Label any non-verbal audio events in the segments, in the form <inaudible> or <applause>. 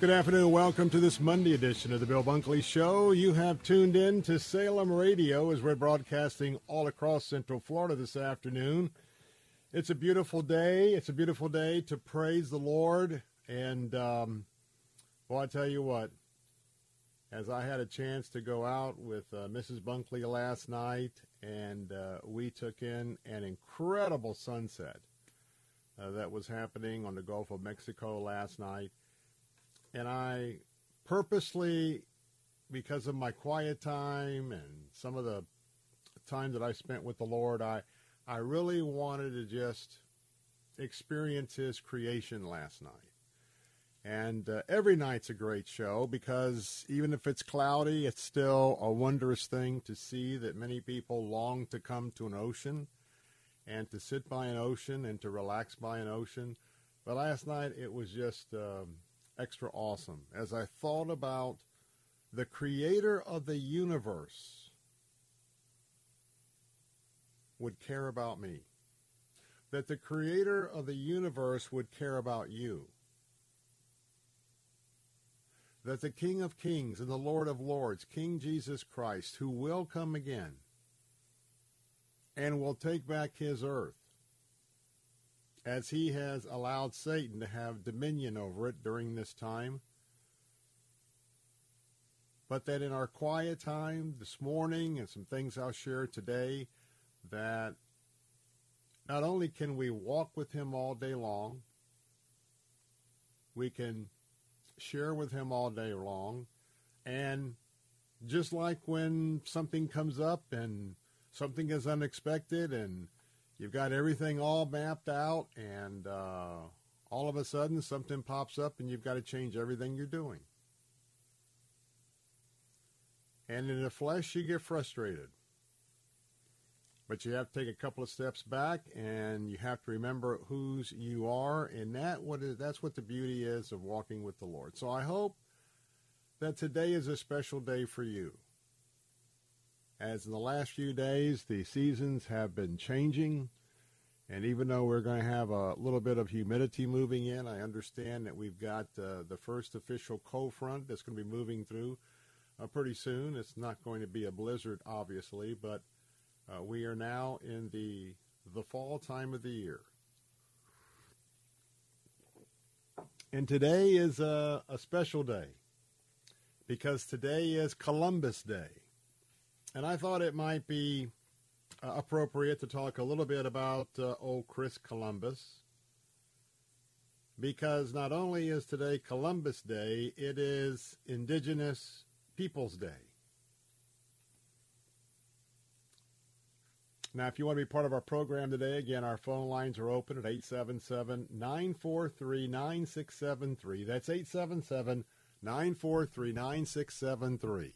Good afternoon. Welcome to this Monday edition of the Bill Bunkley Show. You have tuned in to Salem Radio as we're broadcasting all across Central Florida this afternoon. It's a beautiful day. It's a beautiful day to praise the Lord. And, um, well, I tell you what, as I had a chance to go out with uh, Mrs. Bunkley last night, and uh, we took in an incredible sunset uh, that was happening on the Gulf of Mexico last night and I purposely, because of my quiet time and some of the time that I spent with the Lord, I, I really wanted to just experience His creation last night. And uh, every night's a great show because even if it's cloudy, it's still a wondrous thing to see that many people long to come to an ocean and to sit by an ocean and to relax by an ocean. But last night it was just um, extra awesome as I thought about the creator of the universe would care about me. That the creator of the universe would care about you. That the King of Kings and the Lord of Lords, King Jesus Christ, who will come again and will take back his earth, as he has allowed Satan to have dominion over it during this time. But that in our quiet time this morning and some things I'll share today, that not only can we walk with him all day long, we can share with him all day long, and just like when something comes up and something is unexpected and you've got everything all mapped out, and uh, all of a sudden something pops up, and you've got to change everything you're doing. And in the flesh, you get frustrated. But you have to take a couple of steps back, and you have to remember whose you are, and that what is that's what the beauty is of walking with the Lord. So I hope that today is a special day for you as in the last few days the seasons have been changing. And even though we're going to have a little bit of humidity moving in, I understand that we've got uh, the first official cold front that's going to be moving through uh, pretty soon. It's not going to be a blizzard, obviously, but uh, we are now in the the fall time of the year. And today is a, a special day because today is Columbus Day. And I thought it might be uh, appropriate to talk a little bit about uh, old Chris Columbus. Because not only is today Columbus Day, it is Indigenous Peoples Day. Now, if you want to be part of our program today, again, our phone lines are open at 877-943-9673. That's 877-943-9673.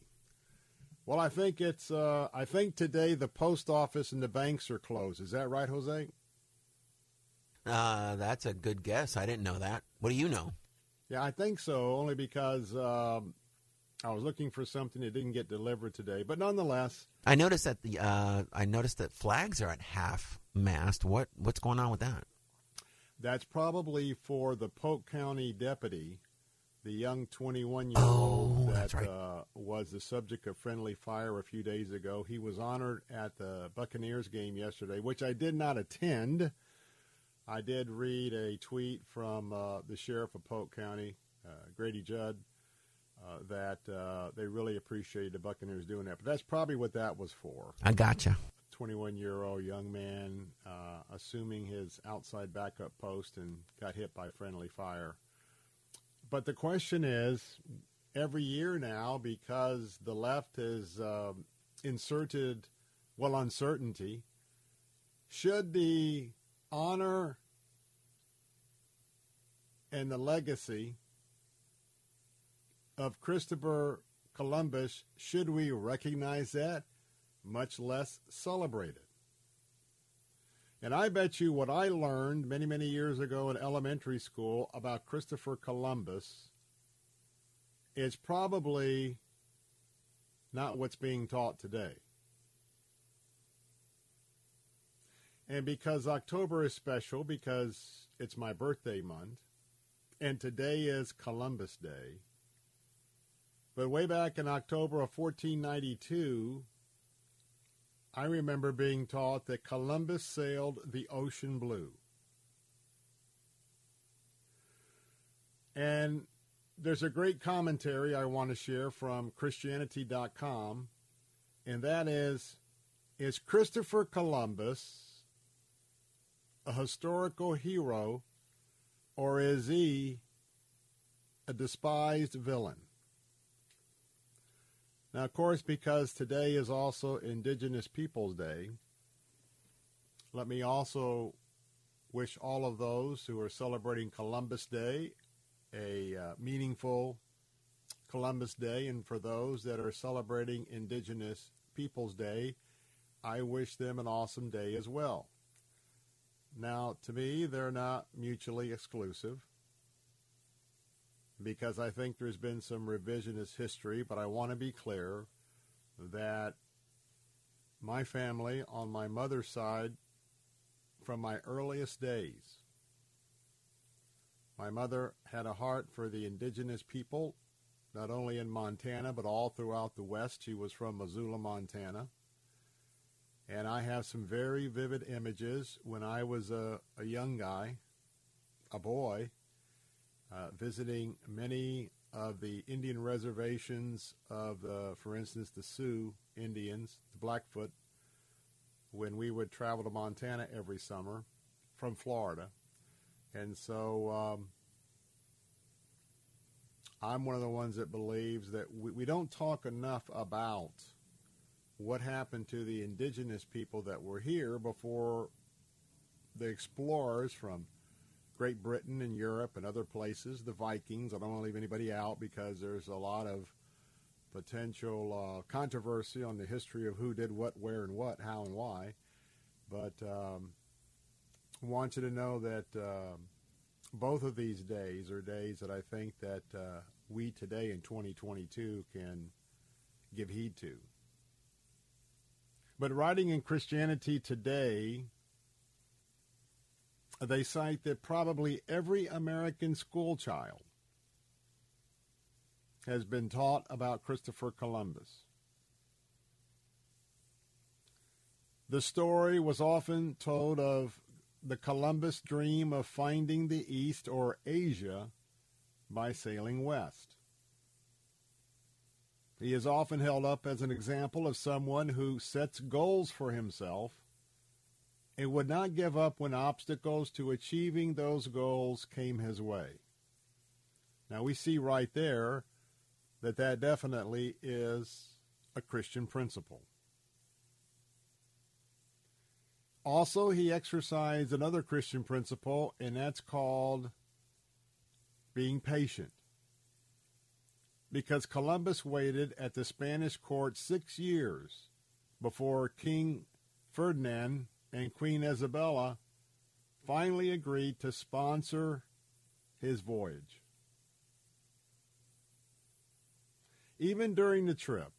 Well, I think it's. Uh, I think today the post office and the banks are closed. Is that right, Jose? Uh, that's a good guess. I didn't know that. What do you know? Yeah, I think so, only because um, I was looking for something that didn't get delivered today. But nonetheless, I noticed that the uh, I noticed that flags are at half mast. What what's going on with that? that's probably for the Polk County deputy, the young 21 year old Oh, that right. uh, was the subject of friendly fire a few days ago. He was honored at the Buccaneers game yesterday, which I did not attend. I did read a tweet from uh, the sheriff of Polk County, uh, Grady Judd, uh, that uh, they really appreciated the Buccaneers doing that. But that's probably what that was for. I gotcha. 21 year old young man uh, assuming his outside backup post and got hit by friendly fire. But the question is every year now, because the left has um inserted, well, uncertainty, should the honor and the legacy of Christopher Columbus, should we recognize that? much less celebrated. And I bet you what I learned many, many years ago in elementary school about Christopher Columbus is probably not what's being taught today. And because October is special, because it's my birthday month, and today is Columbus Day. But way back in October of 1492, I remember being taught that Columbus sailed the ocean blue. And there's a great commentary I want to share from Christianity.com, and that is Is Christopher Columbus a historical hero, or is he a despised villain? Now, of course, because today is also Indigenous Peoples Day, let me also wish all of those who are celebrating Columbus Day a uh, meaningful Columbus Day. And for those that are celebrating Indigenous Peoples Day, I wish them an awesome day as well. Now, to me, they're not mutually exclusive because I think there's been some revisionist history, but I want to be clear that my family on my mother's side, from my earliest days, my mother had a heart for the indigenous people, not only in Montana, but all throughout the West. She was from Missoula, Montana. And I have some very vivid images when I was a, a young guy, a boy, uh, visiting many of the Indian reservations of, uh, for instance, the Sioux Indians, the Blackfoot, when we would travel to Montana every summer from Florida. And so um, I'm one of the ones that believes that we, we don't talk enough about what happened to the indigenous people that were here before the explorers from Great Britain and Europe and other places, the Vikings. I don't want to leave anybody out because there's a lot of potential uh, controversy on the history of who did what, where, and what, how, and why. But um, I want you to know that um both of these days are days that I think that uh, we today in 2022 can give heed to. But writing in Christianity Today, they cite that probably every American school child has been taught about Christopher Columbus. The story was often told of the Columbus dream of finding the East or Asia by sailing west. He is often held up as an example of someone who sets goals for himself and would not give up when obstacles to achieving those goals came his way. Now we see right there that that definitely is a Christian principle. Also, he exercised another Christian principle, and that's called being patient. Because Columbus waited at the Spanish court six years before King Ferdinand and Queen Isabella finally agreed to sponsor his voyage. Even during the trip,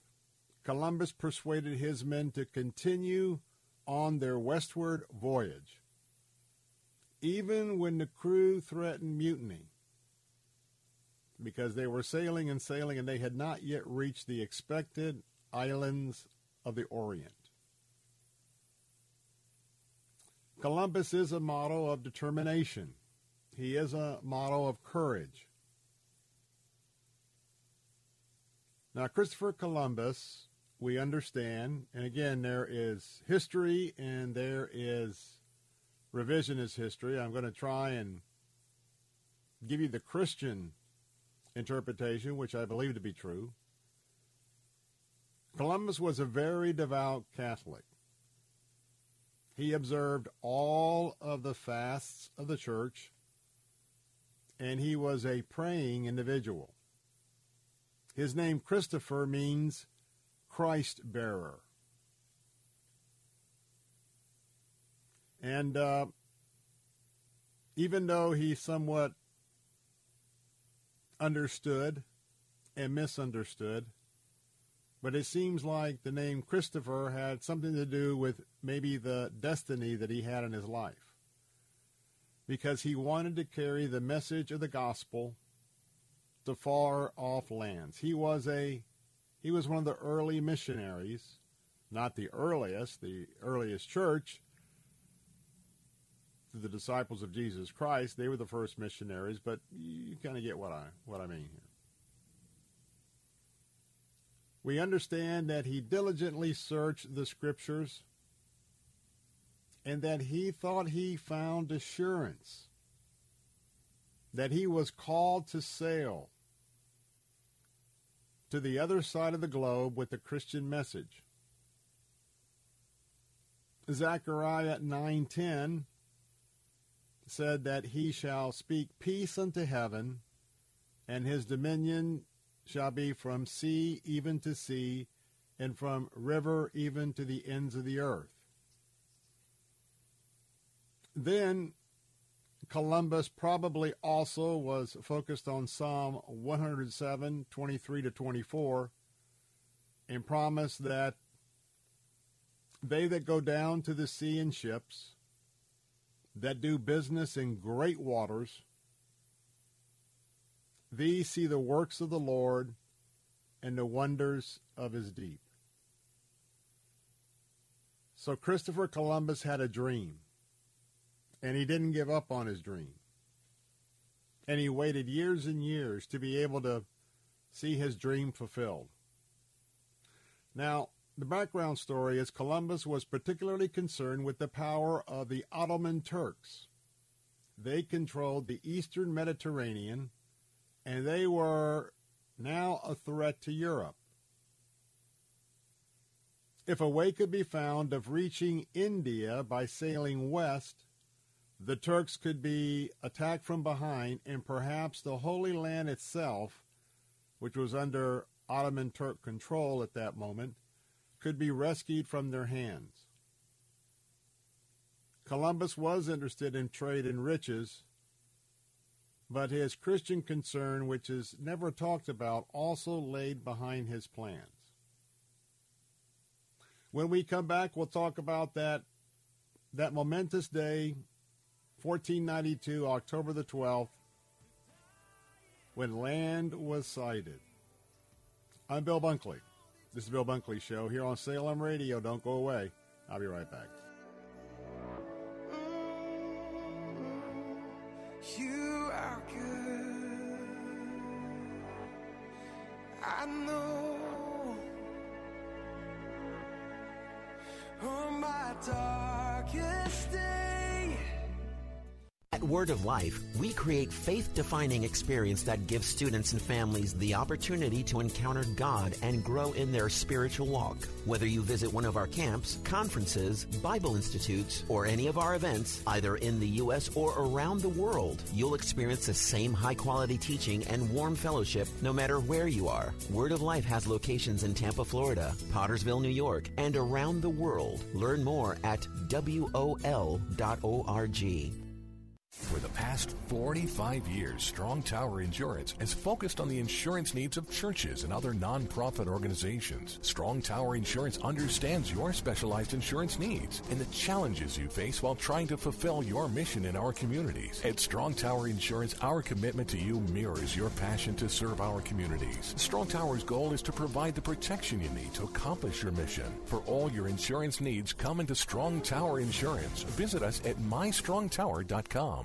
Columbus persuaded his men to continue on their westward voyage, even when the crew threatened mutiny, because they were sailing and sailing and they had not yet reached the expected islands of the Orient. Columbus is a model of determination. He is a model of courage. Now, Christopher Columbus, we understand, and again, there is history and there is revisionist history. I'm going to try and give you the Christian interpretation, which I believe to be true. Columbus was a very devout Catholic. He observed all of the fasts of the church, and he was a praying individual. His name, Christopher, means Christ bearer. And uh, even though he somewhat understood and misunderstood, but it seems like the name Christopher had something to do with maybe the destiny that he had in his life. Because he wanted to carry the message of the gospel to far off lands. He was a he was one of the early missionaries, not the earliest, the earliest church the disciples of Jesus Christ. They were the first missionaries, but you kind of get what I what I mean here. We understand that he diligently searched the scriptures and that he thought he found assurance that he was called to sail to the other side of the globe with the Christian message. Zechariah 9:10 said that he shall speak peace unto heaven and his dominion shall be from sea even to sea and from river even to the ends of the earth. Then Columbus probably also was focused on Psalm 107, 23 to 24, and promised that they that go down to the sea in ships, that do business in great waters, these see the works of the Lord and the wonders of his deep. So Christopher Columbus had a dream and he didn't give up on his dream. And he waited years and years to be able to see his dream fulfilled. Now, the background story is Columbus was particularly concerned with the power of the Ottoman Turks. They controlled the eastern Mediterranean, and they were now a threat to Europe. If a way could be found of reaching India by sailing west, the Turks could be attacked from behind, and perhaps the Holy Land itself, which was under Ottoman Turk control at that moment, could be rescued from their hands. Columbus was interested in trade and riches, but his Christian concern, which is never talked about, also laid behind his plans. When we come back, we'll talk about that that momentous day 1492, October the 12th, when land was sighted. I'm Bill Bunkley. This is Bill Bunkley Show here on Salem Radio. Don't go away. I'll be right back. You. I know. On my darkest day. At Word of Life, we create faith defining experience that gives students and families the opportunity to encounter God and grow in their spiritual walk. Whether you visit one of our camps, conferences, Bible institutes, or any of our events, either in the U.S. or around the world, you'll experience the same high quality teaching and warm fellowship no matter where you are. Word of Life has locations in Tampa, Florida, Pottersville, New York, and around the world. Learn more at WOL.org. For the past 45 years, Strong Tower Insurance has focused on the insurance needs of churches and other nonprofit organizations. Strong Tower Insurance understands your specialized insurance needs and the challenges you face while trying to fulfill your mission in our communities. At Strong Tower Insurance, our commitment to you mirrors your passion to serve our communities. Strong Tower's goal is to provide the protection you need to accomplish your mission. For all your insurance needs, come into Strong Tower Insurance. Visit us at mystrongtower.com.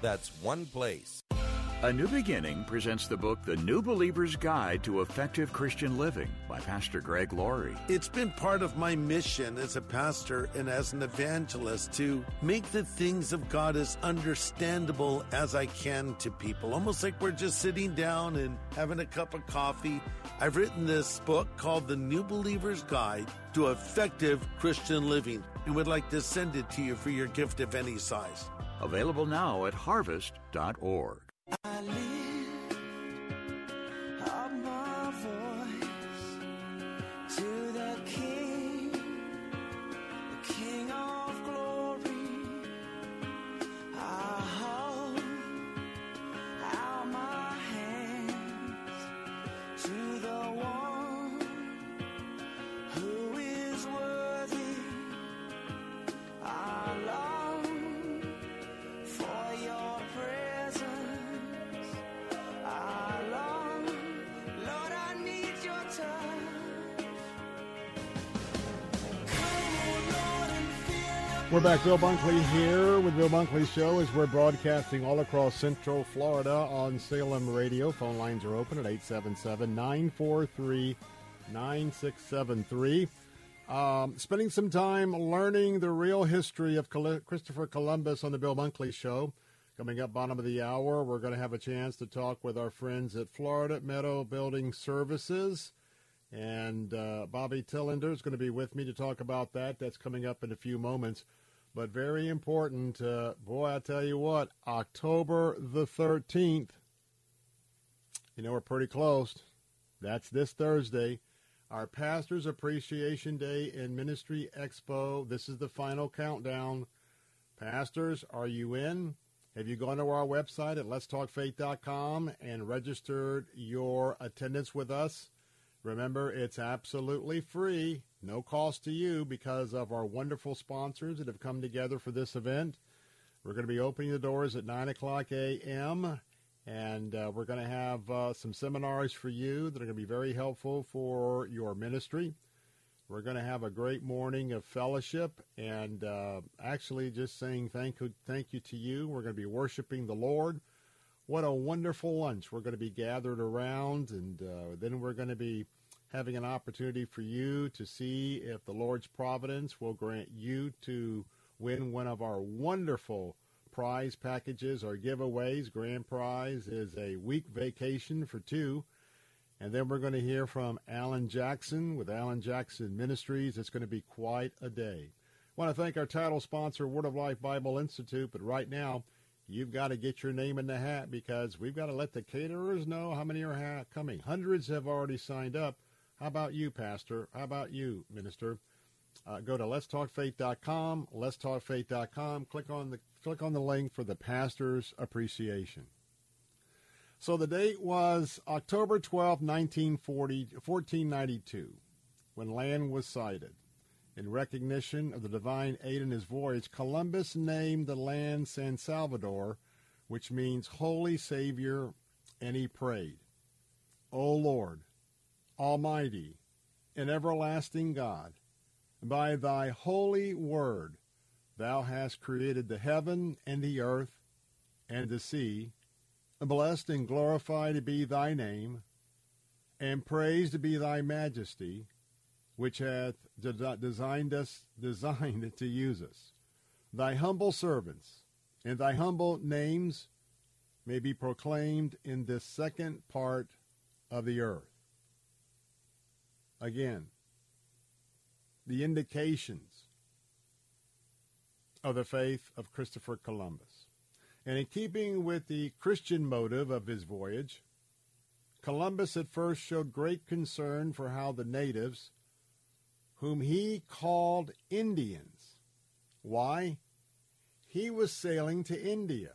That's one place. A New Beginning presents the book The New Believer's Guide to Effective Christian Living by Pastor Greg Laurie. It's been part of my mission as a pastor and as an evangelist to make the things of God as understandable as I can to people. Almost like we're just sitting down and having a cup of coffee. I've written this book called The New Believer's Guide to Effective Christian Living and would like to send it to you for your gift of any size. Available now at harvest.org. back. Bill Bunkley here with Bill Bunkley Show as we're broadcasting all across Central Florida on Salem Radio. Phone lines are open at 877 943 9673. Um, spending some time learning the real history of Col- Christopher Columbus on the Bill Bunkley Show. Coming up bottom of the hour, we're going to have a chance to talk with our friends at Florida Metal Building Services. And uh, Bobby Tillender is going to be with me to talk about that. That's coming up in a few moments. But very important, uh, boy, I tell you what, October the 13th, you know, we're pretty close. That's this Thursday. Our Pastors Appreciation Day and Ministry Expo. This is the final countdown. Pastors, are you in? Have you gone to our website at letstalkfaith.com and registered your attendance with us? Remember, it's absolutely free, no cost to you because of our wonderful sponsors that have come together for this event. We're going to be opening the doors at 9 o'clock a.m., and uh, we're going to have uh, some seminars for you that are going to be very helpful for your ministry. We're going to have a great morning of fellowship and uh, actually just saying thank you, thank you to you. We're going to be worshiping the Lord. What a wonderful lunch. We're going to be gathered around, and uh, then we're going to be having an opportunity for you to see if the Lord's providence will grant you to win one of our wonderful prize packages or giveaways. Grand prize is a week vacation for two. And then we're going to hear from Alan Jackson with Alan Jackson Ministries. It's going to be quite a day. I want to thank our title sponsor, Word of Life Bible Institute. But right now, you've got to get your name in the hat because we've got to let the caterers know how many are coming. Hundreds have already signed up. How about you, Pastor? How about you, Minister? Uh, go to letstalkfaith.com, letstalkfaith.com. Click on the click on the link for the pastor's appreciation. So the date was October 12, 1940, 1492, when land was sighted. In recognition of the divine aid in his voyage, Columbus named the land San Salvador, which means Holy Savior, and he prayed, O Lord, Almighty and everlasting God, by thy holy word thou hast created the heaven and the earth and the sea, blessed and glorified be thy name, and praised be thy majesty, which hath de- designed us, <laughs> designed to use us. Thy humble servants, and thy humble names may be proclaimed in this second part of the earth. Again, the indications of the faith of Christopher Columbus. And in keeping with the Christian motive of his voyage, Columbus at first showed great concern for how the natives, whom he called Indians, why? He was sailing to India.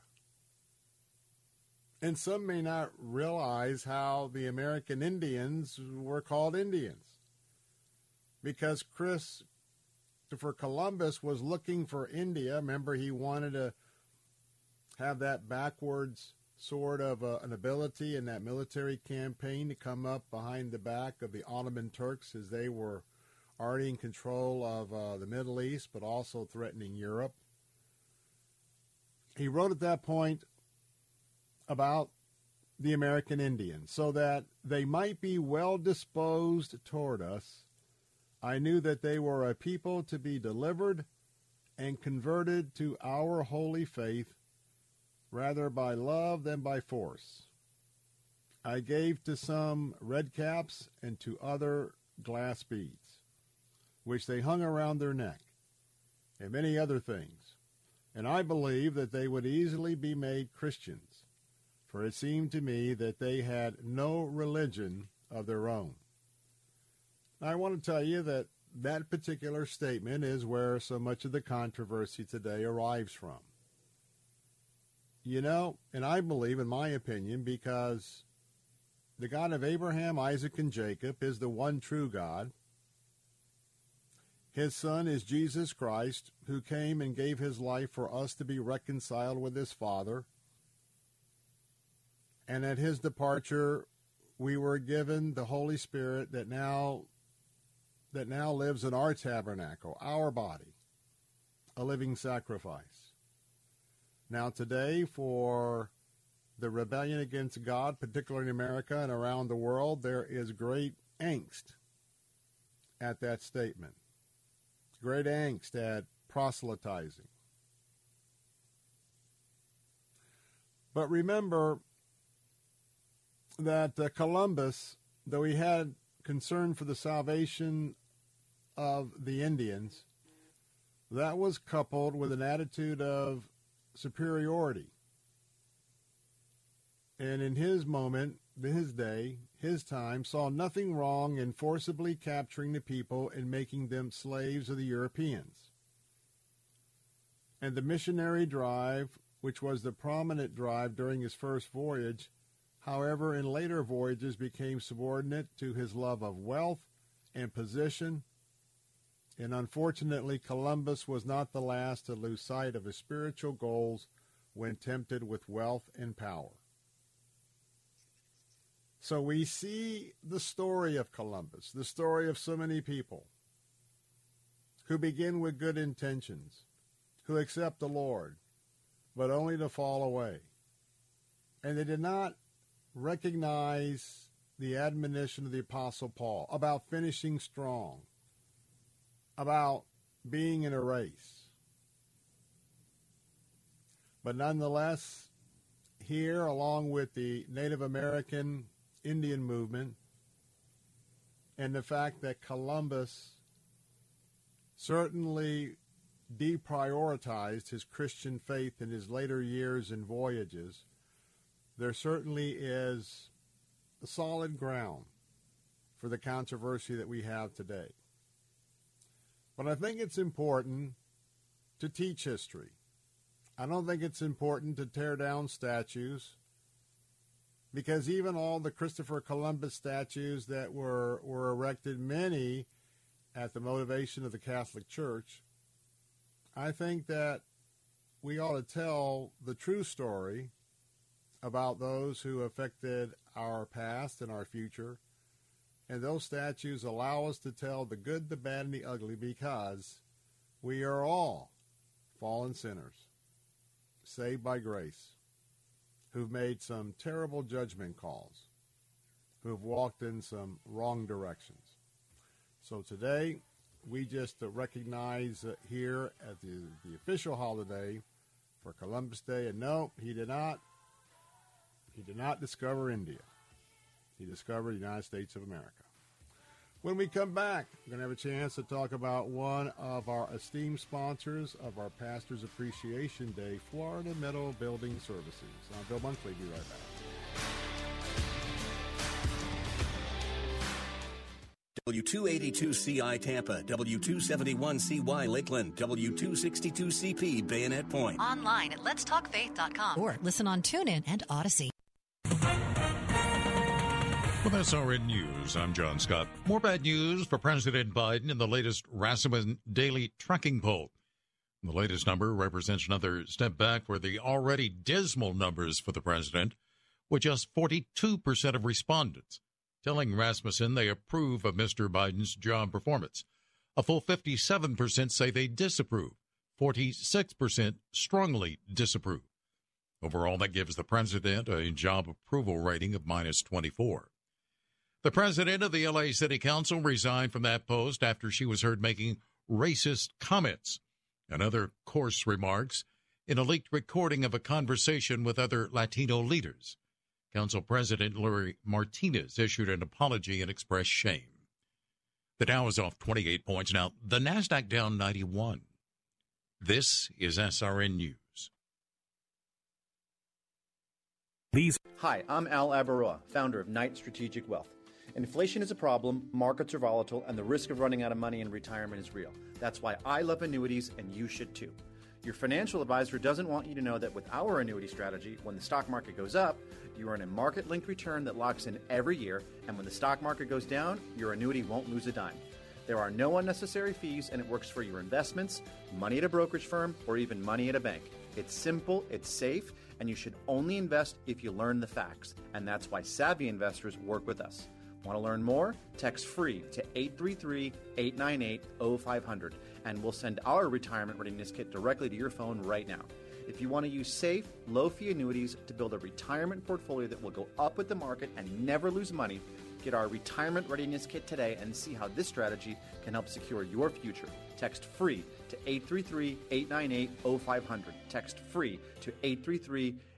And some may not realize how the American Indians were called Indians. Because Christopher Columbus was looking for India. Remember, he wanted to have that backwards sort of uh, an ability in that military campaign to come up behind the back of the Ottoman Turks as they were already in control of uh, the Middle East, but also threatening Europe. He wrote at that point about the American Indians so that they might be well disposed toward us. I knew that they were a people to be delivered and converted to our holy faith rather by love than by force. I gave to some red caps and to other glass beads, which they hung around their neck, and many other things. And I believed that they would easily be made Christians, for it seemed to me that they had no religion of their own. I want to tell you that that particular statement is where so much of the controversy today arrives from. You know, and I believe, in my opinion, because the God of Abraham, Isaac, and Jacob is the one true God. His Son is Jesus Christ, who came and gave his life for us to be reconciled with his Father. And at his departure, we were given the Holy Spirit that now that now lives in our tabernacle, our body, a living sacrifice. Now, today, for the rebellion against God, particularly in America and around the world, there is great angst at that statement. Great angst at proselytizing. But remember that uh, Columbus, though he had concern for the salvation of the Indians, that was coupled with an attitude of superiority. And in his moment, his day, his time, saw nothing wrong in forcibly capturing the people and making them slaves of the Europeans. And the missionary drive, which was the prominent drive during his first voyage, however, in later voyages became subordinate to his love of wealth and position and unfortunately, Columbus was not the last to lose sight of his spiritual goals when tempted with wealth and power. So we see the story of Columbus, the story of so many people who begin with good intentions, who accept the Lord, but only to fall away. And they did not recognize the admonition of the Apostle Paul about finishing strong, about being in a race. But nonetheless, here, along with the Native American Indian movement, and the fact that Columbus certainly deprioritized his Christian faith in his later years and voyages, there certainly is a solid ground for the controversy that we have today. But I think it's important to teach history. I don't think it's important to tear down statues because even all the Christopher Columbus statues that were, were erected, many at the motivation of the Catholic Church, I think that we ought to tell the true story about those who affected our past and our future and those statues allow us to tell the good, the bad, and the ugly because we are all fallen sinners, saved by grace, who've made some terrible judgment calls, who've walked in some wrong directions. So today, we just recognize uh, here at the, the official holiday for Columbus Day, and no, he did not He did not discover India. He discovered the United States of America. When we come back, we're going to have a chance to talk about one of our esteemed sponsors of our Pastors Appreciation Day, Florida Metal Building Services. I'm Bill Bunkley. Be right back. W282CI Tampa, W271CY Lakeland, W262CP Bayonet Point. Online at letstalkfaith.com or listen on TuneIn and Odyssey. With SRN News, I'm John Scott. More bad news for President Biden in the latest Rasmussen Daily Tracking Poll. The latest number represents another step back for the already dismal numbers for the president, with just 42% of respondents telling Rasmussen they approve of Mr. Biden's job performance. A full 57% say they disapprove. 46% strongly disapprove. Overall, that gives the president a job approval rating of minus 24. The president of the LA City Council resigned from that post after she was heard making racist comments and other coarse remarks in a leaked recording of a conversation with other Latino leaders. Council President Larry Martinez issued an apology and expressed shame. The Dow is off 28 points. Now, the NASDAQ down 91. This is SRN News. These. Hi, I'm Al Abaroa, founder of Knight Strategic Wealth. Inflation is a problem, markets are volatile, and the risk of running out of money in retirement is real. That's why I love annuities, and you should too. Your financial advisor doesn't want you to know that with our annuity strategy, when the stock market goes up, you earn a market linked return that locks in every year, and when the stock market goes down, your annuity won't lose a dime. There are no unnecessary fees, and it works for your investments, money at a brokerage firm, or even money at a bank. It's simple, it's safe, and you should only invest if you learn the facts. And that's why savvy investors work with us. Want to learn more? Text free to 833 898 0500 and we'll send our retirement readiness kit directly to your phone right now. If you want to use safe, low fee annuities to build a retirement portfolio that will go up with the market and never lose money, get our retirement readiness kit today and see how this strategy can help secure your future. Text free to 833 898 0500. Text free to 833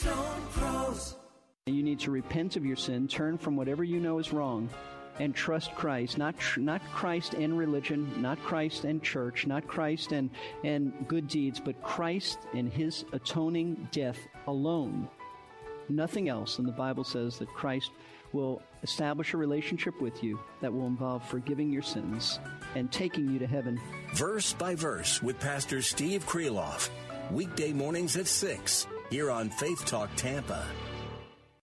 Call Cornerstone Pros. You need to repent of your sin, turn from whatever you know is wrong, and trust Christ. Not tr- not Christ and religion, not Christ and church, not Christ and and good deeds, but Christ and His atoning death alone. Nothing else. And the Bible says that Christ will establish a relationship with you that will involve forgiving your sins and taking you to heaven. Verse by verse with Pastor Steve Kreloff. Weekday mornings at 6 here on Faith Talk Tampa.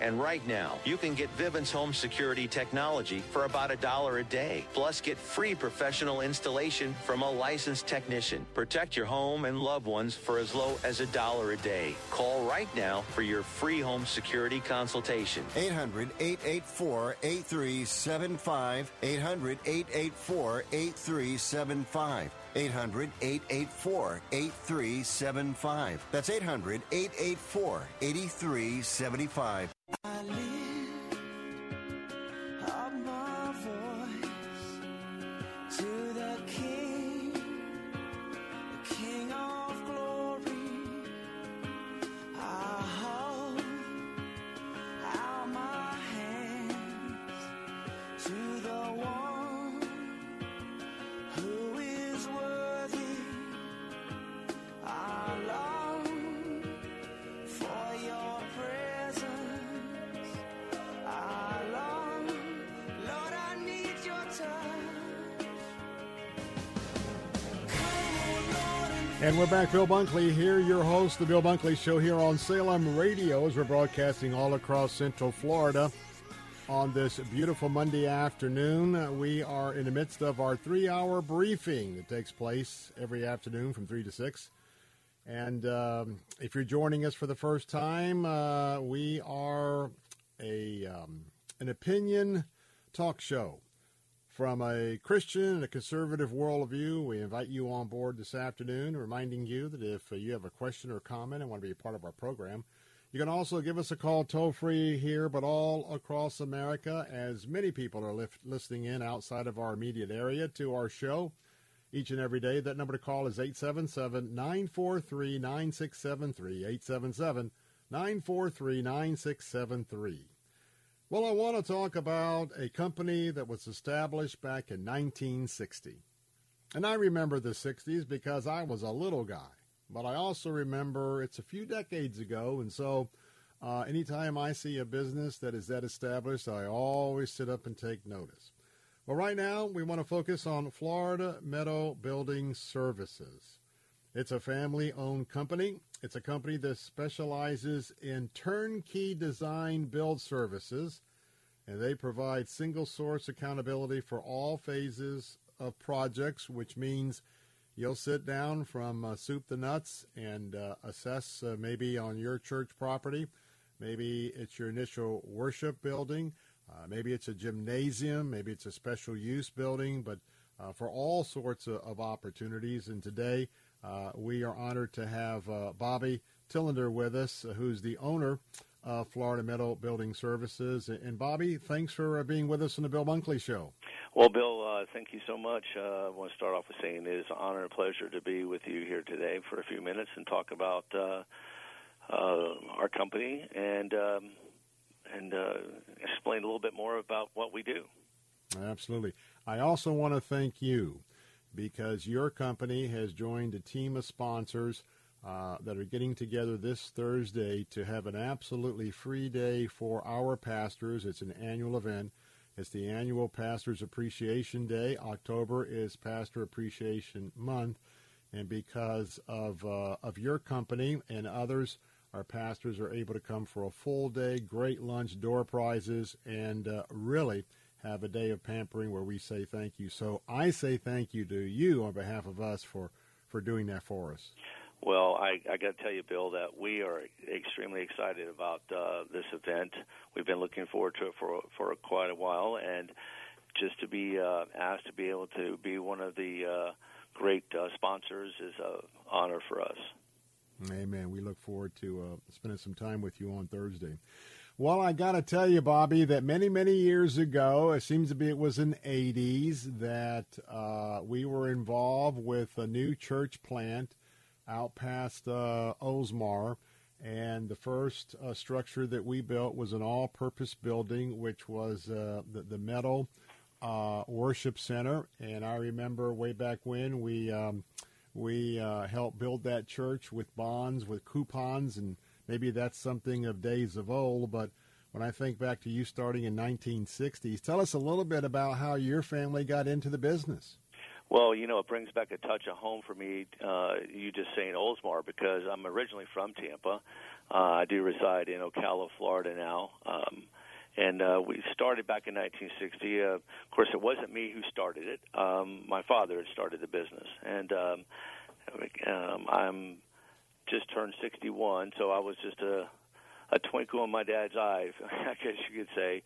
And right now, you can get Vivint's home security technology for about a dollar a day. Plus, get free professional installation from a licensed technician. Protect your home and loved ones for as low as a dollar a day. Call right now for your free home security consultation. 800 884 8375. 800 884 8375. 800 884 8375. That's 800 884 8375. And we're back, Bill Bunkley here, your host, the Bill Bunkley Show here on Salem Radio as we're broadcasting all across Central Florida on this beautiful Monday afternoon. We are in the midst of our three-hour briefing that takes place every afternoon from 3 to 6. And um, if you're joining us for the first time, uh, we are a um, an opinion talk show from a Christian and a conservative worldview. We invite you on board this afternoon, reminding you that if uh, you have a question or comment and want to be a part of our program, you can also give us a call toll free here, but all across America, as many people are listening in outside of our immediate area to our show each and every day. That number to call is 877 943 9673. 877 943 9673. Well, I want to talk about a company that was established back in 1960. And I remember the 60s because I was a little guy. But I also remember it's a few decades ago. And so uh, anytime I see a business that is that established, I always sit up and take notice. Well, right now, we want to focus on Florida Metal Building Services. It's a family owned company. It's a company that specializes in turnkey design build services, and they provide single source accountability for all phases of projects, which means you'll sit down from uh, soup to nuts and uh, assess uh, maybe on your church property. Maybe it's your initial worship building. Uh, maybe it's a gymnasium. Maybe it's a special use building. But uh, for all sorts of, of opportunities. And today, uh, we are honored to have uh, Bobby Tillender with us, uh, who's the owner of Florida Metal Building Services. And Bobby, thanks for uh, being with us on the Bill Bunkley Show. Well, Bill, uh, thank you so much. Uh, I want to start off with saying it is an honor and pleasure to be with you here today for a few minutes and talk about our company and um, and explain a little bit more about what we do. Absolutely. I also want to thank you because your company has joined a team of sponsors uh, that are getting together this Thursday to have an absolutely free day for our pastors. It's an annual event. It's the annual Pastors Appreciation Day. October is Pastor Appreciation Month, and because of uh, of your company and others, our pastors are able to come for a full day, great lunch, door prizes, and uh, really have a day of pampering where we say thank you. So I say thank you to you on behalf of us for, for doing that for us. Well, I, I got to tell you, Bill, that we are extremely excited about uh, this event. We've been looking forward to it for for quite a while, and just to be uh, asked to be able to be one of the uh, great uh, sponsors is an honor for us. Amen. We look forward to uh, spending some time with you on Thursday. Well, I got to tell you, Bobby, that many, many years ago, it seems to be it was in the 80s, that uh, we were involved with a new church plant out past uh, Oldsmar. And the first uh, structure that we built was an all purpose building, which was uh, the, the Meadow uh, Worship Center. And I remember way back when we, um, we uh, helped build that church with bonds, with coupons, and maybe that's something of days of old, but when I think back to you starting in 1960s, tell us a little bit about how your family got into the business. Well, you know, it brings back a touch of home for me. Uh, you just saying Oldsmar because I'm originally from Tampa. Uh, I do reside in Ocala, Florida now. Um, and uh, we started back in 1960. Uh, of course, it wasn't me who started it. Um, my father had started the business, and um, um, I'm just turned 61, so I was just a a twinkle in my dad's eye, <laughs> I guess you could say,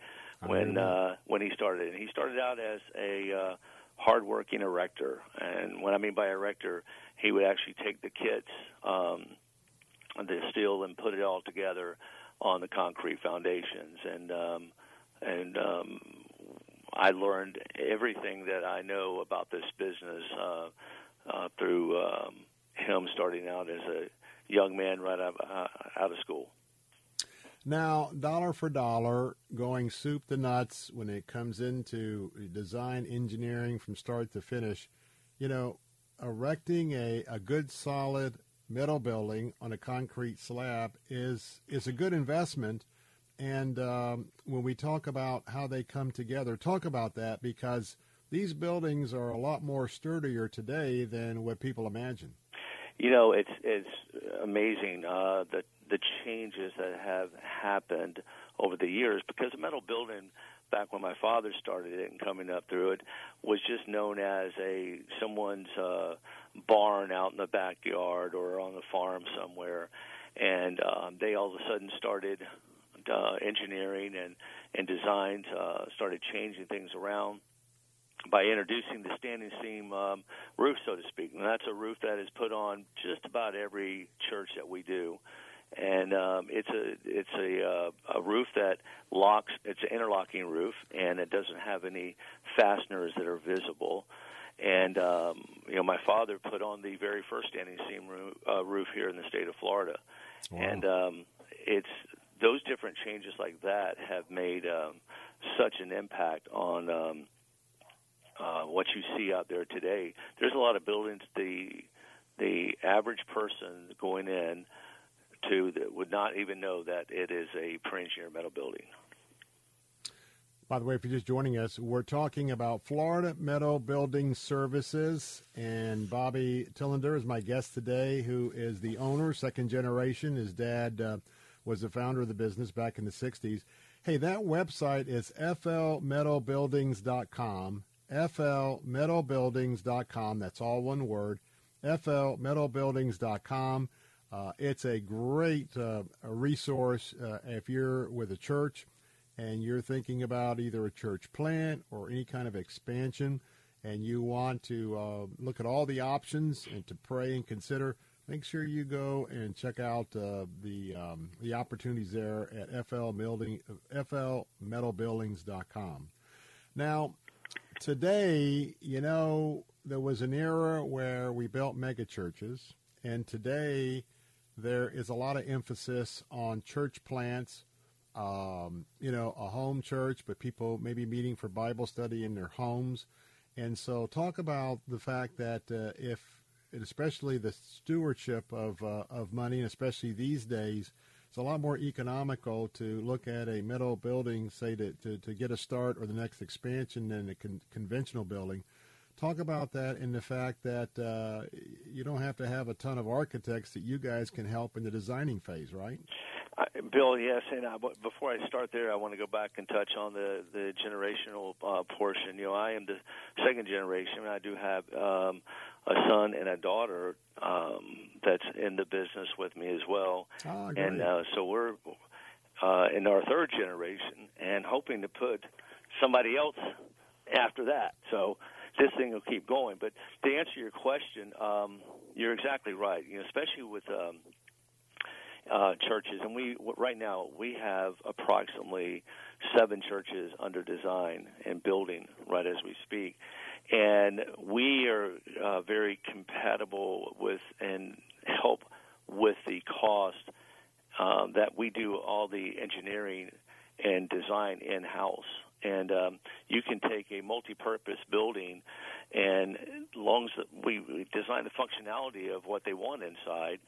when uh, when he started. And he started out as a uh, hardworking erector, and what I mean by erector, he would actually take the kits, um, the steel, and put it all together on the concrete foundations, and um, and um, I learned everything that I know about this business uh, uh, through um, him starting out as a young man right out, uh, out of school. Now, dollar for dollar, going soup to nuts when it comes into design engineering from start to finish, you know, erecting a, a good solid metal building on a concrete slab is is a good investment. And um, when we talk about how they come together, talk about that because these buildings are a lot more sturdier today than what people imagine. You know, it's it's amazing uh, the the changes that have happened over the years because the metal building back when my father started it and coming up through it was just known as a someone's uh barn out in the backyard or on the farm somewhere. And um they all of a sudden started uh engineering and and designs uh started changing things around by introducing the standing seam um, roof, so to speak. And that's a roof that is put on just about every church that we do. And um, it's a it's a uh, a roof that locks. It's an interlocking roof, and it doesn't have any fasteners that are visible. And um, you know, my father put on the very first standing seam roof, uh, roof here in the state of Florida, Wow. and um, it's those different changes like that have made um, such an impact on um, uh, what you see out there today. There's a lot of buildings the the average person going in to that would not even know that it is a pre-engineered metal building. By the way, if you're just joining us, we're talking about Florida Metal Building Services, and Bobby Tillender is my guest today, who is the owner, second generation. His dad uh, was the founder of the business back in the 60s. Hey, that website is flmetalbuildings.com, flmetalbuildings.com. That's all one word, flmetalbuildings.com. Uh, it's a great uh, resource uh, if you're with a church and you're thinking about either a church plant or any kind of expansion and you want to uh, look at all the options and to pray and consider, make sure you go and check out uh, the um, the opportunities there at FL Building, flmetalbuildings.com. Now, today, you know, there was an era where we built mega churches, and today there is a lot of emphasis on church plants. Um, you know, a home church, but people maybe meeting for Bible study in their homes. And so, talk about the fact that uh, if, especially the stewardship of uh, of money, and especially these days, it's a lot more economical to look at a metal building, say to, to, to get a start or the next expansion than a con- conventional building. Talk about that and the fact that uh, you don't have to have a ton of architects that you guys can help in the designing phase, right? Uh, Bill, yes, and I, but before I start there, I want to go back and touch on the the generational uh, portion. You know, I am the second generation. And I do have um, a son and a daughter um, that's in the business with me as well, great. and uh, so we're uh, in our third generation and hoping to put somebody else after that. So this thing will keep going. But to answer your question, um, you're exactly right. You know, especially with um, uh, churches, and we right now we have approximately seven churches under design and building right as we speak, and we are uh, very compatible with and help with the cost um, that we do all the engineering and design in house. And um, you can take a multi-purpose building, and long as we design the functionality of what they want inside,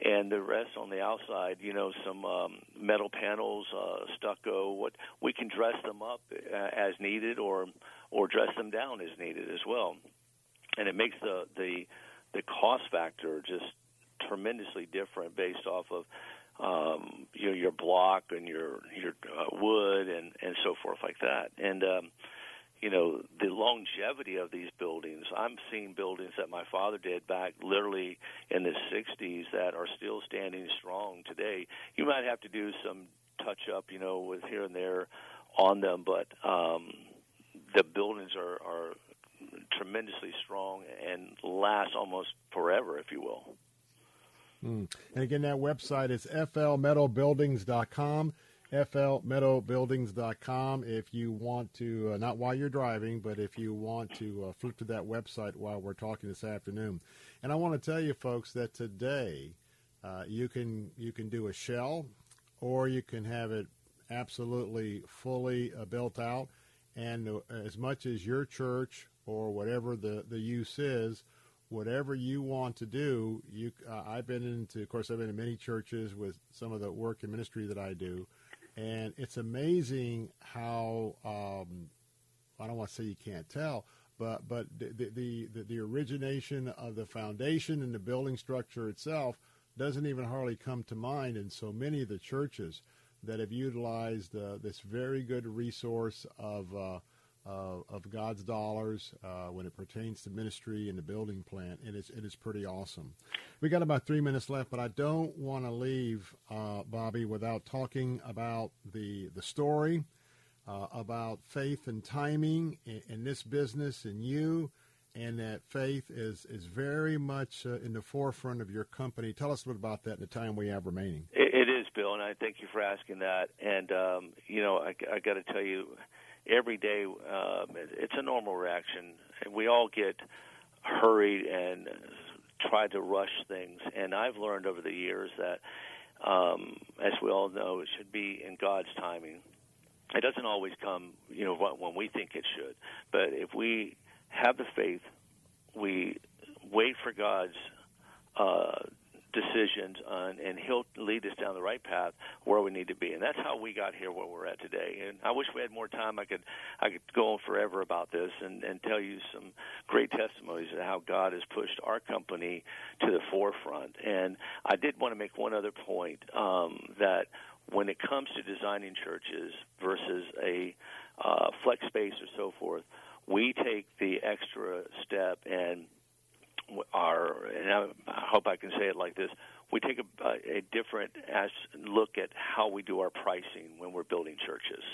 and the rest on the outside, you know, some um, metal panels, uh, stucco. What we can dress them up uh, as needed, or or dress them down as needed as well. And it makes the the the cost factor just tremendously different based off of um, you know, your block and your your uh, wood and and so forth like that. And um, you know the longevity of these buildings. I'm seeing buildings that my father did back literally in the 60s that are still standing strong today. You might have to do some touch up, you know, with here and there on them, but um, the buildings are are tremendously strong and last almost forever, if you will. Mm. And again, that website is flmetalbuildings.com. flmetalbuildings.com. If you want to, uh, not while you're driving, but if you want to uh, flip to that website while we're talking this afternoon. And I want to tell you, folks, that today uh, you can you can do a shell, or you can have it absolutely fully uh, built out. And uh, as much as your church or whatever the, the use is, whatever you want to do, you. Uh, I've been into, of course, I've been in many churches with some of the work and ministry that I do, and it's amazing how um, I don't want to say you can't tell, but but the the, the, the origination of the foundation and the building structure itself doesn't even hardly come to mind in so many of the churches that have utilized uh, this very good resource of uh, uh, of God's dollars uh, when it pertains to ministry and the building plant, and it's it is pretty awesome. We got about three minutes left, but I don't want to leave uh, Bobby without talking about the the story, uh, about faith and timing in, in, this business and you, and that faith is is very much uh, in the forefront of your company. Tell us a bit about that in the time we have remaining. it, it is, Bill, and I thank you for asking that. And um, you know, I, I got to tell you every day um, it's a normal reaction, and we all get hurried and try to rush things. And I've learned over the years that, um, as we all know, it should be in God's timing. It doesn't always come, you know, when we think it should. But if we have the faith, we wait for God's uh, decisions on, and he'll lead us down the right path where we need to be. And that's how we got here where we're at today. And I wish we had more time. I could I could go on forever about this and, and tell you some great testimonies of how God has pushed our company to the forefront. And I did want to make one other point um, that when it comes to designing churches versus a uh, flex space or so forth, we take the extra step and are, and I hope I can say it like this: we take a, a different as look at how we do our pricing when we're building churches.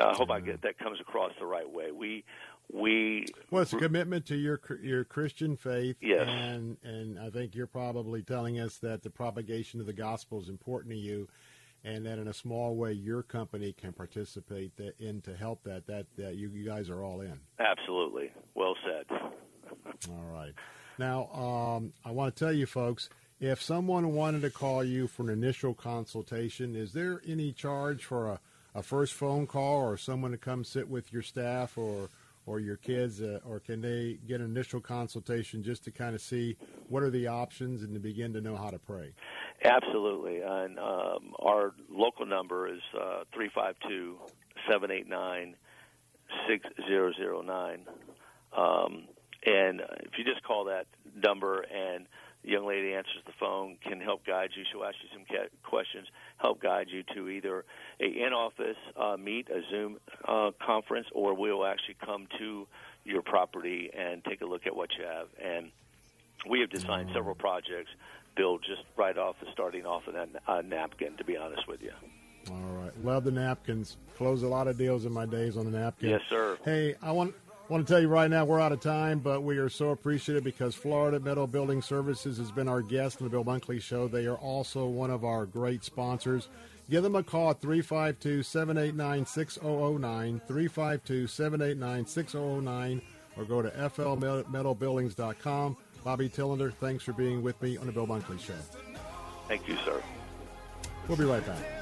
I hope I get that comes across the right way. We we well, it's a commitment to your your Christian faith, yes. and and I think you're probably telling us that the propagation of the gospel is important to you, and that in a small way your company can participate in to help that. That that you, you guys are all in. Absolutely, well said. All right. Now, um, I want to tell you folks if someone wanted to call you for an initial consultation, is there any charge for a, a first phone call or someone to come sit with your staff or, or your kids? Uh, or can they get an initial consultation just to kind of see what are the options and to begin to know how to pray? Absolutely. And um, our local number is uh, 352 789 6009 and if you just call that number and the young lady answers the phone, can help guide you. She'll ask you some questions, help guide you to either a in-office uh, meet, a Zoom uh, conference, or we'll actually come to your property and take a look at what you have. And we have designed several projects built just right off of starting off of that uh, napkin. To be honest with you. All right, love the napkins. Close a lot of deals in my days on the napkin. Yes, sir. Hey, I want I want to tell you right now, we're out of time, but we are so appreciative because Florida Metal Building Services has been our guest on the Bill Bunkley Show. They are also one of our great sponsors. Give them a call at 352 789 6009, 352 789 6009, or go to flmetalbuildings.com. Bobby Tillender, thanks for being with me on the Bill Bunkley Show. Thank you, sir. We'll be right back.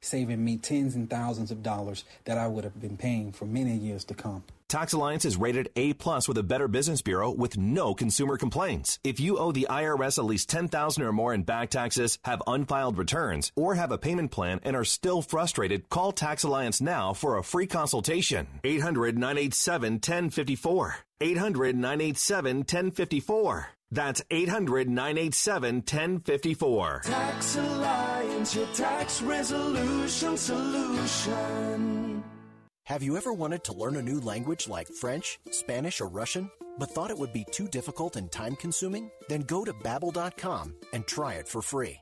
saving me tens and thousands of dollars that I would have been paying for many years to come. Tax Alliance is rated A plus with a Better Business Bureau with no consumer complaints. If you owe the IRS at least 10000 or more in back taxes, have unfiled returns, or have a payment plan and are still frustrated, call Tax Alliance now for a free consultation. 800-987-1054. 800-987-1054. That's 800 987 1054. Tax Alliance, your tax resolution solution. Have you ever wanted to learn a new language like French, Spanish, or Russian, but thought it would be too difficult and time consuming? Then go to babbel.com and try it for free.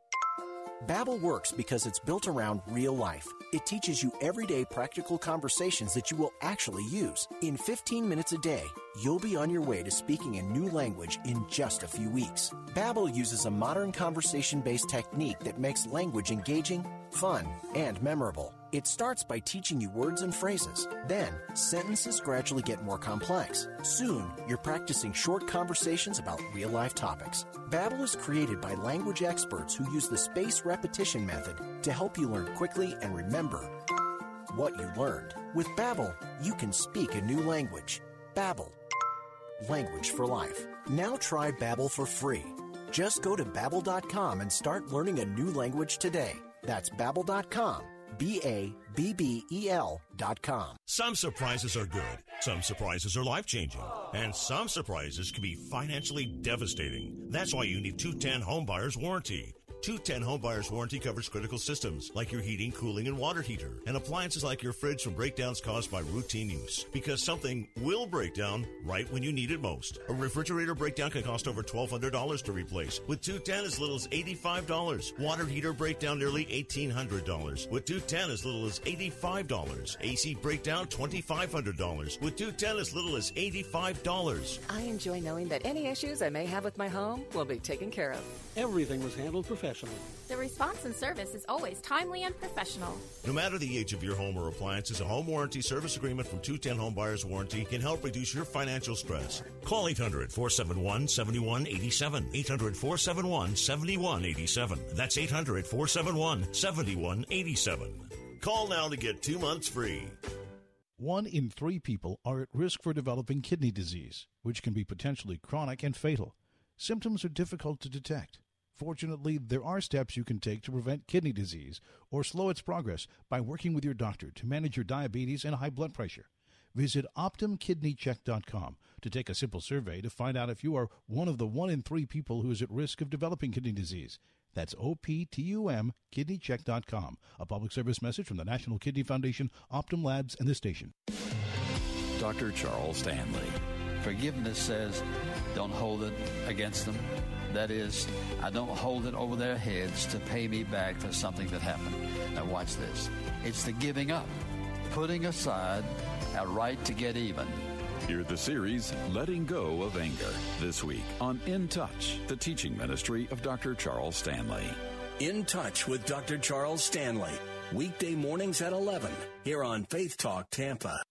Babbel works because it's built around real life. It teaches you everyday practical conversations that you will actually use. In 15 minutes a day, you'll be on your way to speaking a new language in just a few weeks. Babbel uses a modern conversation-based technique that makes language engaging, fun, and memorable. It starts by teaching you words and phrases. Then, sentences gradually get more complex. Soon, you're practicing short conversations about real life topics. Babbel is created by language experts who use the spaced repetition method to help you learn quickly and remember what you learned. With Babbel, you can speak a new language. Babbel, language for life. Now try Babbel for free. Just go to babbel.com and start learning a new language today. That's babbel.com. B A B B E L dot com. Some surprises are good, some surprises are life changing, and some surprises can be financially devastating. That's why you need 210 Home Buyers Warranty. 210 Home Buyers Warranty covers critical systems like your heating, cooling, and water heater, and appliances like your fridge from breakdowns caused by routine use. Because something will break down right when you need it most. A refrigerator breakdown can cost over $1,200 to replace. With 210 as little as $85. Water heater breakdown nearly $1,800. With 210 as little as $85. AC breakdown $2,500. With 210 as little as $85. I enjoy knowing that any issues I may have with my home will be taken care of. Everything was handled professionally. The response and service is always timely and professional. No matter the age of your home or appliances, a home warranty service agreement from 210 Home Buyers Warranty can help reduce your financial stress. Call 800 471 7187. 800 471 7187. That's 800 471 7187. Call now to get two months free. One in three people are at risk for developing kidney disease, which can be potentially chronic and fatal. Symptoms are difficult to detect. Fortunately, there are steps you can take to prevent kidney disease or slow its progress by working with your doctor to manage your diabetes and high blood pressure. Visit OptumKidneyCheck.com to take a simple survey to find out if you are one of the one in three people who is at risk of developing kidney disease. That's O-P-T-U-M, kidneycheck.com. A public service message from the National Kidney Foundation, Optum Labs, and the station. Dr. Charles Stanley. Forgiveness says, don't hold it against them. That is, I don't hold it over their heads to pay me back for something that happened. Now, watch this. It's the giving up, putting aside a right to get even. Hear the series Letting Go of Anger this week on In Touch, the teaching ministry of Dr. Charles Stanley. In Touch with Dr. Charles Stanley. Weekday mornings at 11 here on Faith Talk Tampa.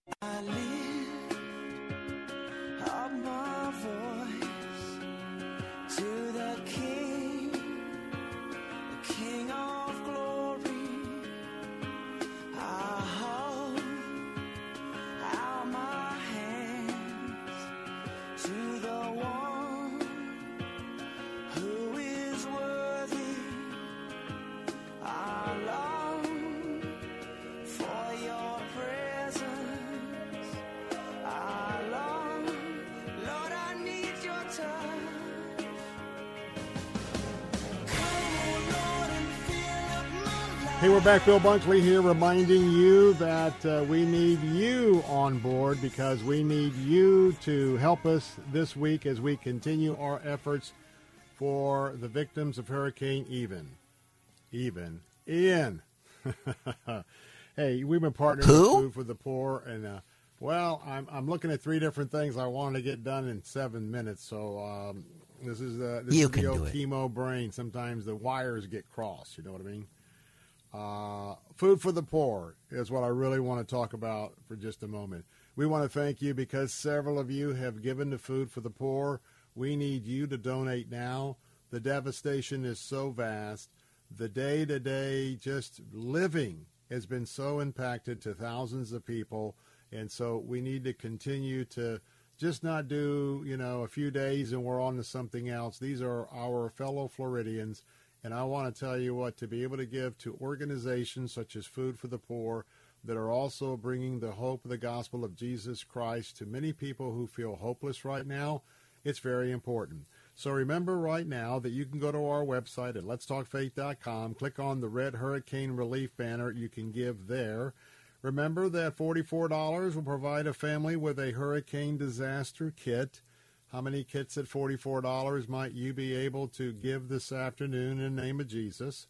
We're back. Bill Bunkley here reminding you that uh, we need you on board because we need you to help us this week as we continue our efforts for the victims of Hurricane Even. Even. Ian. <laughs> hey, we've been partnering Who? with Food for the Poor, and uh, well, I'm, I'm looking at three different things I wanted to get done in seven minutes. So um, this is uh, this You is the old chemo brain. Sometimes the wires get crossed. You know what I mean? Uh, food for the poor is what I really want to talk about for just a moment. We want to thank you because several of you have given to Food for the Poor. We need you to donate now. The devastation is so vast. The day to day just living has been so impacted to thousands of people. And so we need to continue to just not do, you know, a few days and we're on to something else. These are our fellow Floridians. And I want to tell you what, to be able to give to organizations such as Food for the Poor that are also bringing the hope of the gospel of Jesus Christ to many people who feel hopeless right now, it's very important. So remember right now that you can go to our website at letstalkfaith.com, click on the red hurricane relief banner. You can give there. Remember that $44 will provide a family with a hurricane disaster kit. How many kits at $44 might you be able to give this afternoon in the name of Jesus?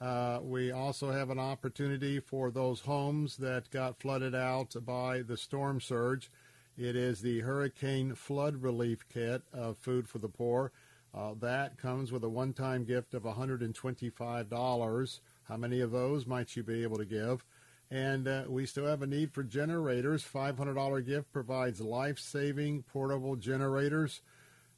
Uh, we also have an opportunity for those homes that got flooded out by the storm surge. It is the Hurricane Flood Relief Kit of Food for the Poor. Uh, that comes with a one-time gift of $125. How many of those might you be able to give? And uh, we still have a need for generators. $500 gift provides life saving portable generators.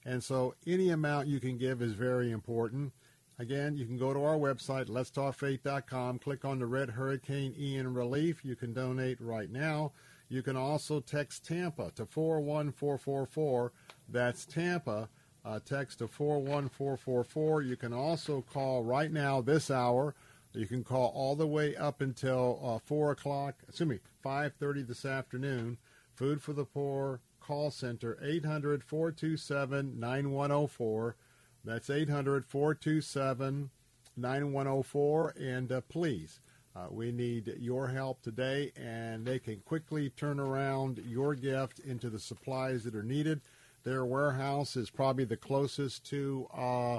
And so any amount you can give is very important. Again, you can go to our website, letstalkfaith.com, click on the red Hurricane Ian relief. You can donate right now. You can also text Tampa to 41444. That's Tampa. Uh, text to 41444. You can also call right now, this hour. You can call all the way up until uh, 4 o'clock, excuse me, 5.30 this afternoon. Food for the Poor call center, 800 427 9104. That's 800 427 9104. And uh, please, uh, we need your help today, and they can quickly turn around your gift into the supplies that are needed. Their warehouse is probably the closest to uh,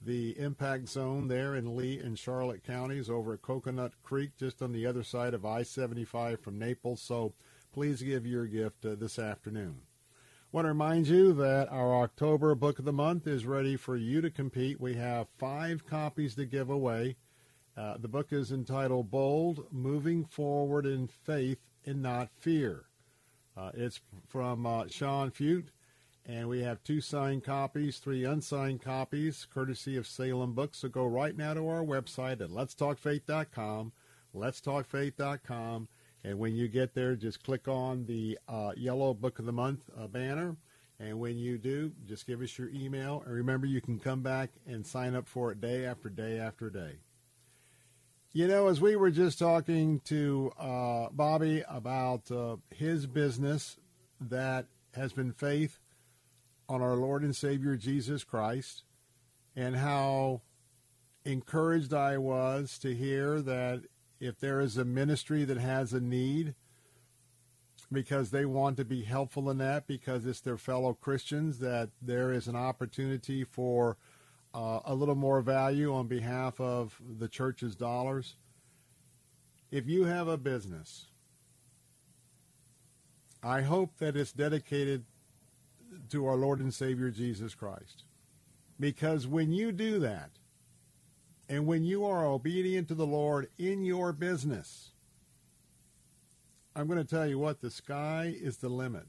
the impact zone there in Lee and Charlotte counties over at Coconut Creek, just on the other side of I 75 from Naples. So please give your gift uh, this afternoon want to remind you that our October book of the month is ready for you to compete. We have five copies to give away. Uh, the book is entitled Bold Moving Forward in Faith and Not Fear. Uh, it's from uh, Sean Feucht, and we have two signed copies, three unsigned copies, courtesy of Salem Books. So go right now to our website at letstalkfaith.com, letstalkfaith.com, and when you get there, just click on the uh, yellow Book of the Month uh, banner. And when you do, just give us your email. And remember, you can come back and sign up for it day after day after day. You know, as we were just talking to uh, Bobby about uh, his business that has been faith on our Lord and Savior Jesus Christ, and how encouraged I was to hear that if there is a ministry that has a need because they want to be helpful in that because it's their fellow Christians that there is an opportunity for uh, a little more value on behalf of the church's dollars. If you have a business, I hope that it's dedicated to our Lord and Savior Jesus Christ. Because when you do that, and when you are obedient to the Lord in your business, I'm going to tell you what, the sky is the limit.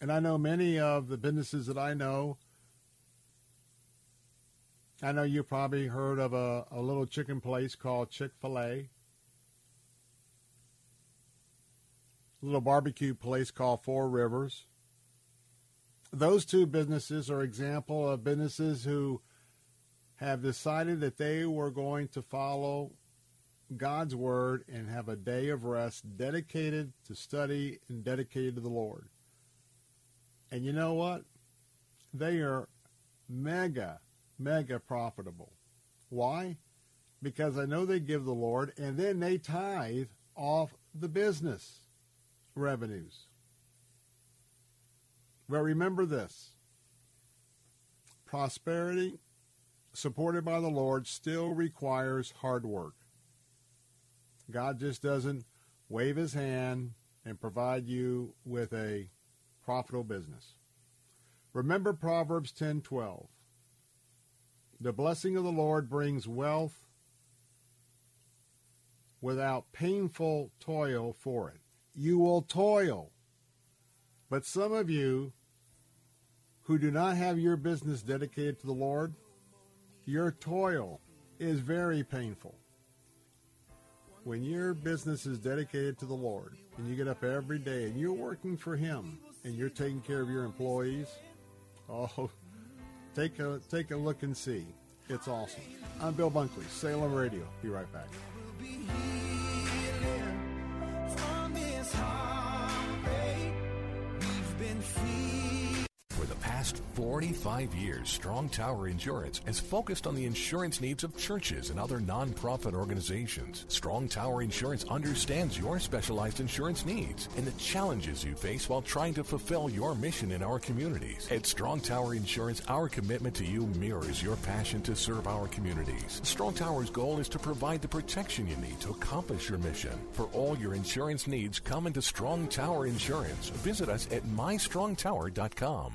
And I know many of the businesses that I know. I know you probably heard of a, a little chicken place called Chick fil A, a little barbecue place called Four Rivers. Those two businesses are example of businesses who have decided that they were going to follow God's word and have a day of rest dedicated to study and dedicated to the Lord. And you know what? They are mega, mega profitable. Why? Because I know they give the Lord and then they tithe off the business revenues. But remember this prosperity supported by the Lord still requires hard work. God just doesn't wave his hand and provide you with a profitable business. Remember Proverbs 10:12. The blessing of the Lord brings wealth without painful toil for it. You will toil. But some of you who do not have your business dedicated to the Lord, your toil is very painful. When your business is dedicated to the Lord and you get up every day and you're working for Him and you're taking care of your employees, oh, take a, take a look and see. It's awesome. I'm Bill Bunkley, Salem Radio. Be right back. Past 45 years, Strong Tower Insurance has focused on the insurance needs of churches and other nonprofit organizations. Strong Tower Insurance understands your specialized insurance needs and the challenges you face while trying to fulfill your mission in our communities. At Strong Tower Insurance, our commitment to you mirrors your passion to serve our communities. Strong Tower's goal is to provide the protection you need to accomplish your mission. For all your insurance needs, come into Strong Tower Insurance. Visit us at mystrongtower.com.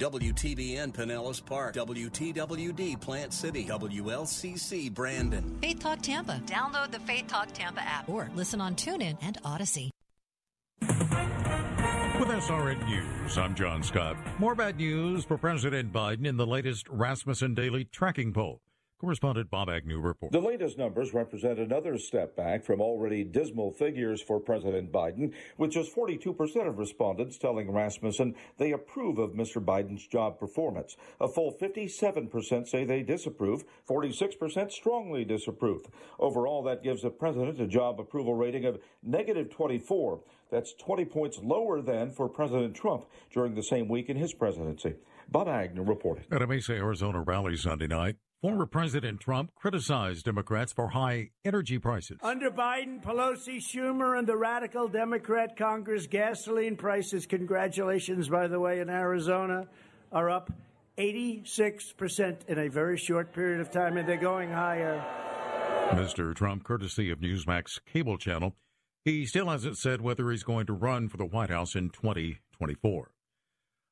WTBN Pinellas Park, WTWD Plant City, WLCC Brandon. Faith Talk Tampa. Download the Faith Talk Tampa app or listen on TuneIn and Odyssey. With SRN News, I'm John Scott. More bad news for President Biden in the latest Rasmussen Daily Tracking Poll. Correspondent Bob Agnew reports. The latest numbers represent another step back from already dismal figures for President Biden, with just 42% of respondents telling Rasmussen they approve of Mr. Biden's job performance. A full 57% say they disapprove, 46% strongly disapprove. Overall, that gives the president a job approval rating of negative 24. That's 20 points lower than for President Trump during the same week in his presidency. Bob Agnew reported. At a Mesa, Arizona rally Sunday night, Former President Trump criticized Democrats for high energy prices. Under Biden, Pelosi, Schumer, and the radical Democrat Congress, gasoline prices, congratulations, by the way, in Arizona, are up 86% in a very short period of time, and they're going higher. Mr. Trump, courtesy of Newsmax cable channel, he still hasn't said whether he's going to run for the White House in 2024.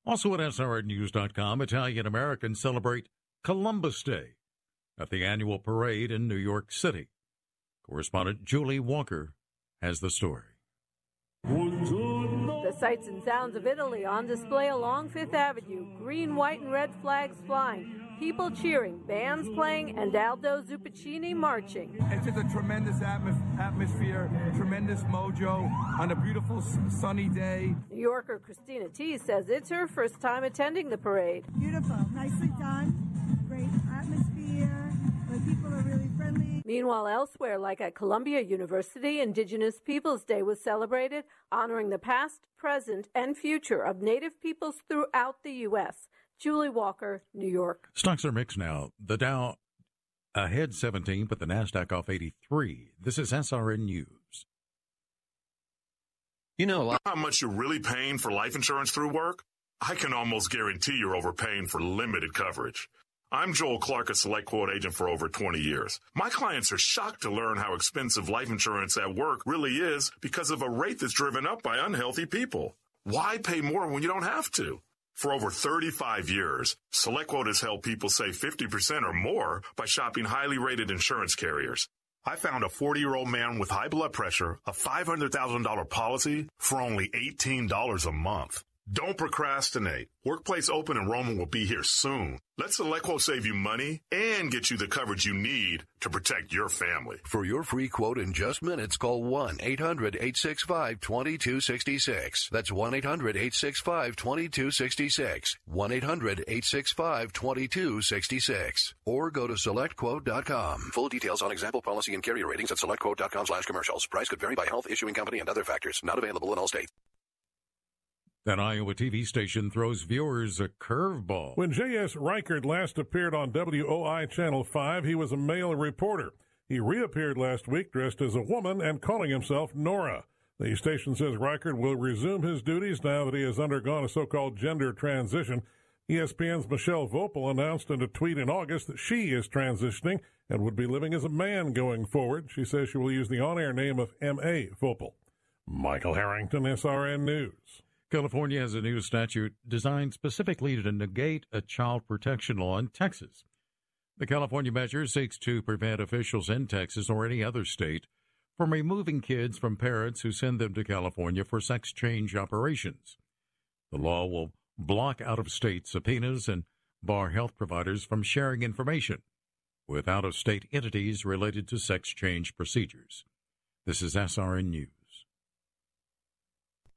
Also at SRNnews.com, Italian Americans celebrate Columbus Day at the annual parade in New York City. Correspondent Julie Walker has the story. The sights and sounds of Italy on display along Fifth Avenue. Green, white, and red flags flying. People cheering, bands playing, and Aldo Zupiccini marching. It's just a tremendous atmos- atmosphere, tremendous mojo on a beautiful s- sunny day. New Yorker Christina T says it's her first time attending the parade. Beautiful, nicely done, great atmosphere. The people are really friendly. Meanwhile, elsewhere, like at Columbia University, Indigenous Peoples Day was celebrated, honoring the past, present, and future of Native peoples throughout the U.S. Julie Walker, New York. Stocks are mixed now. The Dow ahead 17, but the Nasdaq off 83. This is SRN News. You know how much you're really paying for life insurance through work? I can almost guarantee you're overpaying for limited coverage. I'm Joel Clark, a select quote agent for over 20 years. My clients are shocked to learn how expensive life insurance at work really is because of a rate that's driven up by unhealthy people. Why pay more when you don't have to? For over 35 years, SelectQuote has helped people save 50% or more by shopping highly rated insurance carriers. I found a 40 year old man with high blood pressure, a $500,000 policy for only $18 a month. Don't procrastinate. Workplace open enrollment will be here soon. Let SelectQuote save you money and get you the coverage you need to protect your family. For your free quote in just minutes, call 1 800 865 2266. That's 1 800 865 2266. 1 800 865 2266. Or go to selectquote.com. Full details on example policy and carrier ratings at selectquote.com slash commercials. Price could vary by health, issuing company, and other factors. Not available in all states. An Iowa TV station throws viewers a curveball. When J.S. Reichert last appeared on WOI Channel 5, he was a male reporter. He reappeared last week dressed as a woman and calling himself Nora. The station says Reichert will resume his duties now that he has undergone a so-called gender transition. ESPN's Mechelle Voepel announced in a tweet in August that she is transitioning and would be living as a man going forward. She says she will use the on-air name of M.A. Voepel. Michael Harrington, SRN News. California has a new statute designed specifically to negate a child protection law in Texas. The California measure seeks to prevent officials in Texas or any other state from removing kids from parents who send them to California for sex change operations. The law will block out of state subpoenas and bar health providers from sharing information with out of state entities related to sex change procedures. This is SRN News.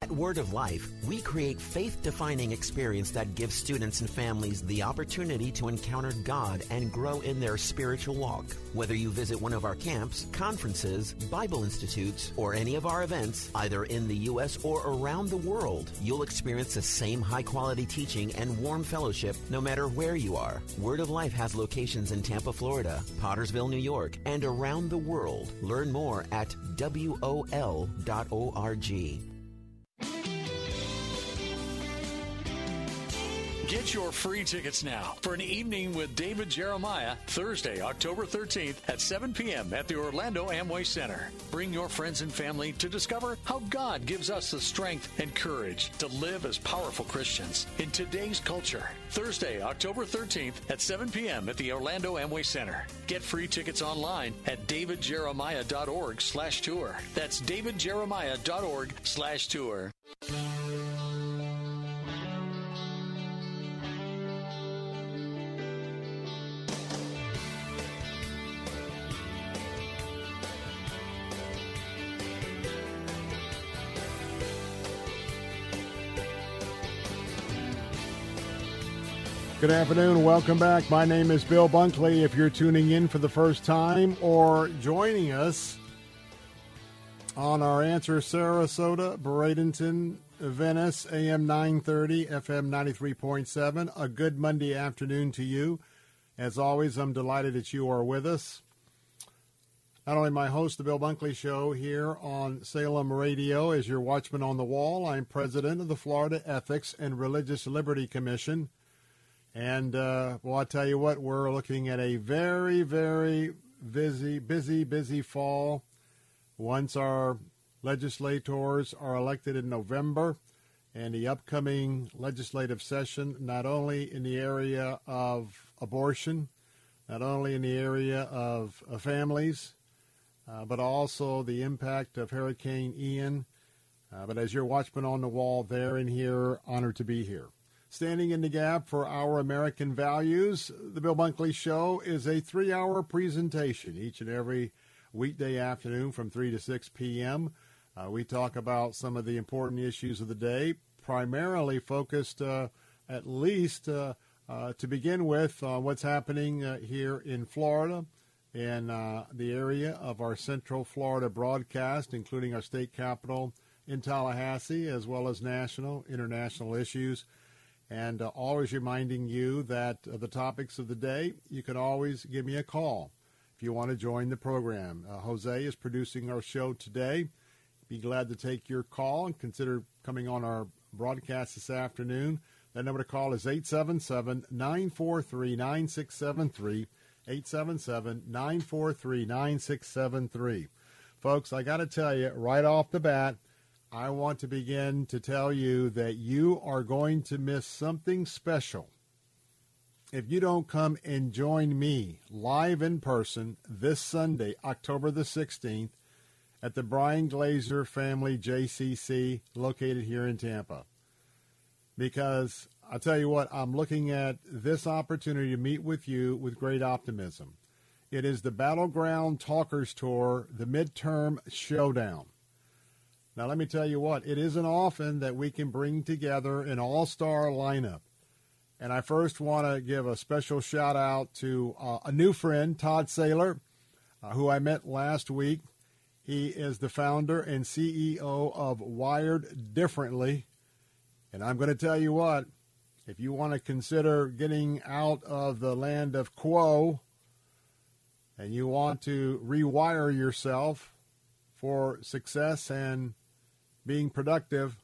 At Word of Life, we create faith defining experience that gives students and families the opportunity to encounter God and grow in their spiritual walk. Whether you visit one of our camps, conferences, Bible institutes, or any of our events, either in the U.S. or around the world, you'll experience the same high quality teaching and warm fellowship no matter where you are. Word of Life has locations in Tampa, Florida, Pottersville, New York, and around the world. Learn more at WOL.org. Get your free tickets now for an evening with David Jeremiah Thursday, October 13th at 7 p.m. at the Orlando Amway Center. Bring your friends and family to discover how God gives us the strength and courage to live as powerful Christians in today's culture. Thursday, October 13th at 7 p.m. at the Orlando Amway Center. Get free tickets online at davidjeremiah.org slash tour. That's davidjeremiah.org slash tour. Good afternoon. Welcome back. My name is Bill Bunkley. If you're tuning in for the first time or joining us on our Answer Sarasota, Bradenton, Venice, AM 930, FM 93.7, a good Monday afternoon to you. As always, I'm delighted that you are with us. Not only my host, The Bill Bunkley Show, here on Salem Radio as your watchman on the wall, I'm president of the Florida Ethics and Religious Liberty Commission. And uh, well, I'll tell you what, we're looking at a very, very busy, busy, busy fall. Once our legislators are elected in November, and the upcoming legislative session, not only in the area of abortion, not only in the area of, families, uh, but also the impact of Hurricane Ian. Uh, but as your watchman on the wall there and here, honored to be here. Standing in the gap for our American values, the Bill Bunkley Show is a three hour presentation each and every weekday afternoon from 3 to 6 p.m. Uh, we talk about some of the important issues of the day, primarily focused uh, at least uh, uh to begin with on what's happening uh, here in Florida and uh, the area of our Central Florida broadcast, including our state capital in Tallahassee, as well as national, international issues and uh, always reminding you that uh, the topics of the day, you can always give me a call if you want to join the program. Uh, Jose is producing our show today. Be glad to take your call and consider coming on our broadcast this afternoon. That number to call is 877 943 9673. 877 943 9673. Folks, I got to tell you right off the bat, I want to begin to tell you that you are going to miss something special if you don't come and join me live in person this Sunday, October the 16th, at the Bryan Glazer Family JCC located here in Tampa. Because I'll tell you what, I'm looking at this opportunity to meet with you with great optimism. It is the Battleground Talkers Tour, the midterm showdown. Now, let me tell you what, it isn't often that we can bring together an all star lineup. And I first want to give a special shout out to uh, a new friend, Todd Saylor, uh, who I met last week. He is the founder and CEO of Wired Differently. And I'm going to tell you what, if you want to consider getting out of the land of quo and you want to rewire yourself for success and being productive.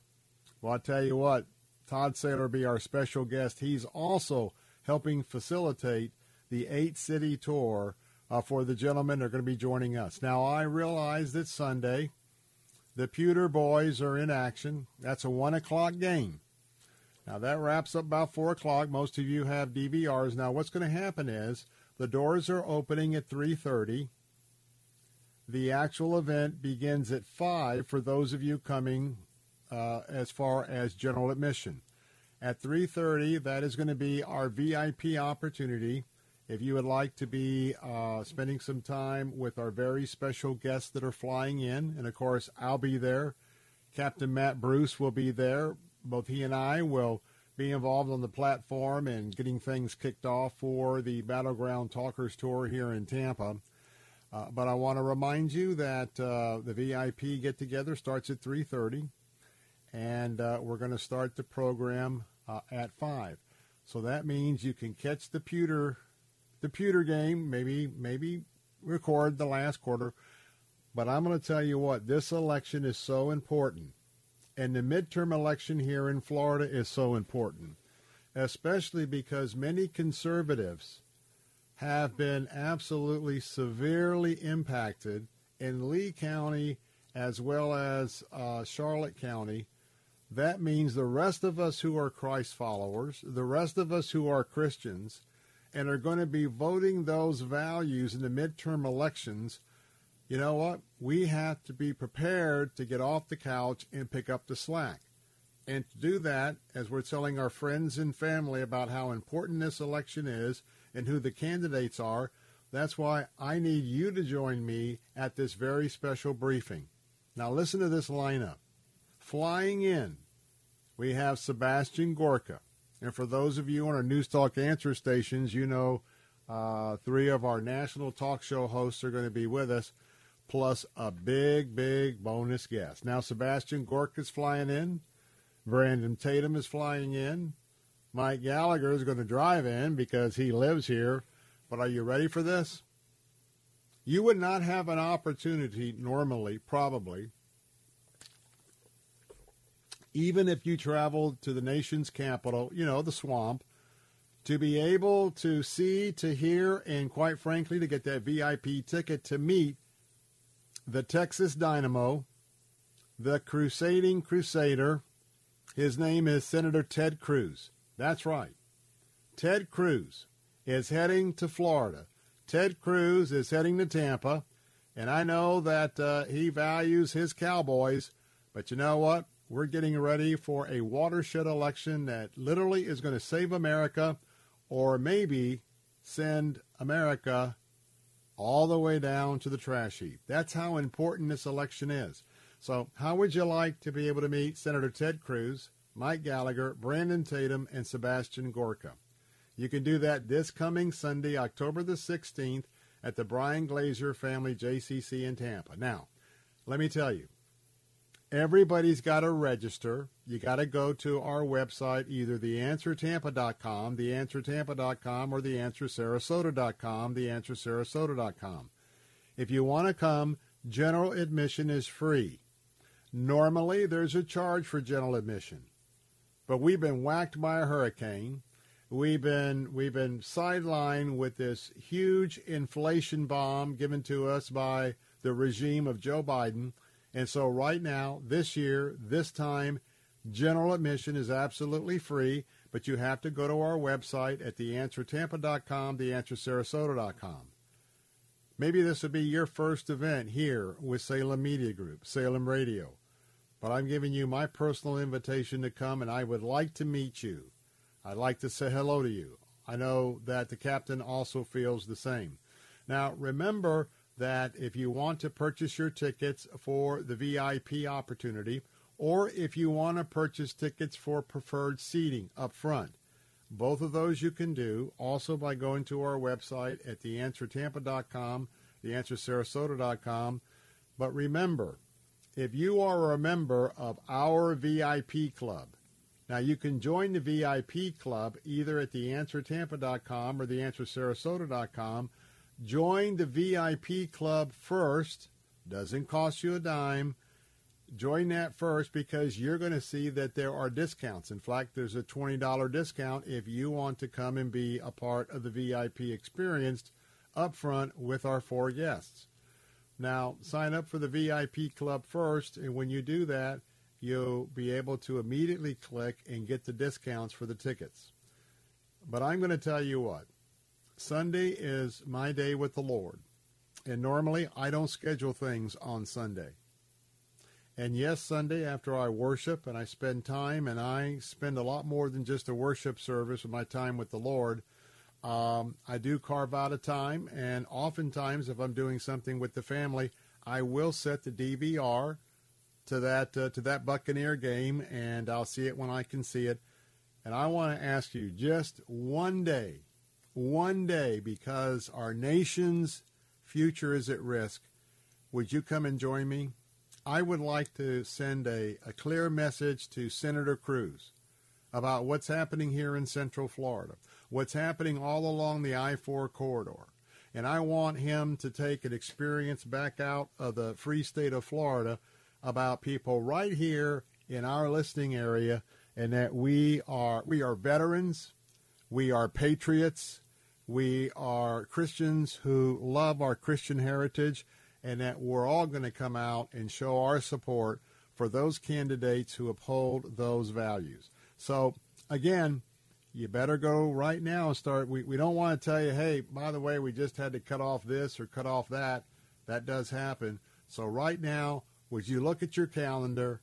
Well, I'll tell you what, Todd Saylor be our special guest. He's also helping facilitate the eight city tour uh, for the gentlemen that are going to be joining us. Now, I realize that Sunday the Pewter boys are in action. That's a one o'clock game. Now that wraps up about four o'clock. Most of you have DVRs. Now, what's going to happen is the doors are opening at three thirty. The actual event begins at 5 for those of you coming uh, as far as general admission. At 3:30, that is going to be our VIP opportunity. If you would like to be uh, spending some time with our very special guests that are flying in, and of course I'll be there, Captain Matt Bruce will be there. Both he and I will be involved on the platform and getting things kicked off for the Battleground Talkers Tour here in Tampa. Uh, but I want to remind you that uh, the VIP get together starts at 3:30, and uh, we're going to start the program uh, at five. So that means you can catch the pewter, the pewter game. Maybe maybe record the last quarter. But I'm going to tell you what this election is so important, and the midterm election here in Florida is so important, especially because many conservatives have been absolutely severely impacted in Lee County as well as uh, Charlotte County. That means the rest of us who are Christ followers, the rest of us who are Christians, and are going to be voting those values in the midterm elections, you know what? We have to be prepared to get off the couch and pick up the slack. And to do that, as we're telling our friends and family about how important this election is, and who the candidates are. That's why I need you to join me at this very special briefing. Now, listen to this lineup. Flying in, we have Sebastian Gorka. And for those of you on our News Talk answer stations, you know uh, three of our national talk show hosts are going to be with us, plus a big, big bonus guest. Now, Sebastian Gorka is flying in. Brandon Tatum is flying in. Mike Gallagher is going to drive in because he lives here. But are you ready for this? You would not have an opportunity normally, probably, even if you traveled to the nation's capital, you know, the swamp, to be able to see, to hear, and quite frankly, to get that VIP ticket to meet the Texas Dynamo, the crusading crusader. His name is Senator Ted Cruz. That's right. Ted Cruz is heading to Florida. Ted Cruz is heading to Tampa, and I know that uh, he values his Cowboys, but you know what? We're getting ready for a watershed election that literally is going to save America or maybe send America all the way down to the trash heap. That's how important this election is. So, how would you like to be able to meet Senator Ted Cruz? Mike Gallagher, Brandon Tatum, and Sebastian Gorka. You can do that this coming Sunday, October the 16th, at the Bryan Glazer Family JCC in Tampa. Now, let me tell you, everybody's got to register. You got to go to our website, either theanswertampa.com, theanswertampa.com, or theanswersarasota.com, theanswersarasota.com. If you want to come, general admission is free. Normally, there's a charge for general admission. But we've been whacked by a hurricane. We've been we've been sidelined with this huge inflation bomb given to us by the regime of Joe Biden. And so right now, this year, this time, general admission is absolutely free, but you have to go to our website at theanswertampa.com, theanswersarasota.com. Maybe this would be your first event here with Salem Media Group, Salem Radio but I'm giving you my personal invitation to come, and I would like to meet you. I'd like to say hello to you. I know that the captain also feels the same. Now, remember that if you want to purchase your tickets for the VIP opportunity, or if you want to purchase tickets for preferred seating up front, both of those you can do also by going to our website at theanswertampa.com, theanswersarasota.com. But remember, if you are a member of our VIP club, now you can join the VIP club either at theanswertampa.com or theanswersarasota.com. Join the VIP club first. Doesn't cost you a dime. Join that first because you're going to see that there are discounts. In fact, there's a $20 discount if you want to come and be a part of the VIP experience up front with our four guests. Now, sign up for the VIP club first, and when you do that, you'll be able to immediately click and get the discounts for the tickets. But I'm going to tell you what Sunday is my day with the Lord. And normally I don't schedule things on Sunday. And yes, Sunday after I worship and I spend time, and I spend a lot more than just a worship service with my time with the Lord. Um, I do carve out a time, and oftentimes, if I'm doing something with the family, I will set the DVR to that uh, to that Buccaneer game, and I'll see it when I can see it. And I want to ask you just one day, one day, because our nation's future is at risk. Would you come and join me? I would like to send a, a clear message to Senator Cruz about what's happening here in Central Florida, what's happening all along the I 4 corridor. And I want him to take an experience back out of the free state of Florida about people right here in our listening area and that we are we are veterans, we are patriots, we are Christians who love our Christian heritage and that we're all going to come out and show our support for those candidates who uphold those values. So again, you better go right now and start. We, we don't want to tell you, hey, by the way, we just had to cut off this or cut off that. That does happen. So right now, would you look at your calendar?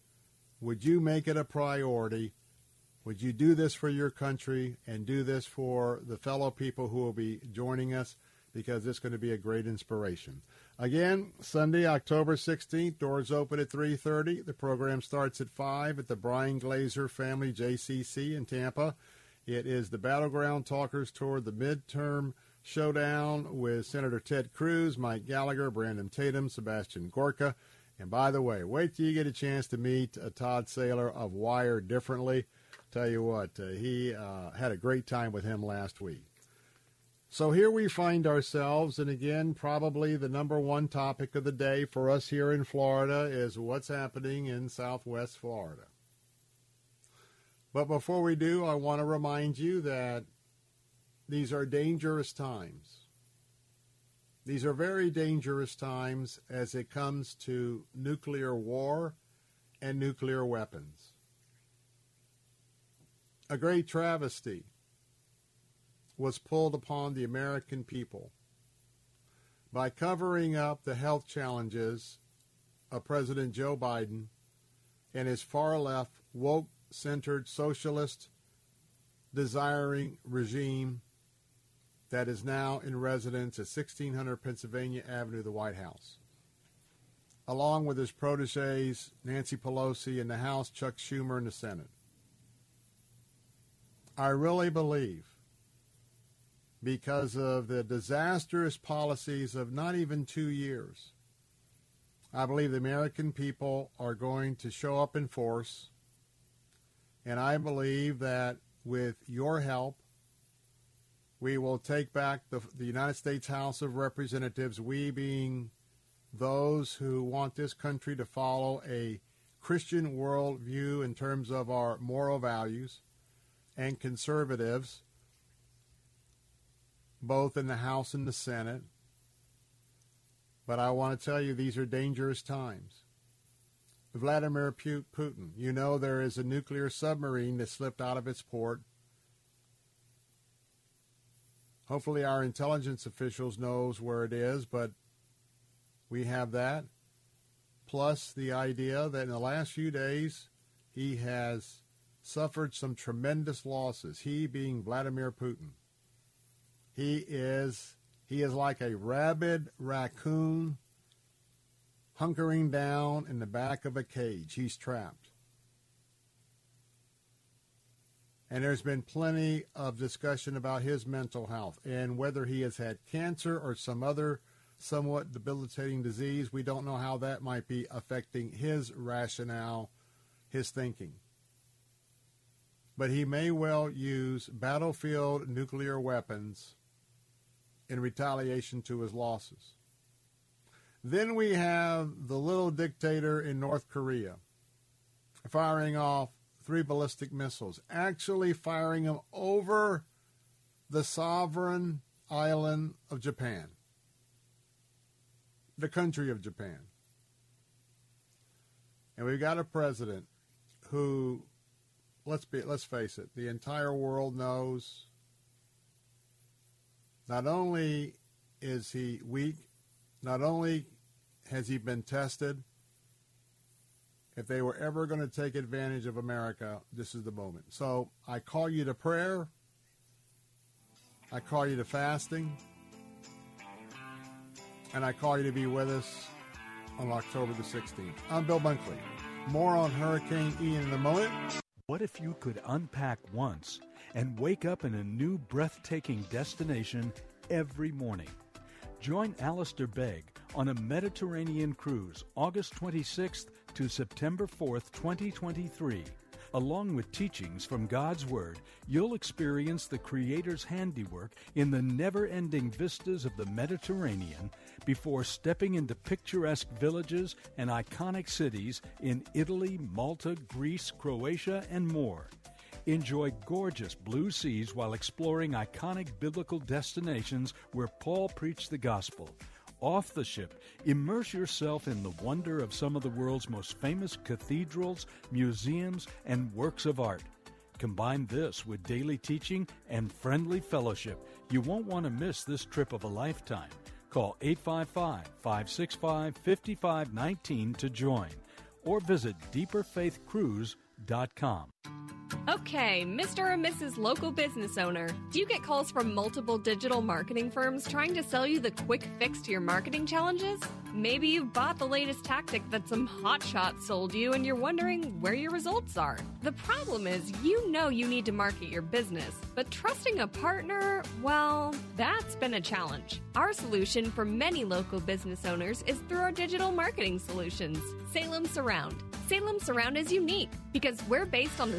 Would you make it a priority? Would you do this for your country and do this for the fellow people who will be joining us? Because it's going to be a great inspiration. Again, Sunday, October 16th, doors open at 3.30. The program starts at 5 at the Bryan Glazer Family JCC in Tampa. It is the Battleground Talkers toward the midterm showdown with Senator Ted Cruz, Mike Gallagher, Brandon Tatum, Sebastian Gorka. And by the way, wait till you get a chance to meet uh, Todd Saylor of Wired Differently. Tell you what, uh, he uh, had a great time with him last week. So here we find ourselves, and again, probably the number one topic of the day for us here in Florida is what's happening in Southwest Florida. But before we do, I want to remind you that these are dangerous times. These are very dangerous times as it comes to nuclear war and nuclear weapons. A great travesty was pulled upon the American people by covering up the health challenges of President Joe Biden and his far left, woke centered, socialist desiring regime that is now in residence at 1600 Pennsylvania Avenue, the White House. Along with his proteges, Nancy Pelosi in the House, Chuck Schumer in the Senate. I really believe because of the disastrous policies of not even two years. I believe the American people are going to show up in force. And I believe that with your help, we will take back the, the United States House of Representatives, we being those who want this country to follow a Christian worldview in terms of our moral values, and conservatives both in the House and the Senate. But I want to tell you, these are dangerous times. Vladimir Putin, you know there is a nuclear submarine that slipped out of its port. Hopefully our intelligence officials knows where it is, but we have that. Plus the idea that in the last few days he has suffered some tremendous losses, he being Vladimir Putin. He is he is like a rabid raccoon hunkering down in the back of a cage. He's trapped. And there's been plenty of discussion about his mental health and whether he has had cancer or some other somewhat debilitating disease. We don't know how that might be affecting his rationale, his thinking. But he may well use battlefield nuclear weapons in retaliation to his losses. Then we have the little dictator in North Korea firing off three ballistic missiles, actually firing them over the sovereign island of Japan, the country of Japan. And we've got a president who, let's be, let's face it, the entire world knows not only is he weak, not only has he been tested, if they were ever going to take advantage of America, this is the moment. So I call you to prayer. I call you to fasting. And I call you to be with us on October the 16th. I'm Bill Bunkley. More on Hurricane Ian in a moment. What if you could unpack once and wake up in a new breathtaking destination every morning? Join Alistair Begg on a Mediterranean cruise August 26th to September 4th, 2023. Along with teachings from God's Word, you'll experience the Creator's handiwork in the never ending vistas of the Mediterranean before stepping into picturesque villages and iconic cities in Italy, Malta, Greece, Croatia, and more. Enjoy gorgeous blue seas while exploring iconic biblical destinations where Paul preached the gospel. Off the ship, immerse yourself in the wonder of some of the world's most famous cathedrals, museums, and works of art. Combine this with daily teaching and friendly fellowship. You won't want to miss this trip of a lifetime. Call 855 565 5519 to join or visit deeperfaithcruise.com. Okay, Mr. and Mrs. Local Business Owner, do you get calls from multiple digital marketing firms trying to sell you the quick fix to your marketing challenges? Maybe you've bought the latest tactic that some hotshot sold you and you're wondering where your results are. The problem is, you know you need to market your business, but trusting a partner, well, that's been a challenge. Our solution for many local business owners is through our digital marketing solutions, Salem Surround. Salem Surround is unique because we're based on the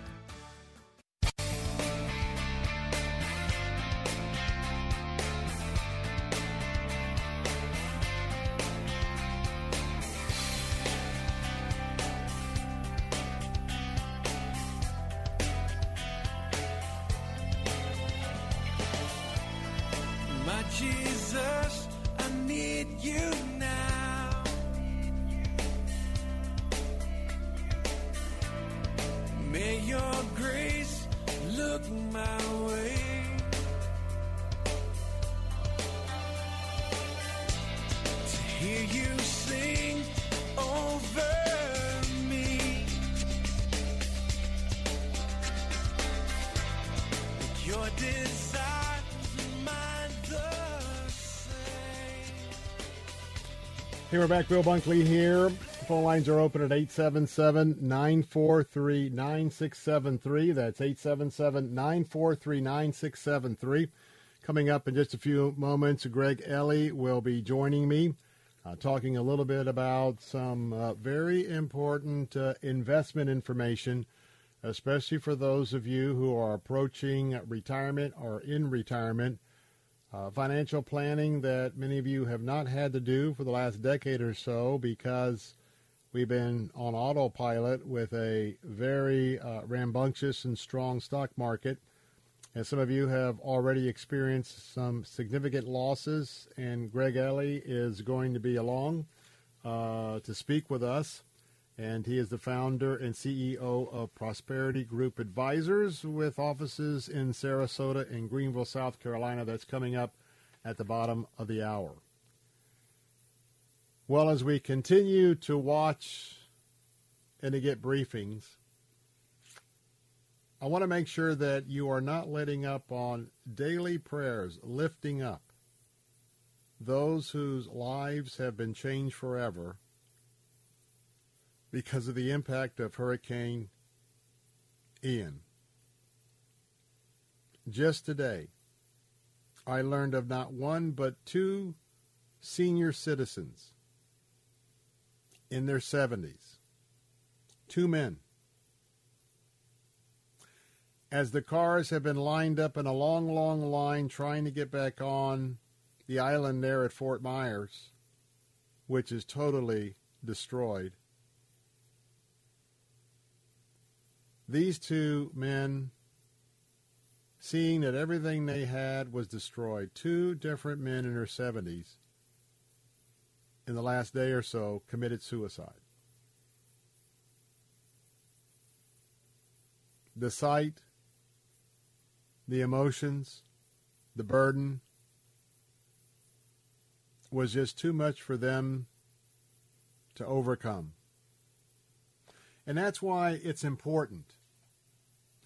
Jesus, I need you now. Hey, we're back. Bill Bunkley here. Phone lines are open at 877 943 9673. That's 877 943 9673. Coming up in just a few moments, Greg Ellie will be joining me, uh, talking a little bit about some uh, very important uh, investment information, especially for those of you who are approaching retirement or in retirement. Uh, financial planning that many of you have not had to do for the last decade or so because we've been on autopilot with a very uh, rambunctious and strong stock market. And some of you have already experienced some significant losses, and Greg Ellie is going to be along uh, to speak with us. And he is the founder and CEO of Prosperity Group Advisors with offices in Sarasota and Greenville, South Carolina. That's coming up at the bottom of the hour. Well, as we continue to watch and to get briefings, I want to make sure that you are not letting up on daily prayers, lifting up those whose lives have been changed forever because of the impact of Hurricane Ian. Just today, I learned of not one but two senior citizens in their 70s. Two men. As the cars have been lined up in a long, long line trying to get back on the island there at Fort Myers, which is totally destroyed, these two men, seeing that everything they had was destroyed, two different men in their 70s, in the last day or so, committed suicide. the sight, the emotions, the burden was just too much for them to overcome. And that's why it's important.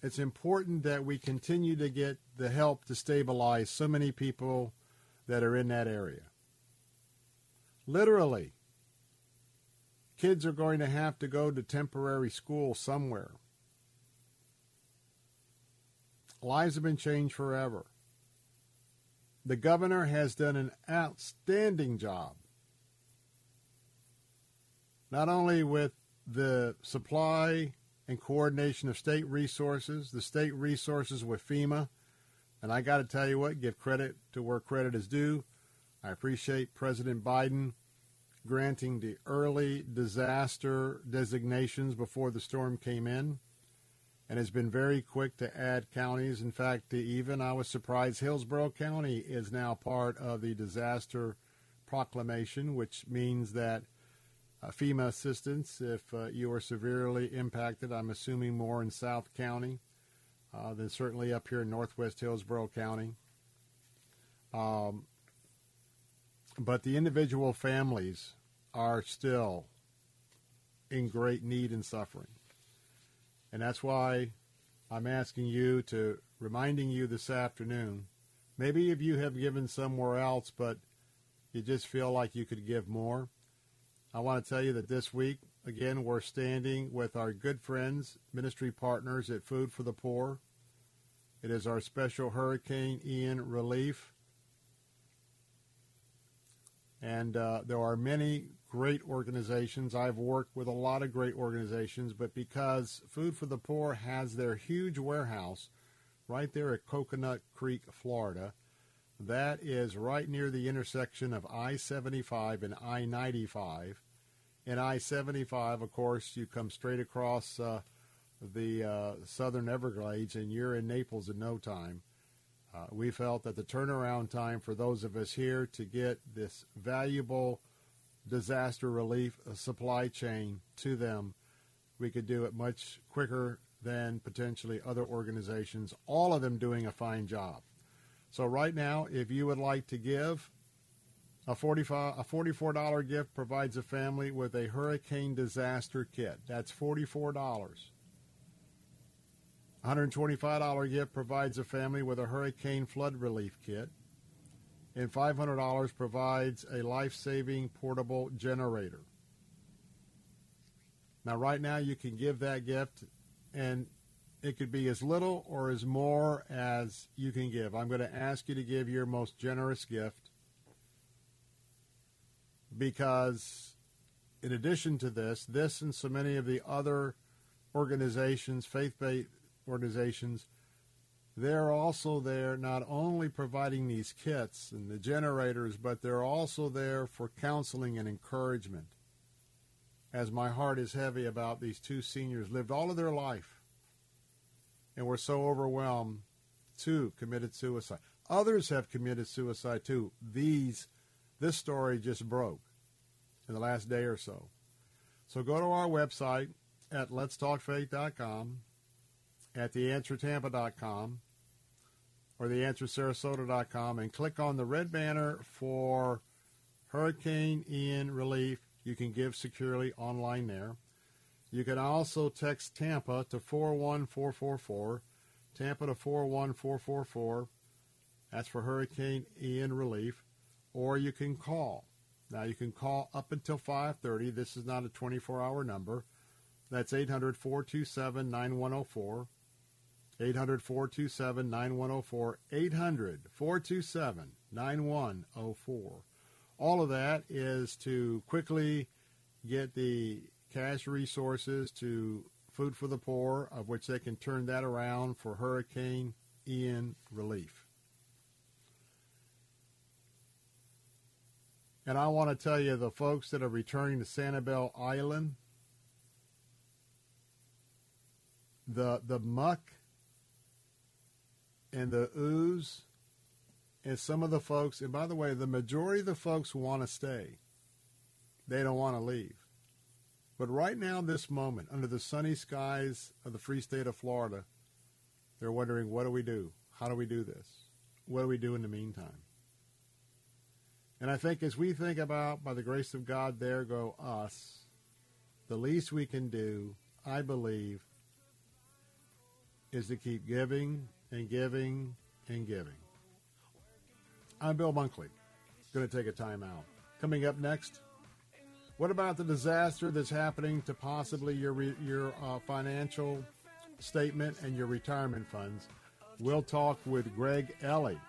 It's important that we continue to get the help to stabilize so many people that are in that area. Literally, kids are going to have to go to temporary school somewhere. Lives have been changed forever. The governor has done an outstanding job, not only with the supply and coordination of state resources, the state resources with FEMA. And I got to tell you what, give credit to where credit is due. I appreciate President Biden granting the early disaster designations before the storm came in and has been very quick to add counties. In fact, even I was surprised Hillsborough County is now part of the disaster proclamation, which means that FEMA assistance, if uh, you are severely impacted, I'm assuming more in South County uh, than certainly up here in Northwest Hillsborough County. Um, but the individual families are still in great need and suffering. And that's why I'm asking you to, reminding you this afternoon, maybe if you have given somewhere else, but you just feel like you could give more. I want to tell you that this week, again, we're standing with our good friends, ministry partners at Food for the Poor. It is our special Hurricane Ian relief. And uh, there are many great organizations. I've worked with a lot of great organizations, but because Food for the Poor has their huge warehouse right there at Coconut Creek, Florida, that is right near the intersection of I 75 and I 95. In I 75, of course, you come straight across uh, the uh, southern Everglades and you're in Naples in no time. Uh, we felt that the turnaround time for those of us here to get this valuable disaster relief supply chain to them, we could do it much quicker than potentially other organizations, all of them doing a fine job. So right now, if you would like to give, a, 45, a $44 gift provides a family with a hurricane disaster kit. That's $44. $125 gift provides a family with a hurricane flood relief kit and $500 provides a life-saving portable generator. Now, right now, you can give that gift, and it could be as little or as more as you can give. I'm going to ask you to give your most generous gift because, in addition to this, this and so many of the other organizations, faith-based organizations, they're also there not only providing these kits and the generators, but they're also there for counseling and encouragement. As my heart is heavy about these two seniors, lived all of their life and were so overwhelmed, too, committed suicide. Others have committed suicide too. These, this story just broke in the last day or so. So go to our website at letstalkfaith.com, at theanswertampa.com, or theanswersarasota.com and click on the red banner for Hurricane Ian relief. You can give securely online there. You can also text Tampa to 41444, Tampa to 41444. That's for Hurricane Ian relief. Or you can call. Now you can call up until 5:30. This is not a 24-hour number. That's 800-427-9104. 800 427 9104. 800 427 9104. All of that is to quickly get the cash resources to Food for the Poor, of which they can turn that around for Hurricane Ian relief. And I want to tell you the folks that are returning to Sanibel Island, the the muck and the ooze and some of the folks, and by the way, the majority of the folks want to stay. They don't want to leave. But right now, this moment, under the sunny skies of the free state of Florida, they're wondering, what do we do? How do we do this? What do we do in the meantime? And I think as we think about, by the grace of God, there go us, the least we can do, I believe, is to keep giving and giving and giving. I'm Bill Bunkley. Going to take a time out. Coming up next, what about the disaster that's happening to possibly your re- your uh, financial statement and your retirement funds? We'll talk with Greg Ellie,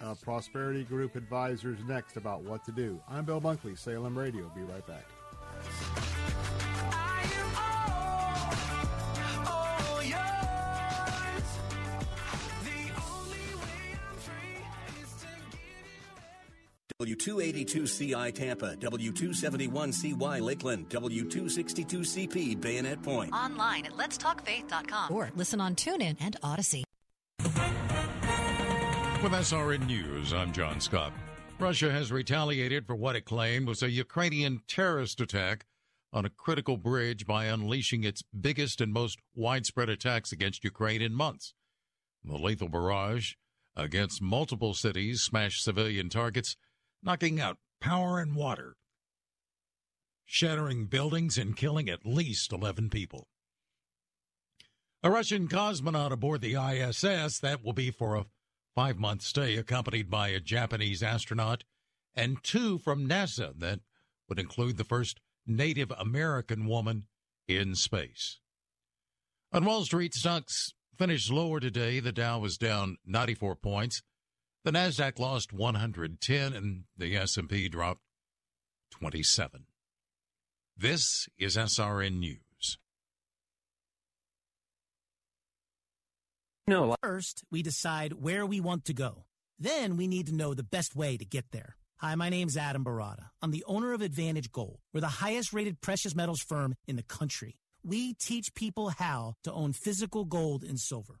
uh, Prosperity Group Advisors, next about what to do. I'm Bill Bunkley, Salem Radio. Be right back. W282CI Tampa, W271CY Lakeland, W262CP Bayonet Point. Online at letstalkfaith.com or listen on TuneIn and Odyssey. With SRN News, I'm John Scott. Russia has retaliated for what it claimed was a Ukrainian terrorist attack on a critical bridge by unleashing its biggest and most widespread attacks against Ukraine in months. The lethal barrage against multiple cities smashed civilian targets, knocking out power and water, shattering buildings and killing at least 11 people. A Russian cosmonaut aboard the ISS that will be for a five month stay, accompanied by a Japanese astronaut and two from NASA that would include the first Native American woman in space. On Wall Street, stocks finished lower today. The Dow was down 94 points. The Nasdaq lost 110 and the S&P dropped 27. This is SRN News. No. First, we decide where we want to go. Then we need to know the best way to get there. Hi, my name's Adam Baratta. I'm the owner of Advantage Gold. We're the highest rated precious metals firm in the country. We teach people how to own physical gold and silver.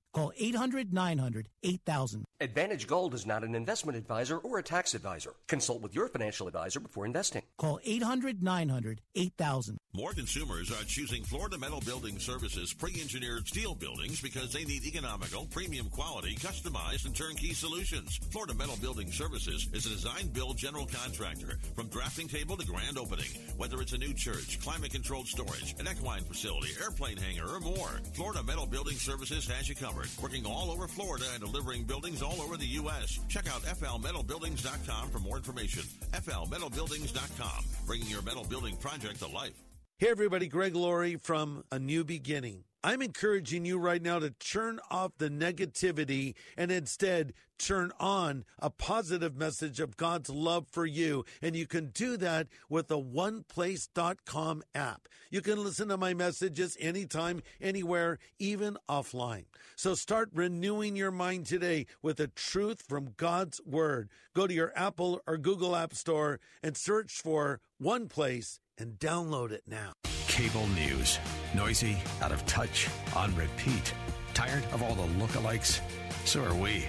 Call 800 900 8000. Advantage Gold is not an investment advisor or a tax advisor. Consult with your financial advisor before investing. Call 800 900 8000. More consumers are choosing Florida Metal Building Services pre-engineered steel buildings because they need economical, premium quality, customized, and turnkey solutions. Florida Metal Building Services is a design-build general contractor from drafting table to grand opening. Whether it's a new church, climate-controlled storage, an equine facility, airplane hangar, or more, Florida Metal Building Services has you covered. Working all over Florida and delivering buildings all over the U.S. Check out flmetalbuildings.com for more information. flmetalbuildings.com, bringing your metal building project to life. Hey, everybody, Greg Laurie from A New Beginning. I'm encouraging you right now to turn off the negativity and instead turn on a positive message of God's love for you. And you can do that with the oneplace.com app. You can listen to my messages anytime, anywhere, even offline. So start renewing your mind today with the truth from God's Word. Go to your Apple or Google App Store and search for One Place and download it now. Cable news. Noisy, out of touch, on repeat. Tired of all the lookalikes? So are we.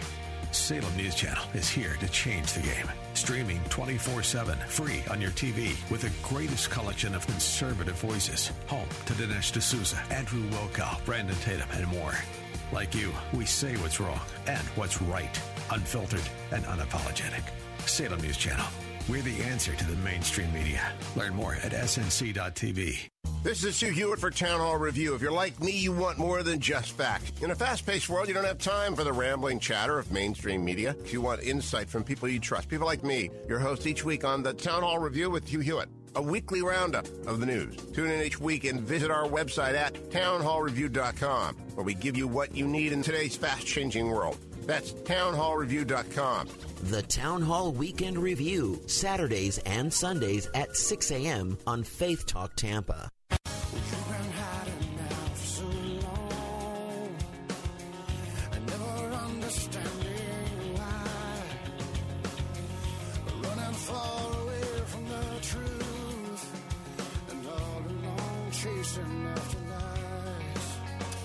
Salem News Channel is here to change the game. Streaming 24 7, free on your TV, with the greatest collection of conservative voices. Home to Dinesh D'Souza, Andrew Wilkow, Brandon Tatum, and more. Like you, we say what's wrong and what's right, unfiltered and unapologetic. Salem News Channel. We're the answer to the mainstream media. Learn more at snc.tv. This is Hugh Hewitt for Town Hall Review. If you're like me, you want more than just facts. In a fast paced world, you don't have time for the rambling chatter of mainstream media. You want insight from people you trust, people like me, your host each week on the Town Hall Review with Hugh Hewitt, a weekly roundup of the news. Tune in each week and visit our website at townhallreview.com, where we give you what you need in today's fast changing world. That's townhallreview.com. The Town Hall Weekend Review, Saturdays and Sundays at 6 a.m. on Faith Talk Tampa.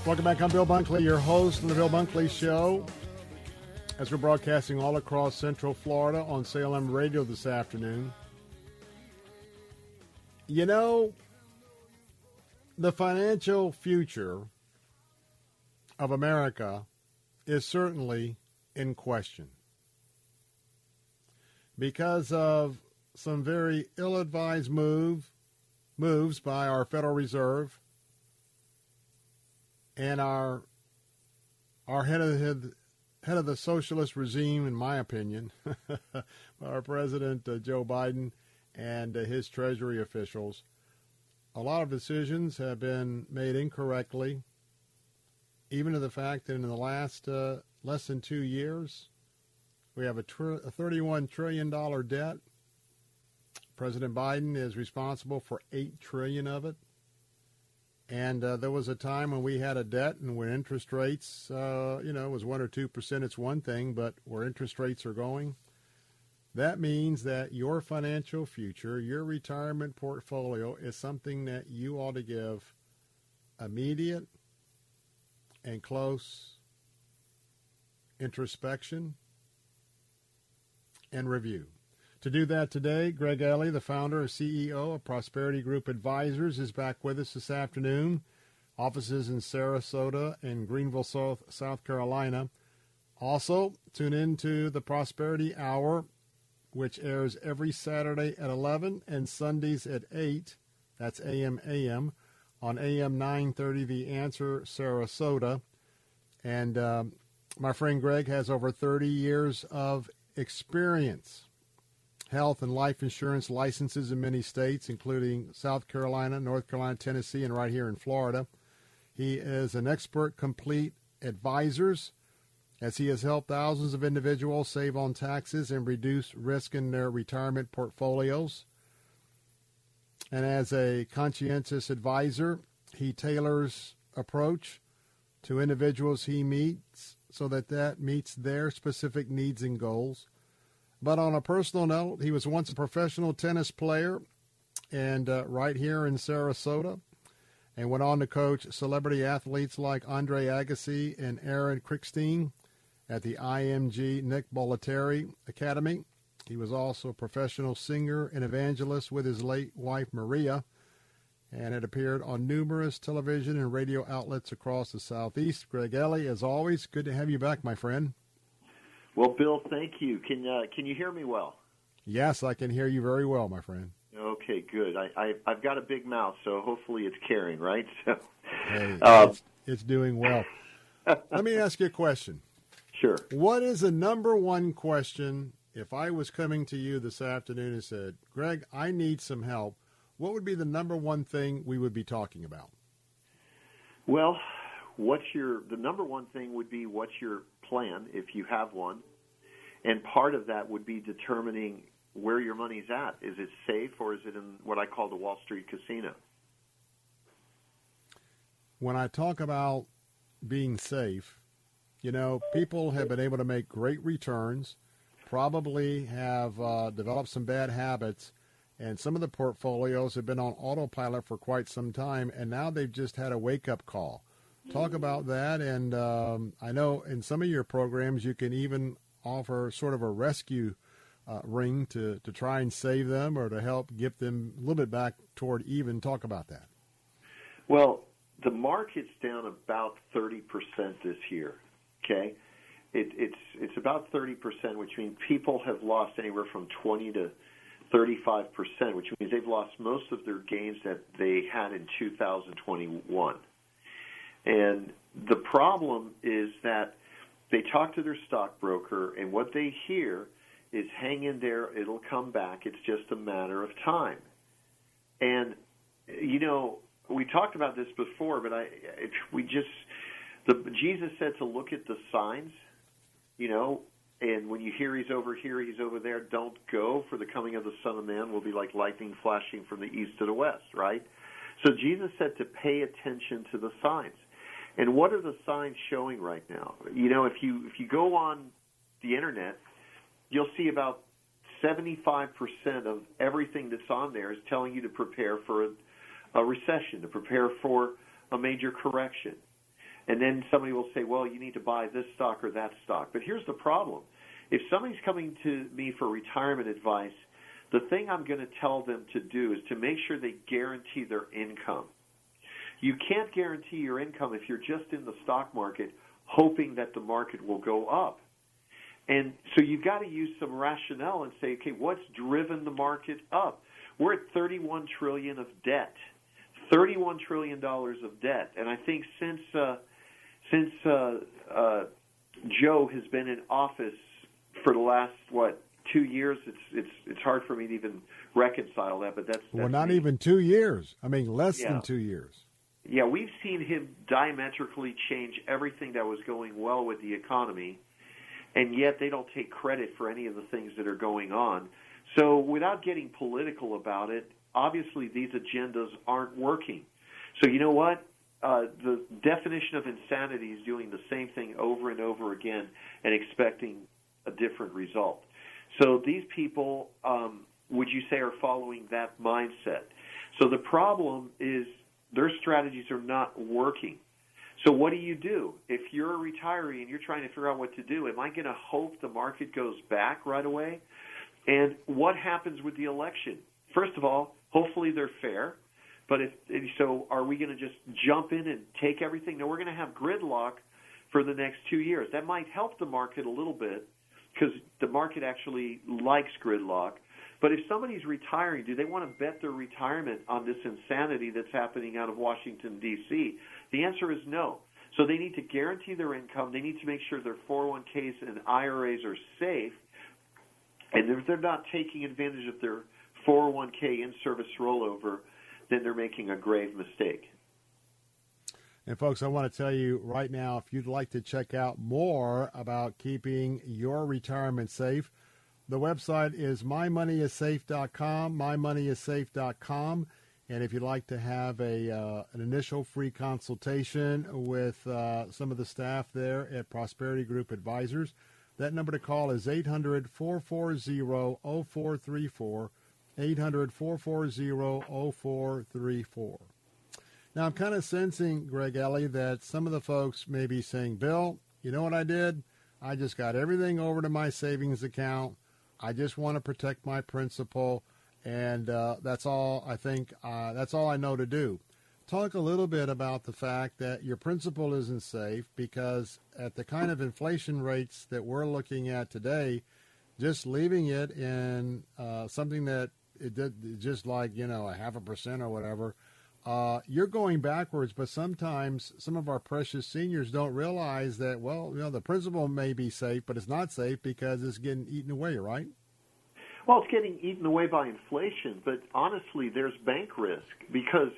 Welcome back. I'm Bill Bunkley, your host of the Bill Bunkley Show. As we're broadcasting all across Central Florida on Salem Radio this afternoon. You know, the financial future of America is certainly in question because of some very ill-advised move moves by our Federal Reserve and our our head of the head of the socialist regime, in my opinion, <laughs> our President uh, Joe Biden and uh, his Treasury officials. A lot of decisions have been made incorrectly, even to the fact that in the last uh, less than two years, we have a, tr- a $31 trillion debt. President Biden is responsible for 8 trillion of it. And uh, there was a time when we had a debt and when interest rates, uh, you know, was 1 or 2%, it's one thing, but where interest rates are going, that means that your financial future, your retirement portfolio is something that you ought to give immediate and close introspection and review. To do that today, Greg Ellie, the founder and CEO of Prosperity Group Advisors, is back with us this afternoon. Offices in Sarasota and Greenville, South, South Carolina. Also, tune in to the Prosperity Hour, which airs every Saturday at 11 and Sundays at 8. That's AM AM on AM 930 The Answer Sarasota. And um, my friend Greg has over 30 years of experience health and life insurance licenses in many states, including South Carolina, North Carolina, Tennessee, and right here in Florida. He is an expert complete advisors as he has helped thousands of individuals save on taxes and reduce risk in their retirement portfolios. And as a conscientious advisor, he tailors approach to individuals he meets so that that meets their specific needs and goals. But on a personal note, he was once a professional tennis player and uh, right here in Sarasota and went on to coach celebrity athletes like Andre Agassi and Aaron Krickstein at the IMG Nick Bollettieri Academy. He was also a professional singer and evangelist with his late wife Maria and had appeared on numerous television and radio outlets across the Southeast. Greg Ellie, as always, good to have you back, my friend. Well, Bill, thank you. Can uh, can you hear me well? Yes, I can hear you very well, my friend. Okay, good. I, I I've got a big mouth, so hopefully it's carrying, right? <laughs> So, hey, um, it's, it's doing well. <laughs> Let me ask you a question. Sure. What is the number one question if I was coming to you this afternoon and said, Greg, I need some help? What would be the number one thing we would be talking about? Well, what's your the number one thing would be what's your plan if you have one, and part of that would be determining where your money's at. Is it safe or is it in what I call the Wall Street casino? When I talk about being safe, you know, people have been able to make great returns, probably have uh, developed some bad habits, and some of the portfolios have been on autopilot for quite some time, and now they've just had a wake up call. Talk about that, and um, I know in some of your programs you can even offer sort of a rescue uh, ring to, to try and save them or to help get them a little bit back toward even. Talk about that. Well, the market's down about 30% this year. Okay? It, it's, it's about 30%, which means people have lost anywhere from 20 to 35%, which means they've lost most of their gains that they had in 2021. And the problem is that they talk to their stockbroker, and what they hear is hang in there, it'll come back, it's just a matter of time. And, you know, we talked about this before, but I, we just, the, Jesus said to look at the signs, you know, and when you hear he's over here, he's over there, don't go, for the coming of the Son of Man will be like lightning flashing from the east to the west, right? So Jesus said to pay attention to the signs. And what are the signs showing right now? You know, if you if you go on the internet, you'll see about 75% of everything that's on there is telling you to prepare for a, a recession, to prepare for a major correction. And then somebody will say, well, you need to buy this stock or that stock. But here's the problem. If somebody's coming to me for retirement advice, the thing I'm going to tell them to do is to make sure they guarantee their income. You can't guarantee your income if you're just in the stock market hoping that the market will go up. And so you've got to use some rationale and say, okay, what's driven the market up? We're at 31 trillion of debt. 31 trillion dollars of debt. And I think since uh, since uh, uh, Joe has been in office for the last what two years, it's it's it's hard for me to even reconcile that. But that's, that's well, not me. even two years. I mean, less Yeah. than two years. Yeah, we've seen him diametrically change everything that was going well with the economy, and yet they don't take credit for any of the things that are going on. So, without getting political about it, obviously these agendas aren't working. So, you know what? Uh, the definition of insanity is doing the same thing over and over again and expecting a different result. So, these people, um, would you say, are following that mindset? So, the problem is their strategies are not working. So what do you do? If you're a retiree and you're trying to figure out what to do, am I going to hope the market goes back right away? And what happens with the election? First of all, hopefully they're fair. But if so, are we going to just jump in and take everything? No, we're going to have gridlock for the next two years. That might help the market a little bit because the market actually likes gridlock. But if somebody's retiring, do they want to bet their retirement on this insanity that's happening out of Washington, D.C.? The answer is no. So they need to guarantee their income. They need to make sure their 401ks and IRAs are safe. And if they're not taking advantage of their 401k in service rollover, then they're making a grave mistake. And folks, I want to tell you right now if you'd like to check out more about keeping your retirement safe, the website is mymoneyissafe.com, mymoneyissafe.com. And if you'd like to have a uh, an initial free consultation with uh, some of the staff there at Prosperity Group Advisors, that number to call is 800 440 0434. 800 440 0434. Now, I'm kind of sensing, Greg Ellie, that some of the folks may be saying, Bill, you know what I did? I just got everything over to my savings account. I just want to protect my principal, and uh, that's all I think, uh, that's all I know to do. Talk a little bit about the fact that your principal isn't safe because at the kind of inflation rates that we're looking at today, just leaving it in uh, something that it did just like you know a half a percent or whatever, uh, you're going backwards. But sometimes some of our precious seniors don't realize that well, you know, the principal may be safe, but it's not safe because it's getting eaten away, right? Well, it's getting eaten away by inflation, but honestly, there's bank risk because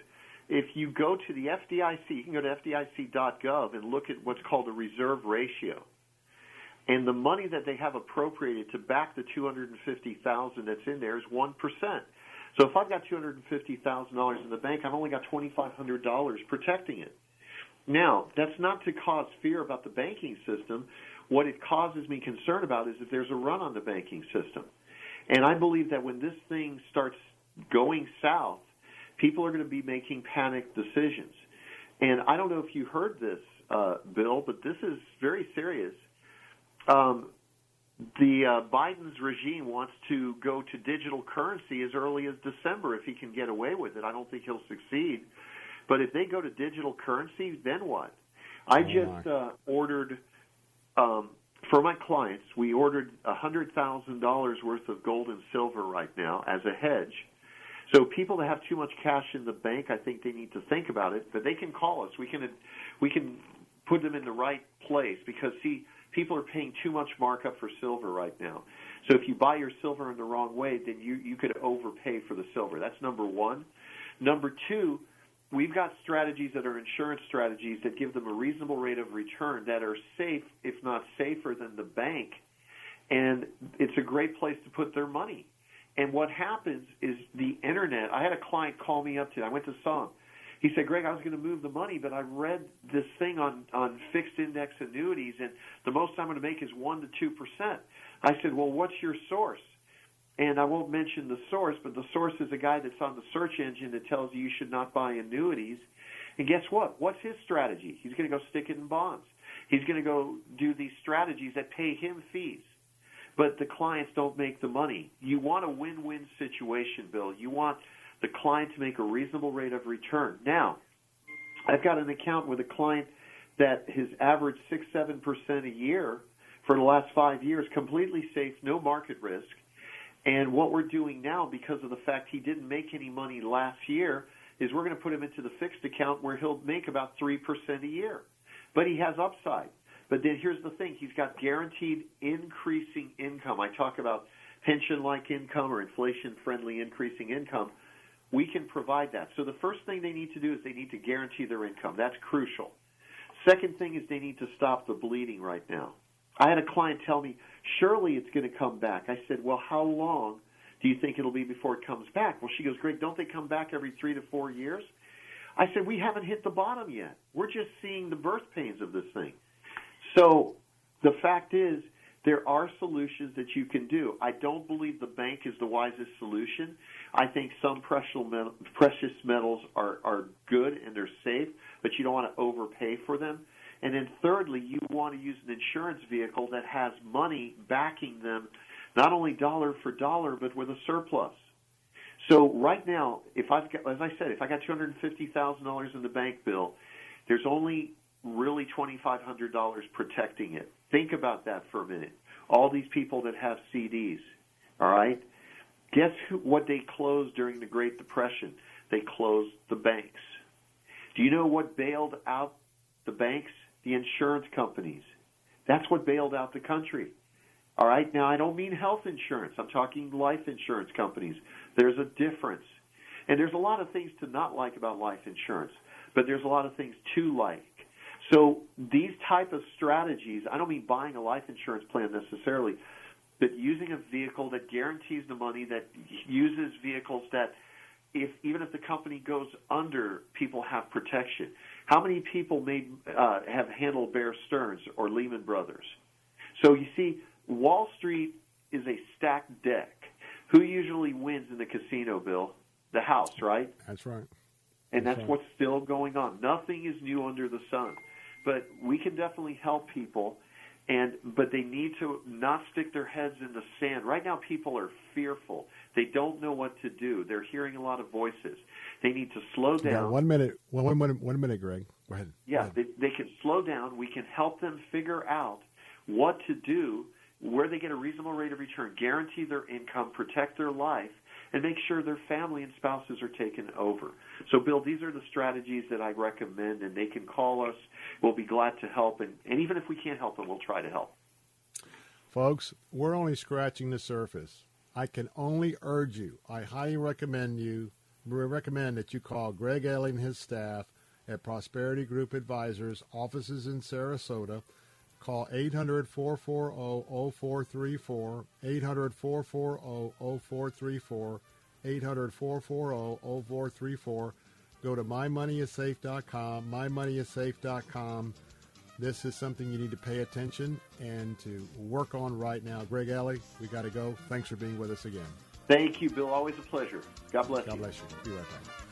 if you go to the FDIC, you can go to FDIC.gov and look at what's called a reserve ratio. And the money that they have appropriated to back the 250,000 that's in there is 1%. So if I've got $250,000 in the bank, I've only got $2,500 protecting it. Now, that's not to cause fear about the banking system. What it causes me concern about is that there's a run on the banking system. And I believe that when this thing starts going south, people are going to be making panic decisions. And I don't know if you heard this, uh, Bill, but this is very serious. Um, the uh, Biden's regime wants to go to digital currency as early as December if he can get away with it. I don't think he'll succeed. But if they go to digital currency, then what? I just uh, ordered um, for my clients. We ordered a hundred thousand dollars worth of gold and silver right now as a hedge. So people that have too much cash in the bank, I think they need to think about it. But they can call us. We can we can put them in the right place because see people are paying too much markup for silver right now. So if you buy your silver in the wrong way, then you you could overpay for the silver. That's number one. Number two, we've got strategies that are insurance strategies that give them a reasonable rate of return that are safe, if not safer than the bank. And it's a great place to put their money. And what happens is the internet. I had a client call me up today. I went to saw him. He said, "Greg, I was going to move the money, but I read this thing on on fixed index annuities, and the most I'm going to make is one to two percent." I said, "Well, what's your source?" And I won't mention the source, but the source is a guy that's on the search engine that tells you you should not buy annuities. And guess what? What's his strategy? He's going to go stick it in bonds. He's going to go do these strategies that pay him fees. But the clients don't make the money. You want a win-win situation, Bill. You want the client to make a reasonable rate of return. Now, I've got an account with a client that has averaged six, seven percent a year for the last five years, completely safe, no market risk. And what we're doing now, because of the fact he didn't make any money last year, is we're going to put him into the fixed account where he'll make about 3% a year. But he has upside. But then here's the thing he's got guaranteed increasing income. I talk about pension like income or inflation friendly increasing income. We can provide that. So the first thing they need to do is they need to guarantee their income. That's crucial. Second thing is they need to stop the bleeding right now. I had a client tell me, surely it's going to come back. I said, well, how long do you think it'll be before it comes back? Well, she goes, Greg, don't they come back every three to four years? I said, we haven't hit the bottom yet. We're just seeing the birth pains of this thing. So the fact is, there are solutions that you can do. I don't believe the bank is the wisest solution. I think some precious metals are, are good and they're safe, but you don't want to overpay for them. And then thirdly, you want to use an insurance vehicle that has money backing them, not only dollar for dollar, but with a surplus. So right now, if I've got, as I said, if I got two hundred and fifty thousand dollars in the bank bill, there's only really twenty five hundred dollars protecting it. Think about that for a minute. All these people that have CDs, all right. Guess who, what they closed during the Great Depression? They closed the banks. Do you know what bailed out the banks? the insurance companies. That's what bailed out the country. All right, now I don't mean health insurance. I'm talking life insurance companies. There's a difference. And there's a lot of things to not like about life insurance, but there's a lot of things to like. So these type of strategies, I don't mean buying a life insurance plan necessarily, but using a vehicle that guarantees the money, that uses vehicles that if even if the company goes under, people have protection. How many people made uh, have handled Bear Stearns or Lehman Brothers? So you see, Wall Street is a stacked deck. Who usually wins in the casino, Bill? The house, right? That's right. And that's, that's right. what's still going on. Nothing is new under the sun. But we can definitely help people and but they need to not stick their heads in the sand. Right now people are fearful. They don't know what to do. They're hearing a lot of voices. They need to slow down. Yeah, one minute. One, one minute. One minute, Greg. Go ahead. Yeah, Go ahead. They, they can slow down. We can help them figure out what to do, where they get a reasonable rate of return, guarantee their income, protect their life, and make sure their family and spouses are taken over. So, Bill, these are the strategies that I recommend, and they can call us. We'll be glad to help, and, and even if we can't help them, we'll try to help. Folks, we're only scratching the surface. I can only urge you, I highly recommend you recommend that you call Greg Ellie and his staff at Prosperity Group Advisors, offices in Sarasota. Call 800 440 0434, 800 440 0434, 800 440 0434. Go to mymoneyissafe.com, mymoneyissafe.com. This is something you need to pay attention and to work on right now. Greg Alley, we got to go. Thanks for being with us again. Thank you, Bill. Always a pleasure. God bless God you. God bless you. Be right back.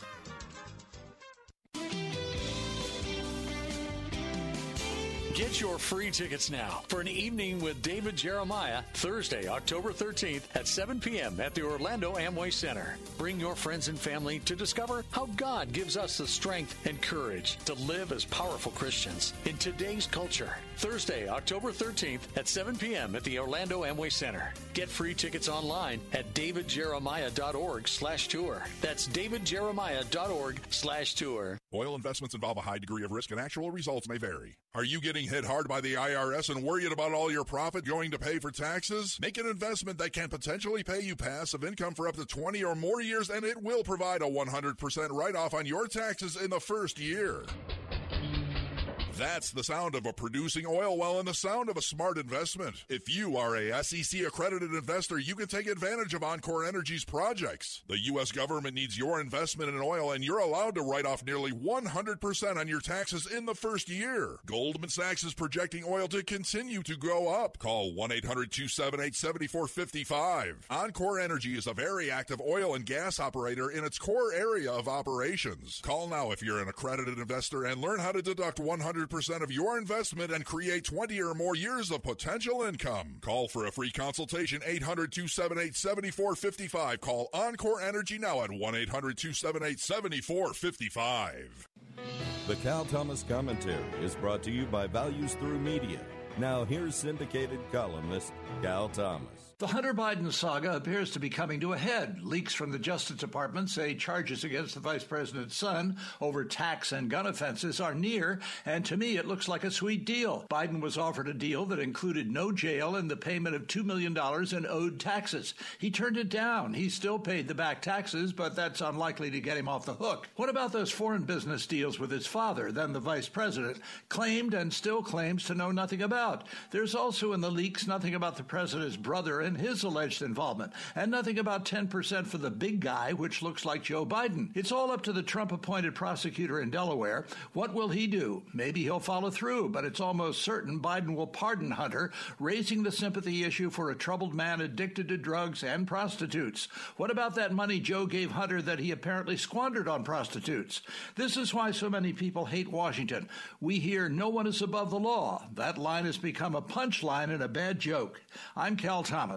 Get your free tickets now for an evening with David Jeremiah Thursday, October 13th at 7 p.m. at the Orlando Amway Center. Bring your friends and family to discover how God gives us the strength and courage to live as powerful Christians in today's culture. Thursday, October 13th at 7 p.m. at the Orlando Amway Center. Get free tickets online at davidjeremiah.org slash tour. That's davidjeremiah.org slash tour. Oil investments involve a high degree of risk and actual results may vary. Are you getting Being hit hard by the IRS and worried about all your profit going to pay for taxes? Make an investment that can potentially pay you passive income for up to 20 or more years, and it will provide a 100% write off on your taxes in the first year. That's the sound of a producing oil well and the sound of a smart investment. If you are a SEC accredited investor, you can take advantage of Encore Energy's projects. The U.S. government needs your investment in oil, and you're allowed to write off nearly 100% on your taxes in the first year. Goldman Sachs is projecting oil to continue to go up. Call 1 800 278 7455. Encore Energy is a very active oil and gas operator in its core area of operations. Call now if you're an accredited investor and learn how to deduct 100 100% of your investment and create 20 or more years of potential income. Call for a free consultation 800 278 7455. Call Encore Energy now at 1 800 278 7455. The Cal Thomas Commentary is brought to you by Values Through Media. Now, here's syndicated columnist Cal Thomas. The Hunter Biden saga appears to be coming to a head. Leaks from the Justice Department say charges against the vice president's son over tax and gun offenses are near, and to me it looks like a sweet deal. Biden was offered a deal that included no jail and the payment of $2 million in owed taxes. He turned it down. He still paid the back taxes, but that's unlikely to get him off the hook. What about those foreign business deals with his father, then the vice president, claimed and still claims to know nothing about? There's also in the leaks nothing about the president's brother and his alleged involvement, and nothing about 10% for the big guy, which looks like Joe Biden. It's all up to the Trump appointed prosecutor in Delaware. What will he do? Maybe he'll follow through, but it's almost certain Biden will pardon Hunter, raising the sympathy issue for a troubled man addicted to drugs and prostitutes. What about that money Joe gave Hunter that he apparently squandered on prostitutes? This is why so many people hate Washington. We hear no one is above the law. That line has become a punchline and a bad joke. I'm Cal Thomas.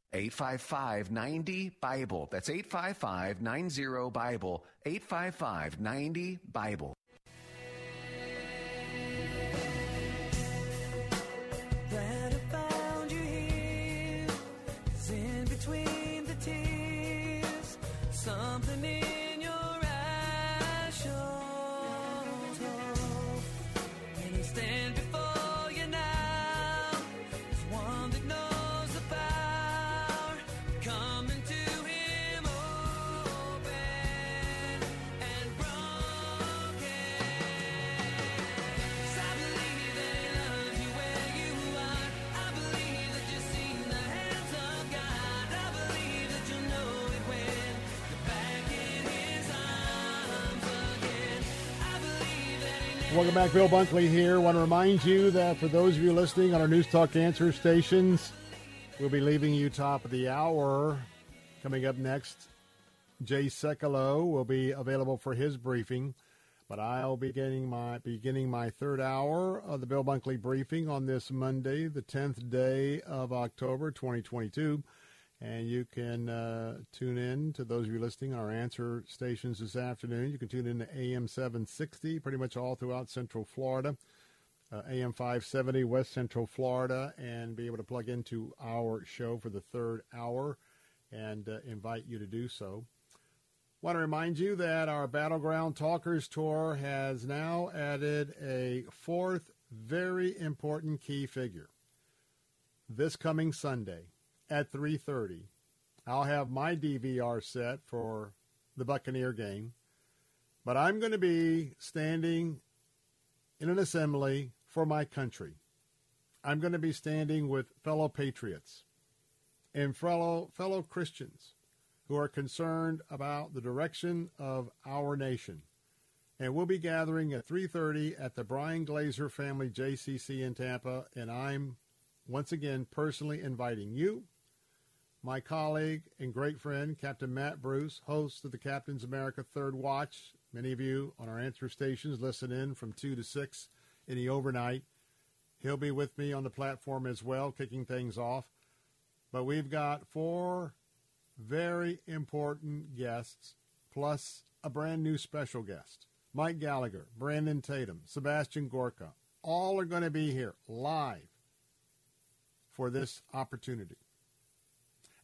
855-90-BIBLE. That's 855-90-BIBLE. 855-90-BIBLE. Welcome back. Bill Bunkley here. Want to remind you that for those of you listening on our News Talk answer stations, we'll be leaving you top of the hour. Coming up next, Jay Sekulow will be available for his briefing, but I'll be getting my beginning my third hour of the Bill Bunkley briefing on this Monday, the 10th day of October, 2022. And you can uh, tune in to those of you listening our answer stations this afternoon. You can tune in to AM 760 pretty much all throughout Central Florida, uh, AM 570 West Central Florida, and be able to plug into our show for the third hour and uh, invite you to do so. Want to remind you that our Battleground Talkers Tour has now added a fourth very important key figure. This coming Sunday at 3:30, I'll have my DVR set for the Buccaneer game, but I'm going to be standing in an assembly for my country. I'm going to be standing with fellow patriots and fellow fellow Christians who are concerned about the direction of our nation. And we'll be gathering at 3:30 at the Bryan Glazer Family JCC in Tampa, and I'm once again personally inviting you, my colleague and great friend Captain Matt Bruce, host of the Captain's America Third Watch. Many of you on our answer stations listen in from 2 to 6 in the overnight. He'll be with me on the platform as well, kicking things off. But we've got four very important guests, plus a brand new special guest. Mike Gallagher, Brandon Tatum, Sebastian Gorka, all are going to be here live for this opportunity.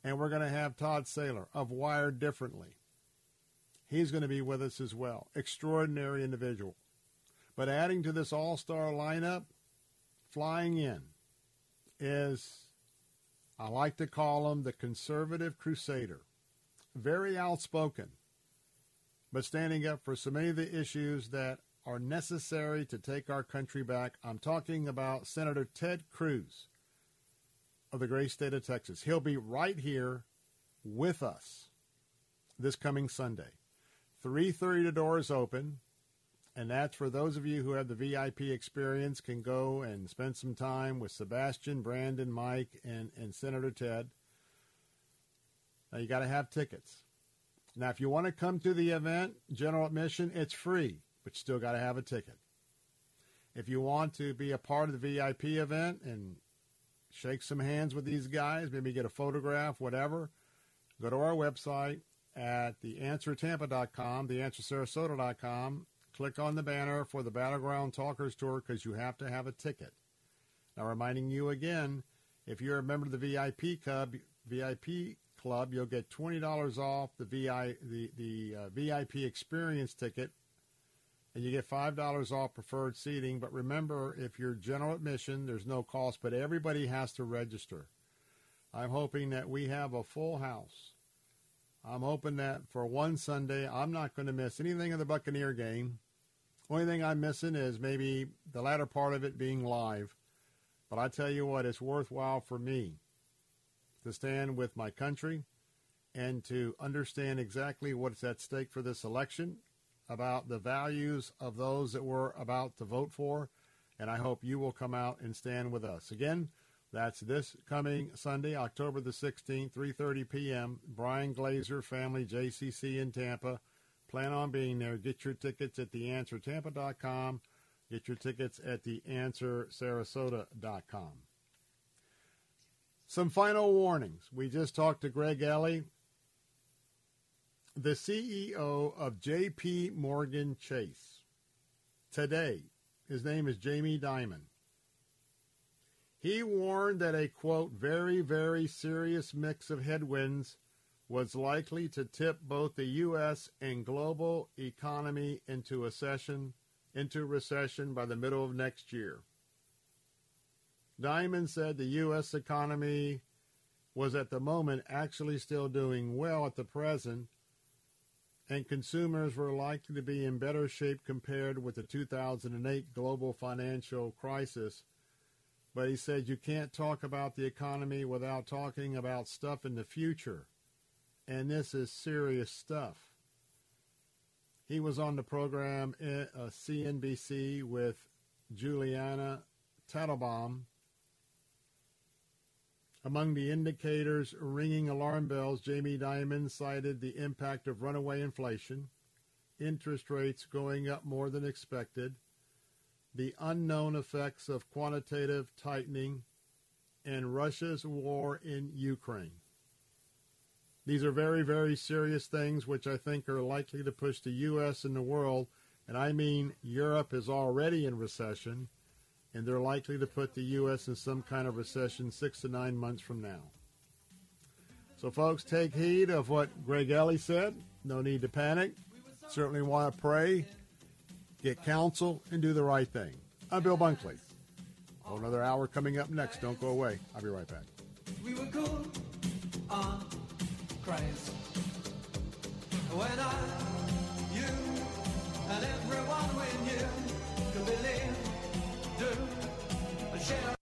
And we're going to have Todd Saylor of Wired Differently. He's going to be with us as well. Extraordinary individual. But adding to this all star lineup, flying in, is I like to call him the conservative crusader. Very outspoken, but standing up for so many of the issues that are necessary to take our country back. I'm talking about Senator Ted Cruz of the great state of Texas. He'll be right here with us this coming Sunday. 3:30 the doors open, and that's for those of you who have the VIP experience can go and spend some time with Sebastian, Brandon, Mike, and, and Senator Ted. Now you got to have tickets. Now, if you want to come to the event, general admission, it's free, but you still got to have a ticket. If you want to be a part of the VIP event and shake some hands with these guys, maybe get a photograph, whatever, go to our website at theanswertampa.com, theanswersarasota.com. Click on the banner for the Battleground Talkers Tour because you have to have a ticket. Now, reminding you again, if you're a member of the VIP Club, VIP Club, you'll get twenty dollars off the VI the the uh, VIP experience ticket, and you get five dollars off preferred seating. But remember, if you're general admission, there's no cost, but everybody has to register. I'm hoping that we have a full house. I'm hoping that for one Sunday, I'm not going to miss anything of the Buccaneer game. Only thing I'm missing is maybe the latter part of it being live. But I tell you what, it's worthwhile for me to stand with my country and to understand exactly what's at stake for this election, about the values of those that we're about to vote for. And I hope you will come out and stand with us. Again, that's this coming Sunday, October the 16th, 3.30 p.m., Bryan Glazer Family JCC in Tampa. Plan on being there. Get your tickets at theanswertampa.com. Get your tickets at theanswersarasota.com. Some final warnings. We just talked to Greg Ellie, the CEO of JP Morgan Chase. Today, his name is Jamie Dimon. He warned that a quote, very, very serious mix of headwinds was likely to tip both the U.S. and global economy into recession, into recession by the middle of next year. Dimon said the U.S. economy was at the moment actually still doing well at the present, and consumers were likely to be in better shape compared with the 2008 global financial crisis. But he said you can't talk about the economy without talking about stuff in the future and this is serious stuff. He was on the program at uh, CNBC with Julianna Tatelbaum. Among the indicators ringing alarm bells, Jamie Dimon cited the impact of runaway inflation, interest rates going up more than expected, the unknown effects of quantitative tightening, and Russia's war in Ukraine. These are very, very serious things which I think are likely to push the U.S. and the world, and I mean Europe is already in recession, and they're likely to put the U.S. in some kind of recession six to nine months from now. So, folks, take heed of what Greg Ellie said. No need to panic. Certainly want to pray, get counsel, and do the right thing. I'm Bill Bunkley. Another hour coming up next. Don't go away. I'll be right back. We were cool on uh, Christ. When I, you, and everyone we knew could believe, do,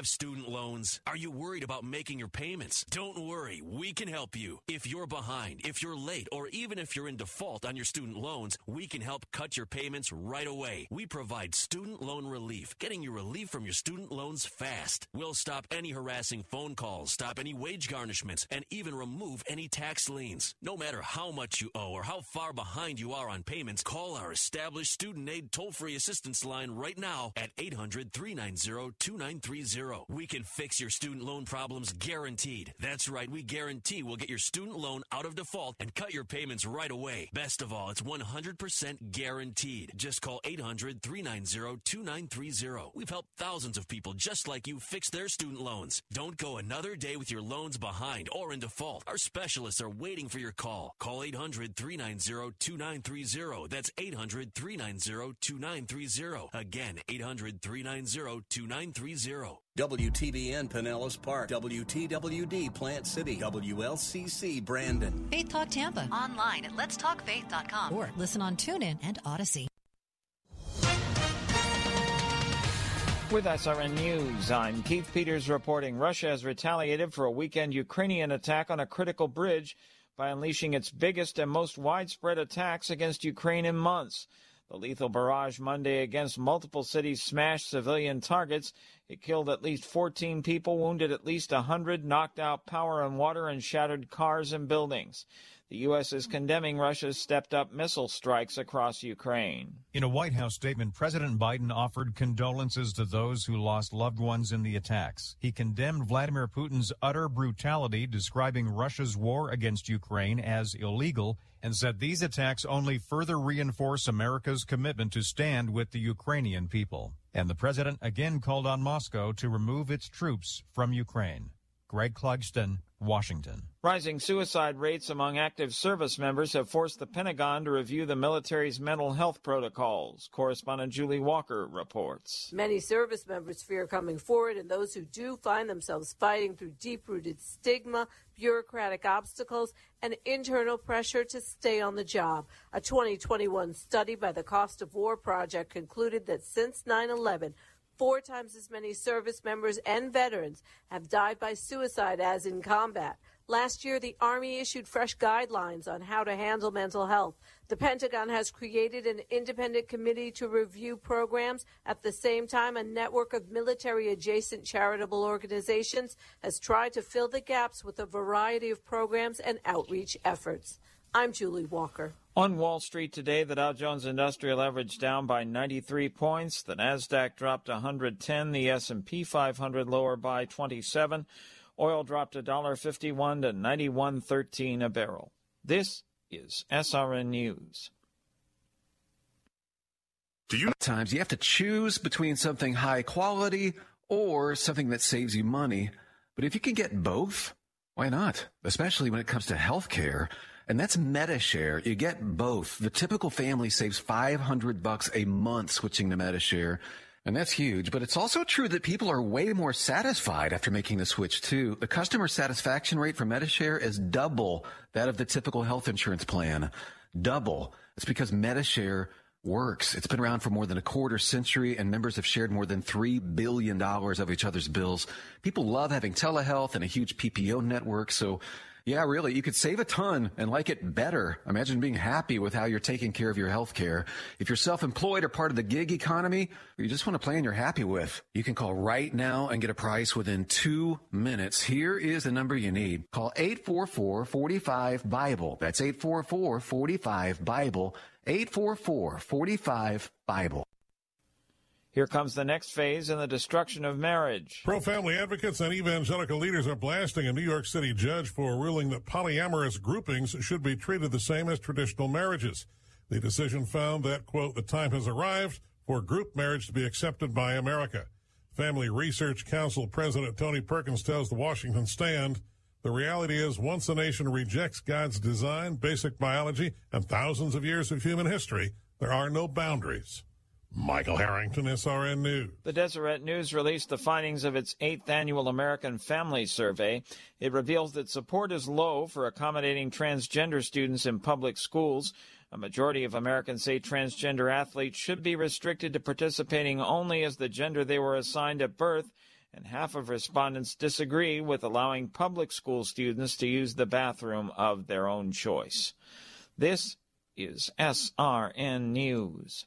have student loans? Are you worried about making your payments? Don't worry, we can help you. If you're behind, if you're late, or even if you're in default on your student loans, we can help cut your payments right away. We provide student loan relief, getting you relief from your student loans fast. We'll stop any harassing phone calls, stop any wage garnishments, and even remove any tax liens. No matter how much you owe or how far behind you are on payments, call our established student aid toll free assistance line right now at 800 390 2930. We can fix your student loan problems guaranteed. That's right, we guarantee we'll get your student loan out of default and cut your payments right away. Best of all, it's 100% guaranteed. Just call 800 390 2930. We've helped thousands of people just like you fix their student loans. Don't go another day with your loans behind or in default. Our specialists are waiting for your call. Call 800 390 2930. That's 800 390 2930. Again, 800 390 2930. WTBN Pinellas Park, WTWD Plant City, WLCC Brandon. Faith Talk Tampa. Online at letstalkfaith.com or listen on TuneIn and Odyssey. With SRN News, I'm Keith Peters reporting Russia has retaliated for a weekend Ukrainian attack on a critical bridge by unleashing its biggest and most widespread attacks against Ukraine in months. The lethal barrage Monday against multiple cities smashed civilian targets. It killed at least 14 people, wounded at least 100, knocked out power and water, and shattered cars and buildings. The U.S. is condemning Russia's stepped up missile strikes across Ukraine. In a White House statement, President Biden offered condolences to those who lost loved ones in the attacks. He condemned Vladimir Putin's utter brutality, describing Russia's war against Ukraine as illegal, and said these attacks only further reinforce America's commitment to stand with the Ukrainian people. And the president again called on Moscow to remove its troops from Ukraine. Greg Clugston, Washington. Rising suicide rates among active service members have forced the Pentagon to review the military's mental health protocols. Correspondent Julie Walker reports. Many service members fear coming forward, and those who do find themselves fighting through deep rooted stigma, bureaucratic obstacles, and internal pressure to stay on the job. A 2021 study by the Cost of War Project concluded that since 9 11, four times as many service members and veterans have died by suicide as in combat. Last year, the Army issued fresh guidelines on how to handle mental health. The Pentagon has created an independent committee to review programs. At the same time, a network of military adjacent charitable organizations has tried to fill the gaps with a variety of programs and outreach efforts. I'm Julie Walker. On Wall Street today, the Dow Jones Industrial Average down by 93 points. The Nasdaq dropped 110. The S&P 500 lower by 27. Oil dropped $1.51 to 91.13 a barrel. This is SRN News. Do you times you have to choose between something high quality or something that saves you money? But if you can get both, why not? Especially when it comes to health care. And that's MediShare. You get both. The typical family saves 500 bucks a month switching to MediShare. And that's huge, but it's also true that people are way more satisfied after making the switch too. The customer satisfaction rate for MediShare is double that of the typical health insurance plan. Double. It's because MediShare works. It's been around for more than a quarter century and members have shared more than $3 billion of each other's bills. People love having telehealth and a huge PPO network. So yeah, really, you could save a ton and like it better. Imagine being happy with how you're taking care of your health care. If you're self-employed or part of the gig economy, or you just want a plan you're happy with, you can call right now and get a price within two minutes. Here is the number you need. Call 844-45-BIBLE. That's 844-45-BIBLE. 844-45-BIBLE. Here comes the next phase in the destruction of marriage. Pro family advocates and evangelical leaders are blasting a New York City judge for ruling that polyamorous groupings should be treated the same as traditional marriages. The decision found that, quote, the time has arrived for group marriage to be accepted by America. Family Research Council President Tony Perkins tells the Washington Stand the reality is once a nation rejects God's design, basic biology, and thousands of years of human history, there are no boundaries. Michael Harrington, SRN News. The Deseret News released the findings of its eighth annual American Family Survey. It reveals that support is low for accommodating transgender students in public schools. A majority of Americans say transgender athletes should be restricted to participating only as the gender they were assigned at birth, and half of respondents disagree with allowing public school students to use the bathroom of their own choice. This is SRN News.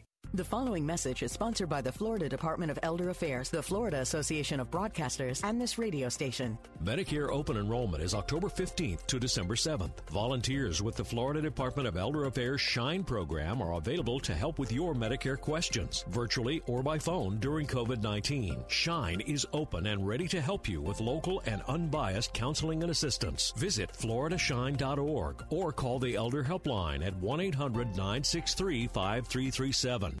The following message is sponsored by the Florida Department of Elder Affairs, the Florida Association of Broadcasters, and this radio station. Medicare open enrollment is October 15th to December 7th. Volunteers with the Florida Department of Elder Affairs Shine program are available to help with your Medicare questions, virtually or by phone during COVID 19. Shine is open and ready to help you with local and unbiased counseling and assistance. Visit floridashine.org or call the Elder Helpline at 1 800 963 5337.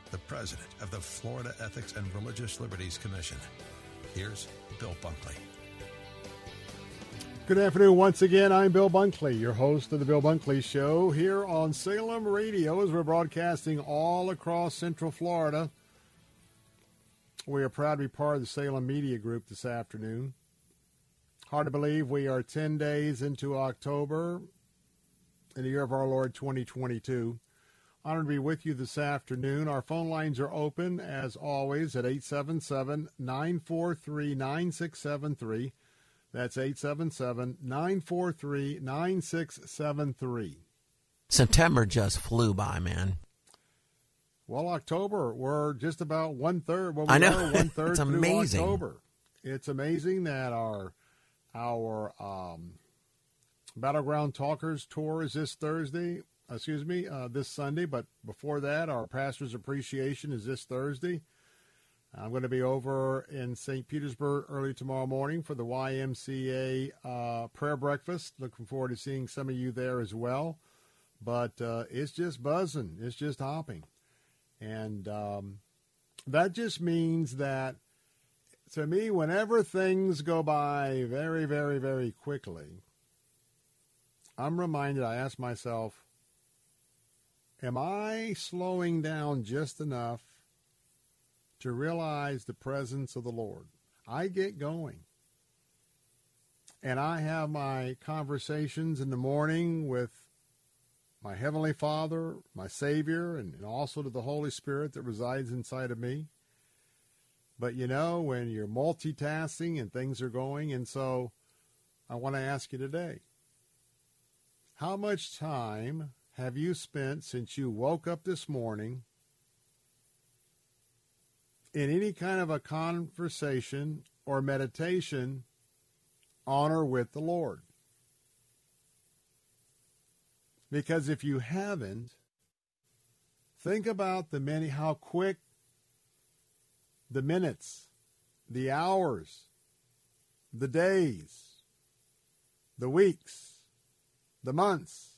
the president of the Florida Ethics and Religious Liberties Commission. Here's Bill Bunkley. Good afternoon once again. I'm Bill Bunkley, your host of the Bill Bunkley Show here on Salem Radio as we're broadcasting all across Central Florida. We are proud to be part of the Salem Media Group this afternoon. Hard to believe we are 10 days into October in the year of our Lord 2022. Honored to be with you this afternoon. Our phone lines are open as always at 877 943 9673. That's 877 943 9673. September just flew by, man. Well, October, we're just about one third. Well, we I know. <laughs> One third It's amazing. October. It's amazing that our our um, battleground talkers tour is this Thursday. Excuse me, uh, this Sunday. But before that, our pastors' appreciation is this Thursday. I'm going to be over in St. Petersburg early tomorrow morning for the YMCA uh, prayer breakfast. Looking forward to seeing some of you there as well. But uh, it's just buzzing. It's just hopping. And um, that just means that to me, whenever things go by very, very, very quickly, I'm reminded, I ask myself, am I slowing down just enough to realize the presence of the Lord? I get going. And I have my conversations in the morning with my Heavenly Father, my Savior, and, also to the Holy Spirit that resides inside of me. But you know, when you're multitasking and things are going, and so I want to ask you today how much time have you spent since you woke up this morning in any kind of a conversation or meditation on or with the Lord? Because if you haven't, think about the many, how quick the minutes, the hours, the days, the weeks, the months,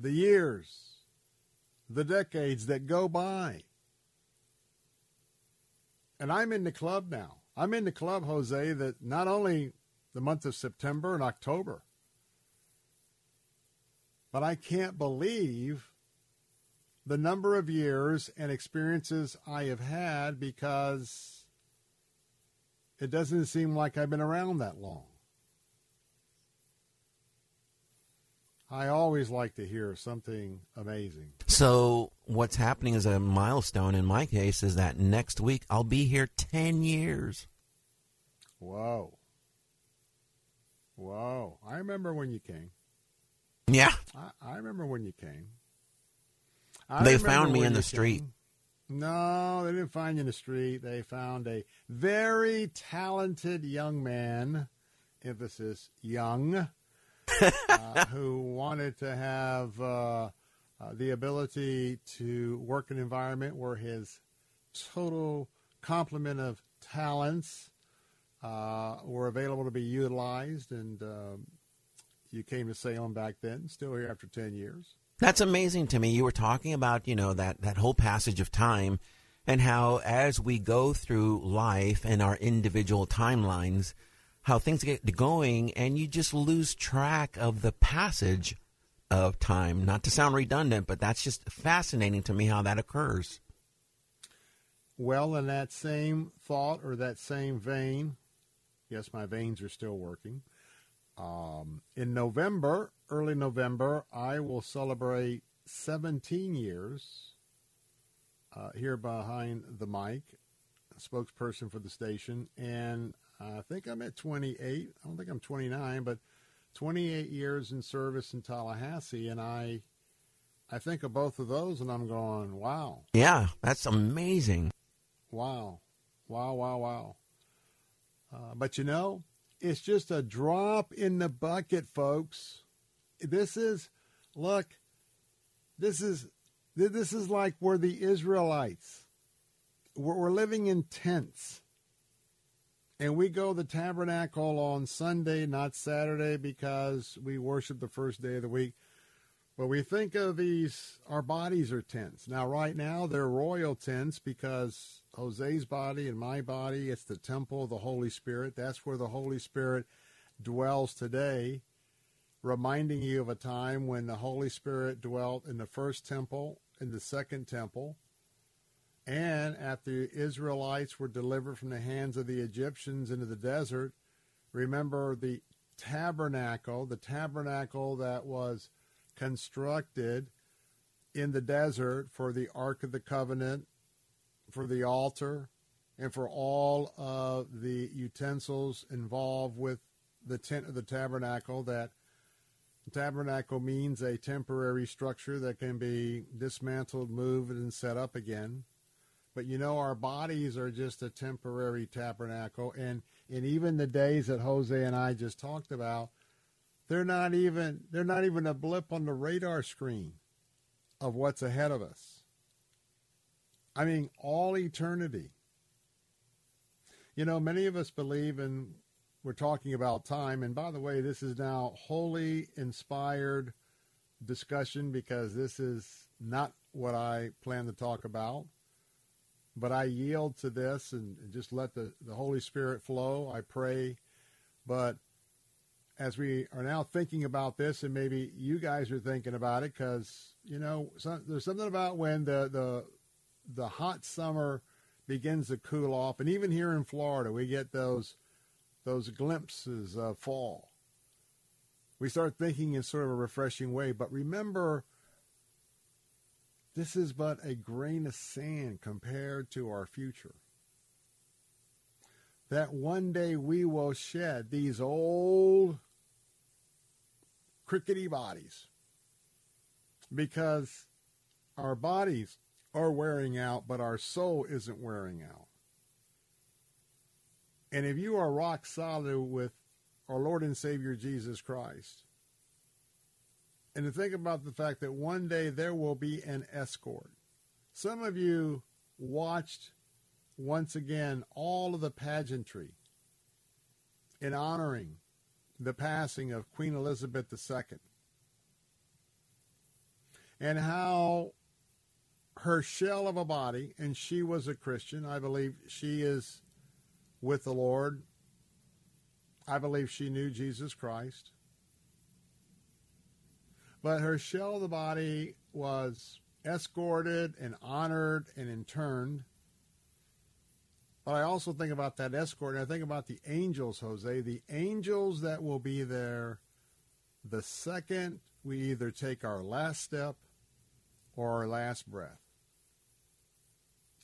the years, the decades that go by. And I'm in the club now. I'm in the club, Jose, that not only the month of September and October, but I can't believe the number of years and experiences I have had because it doesn't seem like I've been around that long. I always like to hear something amazing. So, what's happening as a milestone in my case is that next week I'll be here 10 years. Whoa. Whoa. I remember when you came. Yeah. I, I remember when you came. I they found me in the street. Came. No, they didn't find you in the street. They found a very talented young man, emphasis young, uh, who wanted to have uh, uh, the ability to work in an environment where his total complement of talents uh, were available to be utilized. And um, you came to Salem back then, still here after 10 years. That's amazing to me. You were talking about, you know, that, that whole passage of time and how as we go through life and our individual timelines – how things get going and you just lose track of the passage of time. Not to sound redundant, but that's just fascinating to me how that occurs. Well, in that same thought or that same vein, yes, my veins are still working. Um, in November, early November, I will celebrate 17 years uh, here behind the mic, spokesperson for the station, and I think I'm at 28. I don't think I'm 29, but 28 years in service in Tallahassee, and I, I think of both of those, and I'm going, wow. Yeah, that's amazing. Wow, wow, wow, wow. Uh, but you know, it's just a drop in the bucket, folks. This is, look, this is, this is like we're the Israelites. We're, we're living in tents and we go the tabernacle on Sunday, not Saturday, because we worship the first day of the week. But we think of these, our bodies are tents. Now, right now, they're royal tents because Jose's body and my body, it's the temple of the Holy Spirit. That's where the Holy Spirit dwells today, reminding you of a time when the Holy Spirit dwelt in the first temple, in the second temple, and after the Israelites were delivered from the hands of the Egyptians into the desert, remember the tabernacle, the tabernacle that was constructed in the desert for the Ark of the Covenant, for the altar, and for all of the utensils involved with the tent of the tabernacle that tabernacle means a temporary structure that can be dismantled, moved, and set up again. But you know, our bodies are just a temporary tabernacle. And, and even the days that Jose and I just talked about, they're not even they're not even a blip on the radar screen of what's ahead of us. I mean, all eternity. You know, many of us believe in we're talking about time, and by the way, this is now wholly inspired discussion because this is not what I plan to talk about but I yield to this and, just let the, the Holy Spirit flow. I pray. But as we are now thinking about this, and maybe you guys are thinking about it, because you know some, there's something about when the, the the hot summer begins to cool off, and even here in Florida, we get those those glimpses of fall. We start thinking in sort of a refreshing way. But remember, this is but a grain of sand compared to our future. That one day we will shed these old crickety bodies because our bodies are wearing out, but our soul isn't wearing out. And if you are rock solid with our Lord and Savior Jesus Christ, and to think about the fact that one day there will be an escort. Some of you watched once again all of the pageantry in honoring the passing of Queen Elizabeth II and how her shell of a body, and she was a Christian, I believe she is with the Lord. I believe she knew Jesus Christ. But her shell of the body was escorted and honored and interned. But I also think about that escort, and I think about the angels, Jose, the angels that will be there the second we either take our last step or our last breath.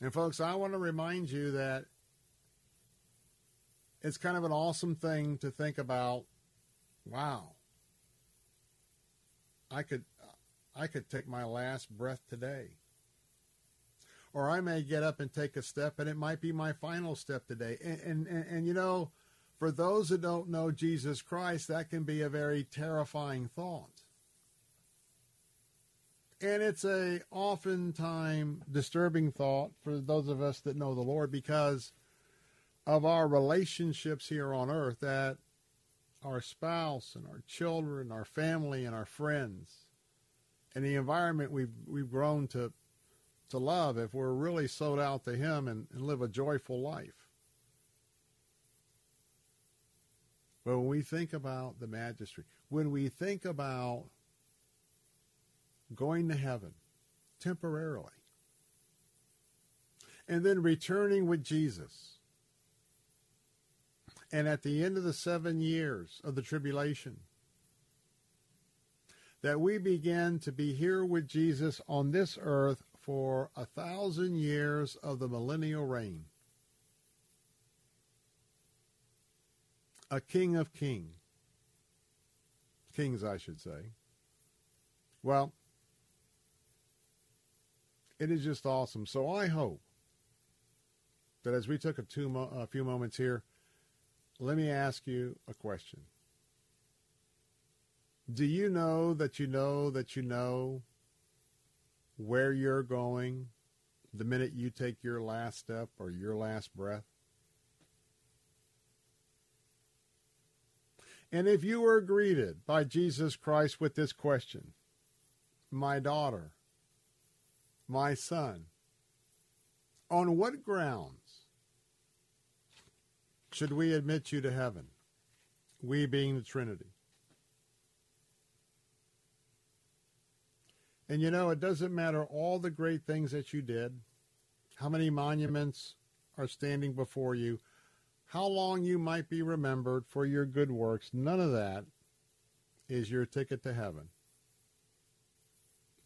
And folks, I want to remind you that it's kind of an awesome thing to think about. Wow. I could I could take my last breath today. Or I may get up and take a step and it might be my final step today. And and, and, and you know, for those that don't know Jesus Christ, that can be a very terrifying thought. And it's a oftentimes disturbing thought for those of us that know the Lord because of our relationships here on earth that our spouse and our children, our family and our friends, and the environment we've we've grown to to love if we're really sold out to him and, and live a joyful life. But when we think about the magistrate, when we think about going to heaven temporarily, and then returning with Jesus, and at the end of the seven years of the tribulation, that we begin to be here with Jesus on this earth for a thousand years of the millennial reign. A king of kings. Kings, I should say. Well, it is just awesome. So I hope that as we took a, two mo- a few moments here, let me ask you a question. Do you know that you know that you know where you're going the minute you take your last step or your last breath? And if you were greeted by Jesus Christ with this question, my daughter, my son, on what grounds should we admit you to heaven? We being the Trinity. And you know, it doesn't matter all the great things that you did, how many monuments are standing before you, how long you might be remembered for your good works. None of that is your ticket to heaven.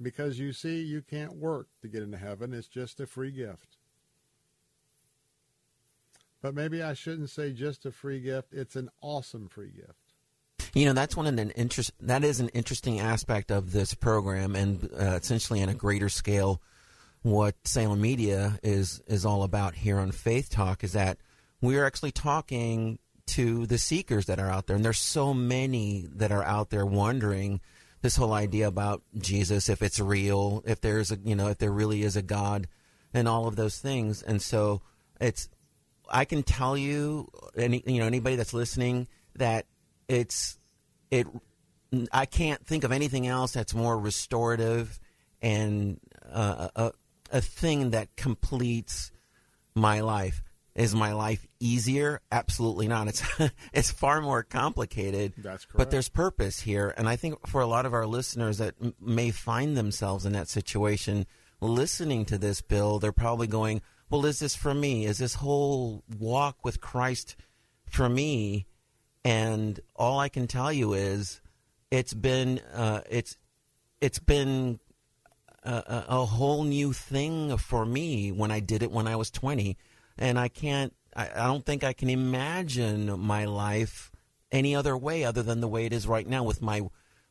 Because you see, you can't work to get into heaven. It's just a free gift. But maybe I shouldn't say just a free gift. It's an awesome free gift. You know, that's one of an interest. That is an interesting aspect of this program, and uh, essentially on a greater scale, what Salem Media is is all about here on Faith Talk is that we are actually talking to the seekers that are out there, and there's so many that are out there wondering this whole idea about Jesus, if it's real, if there's a you know if there really is a God, and all of those things, and so it's I can tell you any you know anybody that's listening that it's it I can't think of anything else that's more restorative and uh, a, a thing that completes my life. Is my life easier? Absolutely not. It's <laughs> it's far more complicated. That's correct. But there's purpose here, and I think for a lot of our listeners that m- may find themselves in that situation, listening to this bill, they're probably going, "Well, is this for me? Is this whole walk with Christ for me?" and all I can tell you is it's been uh, it's it's been a, a, whole new thing for me when I did it when I was 20, and I can't I, I don't think I can imagine my life any other way other than the way it is right now with my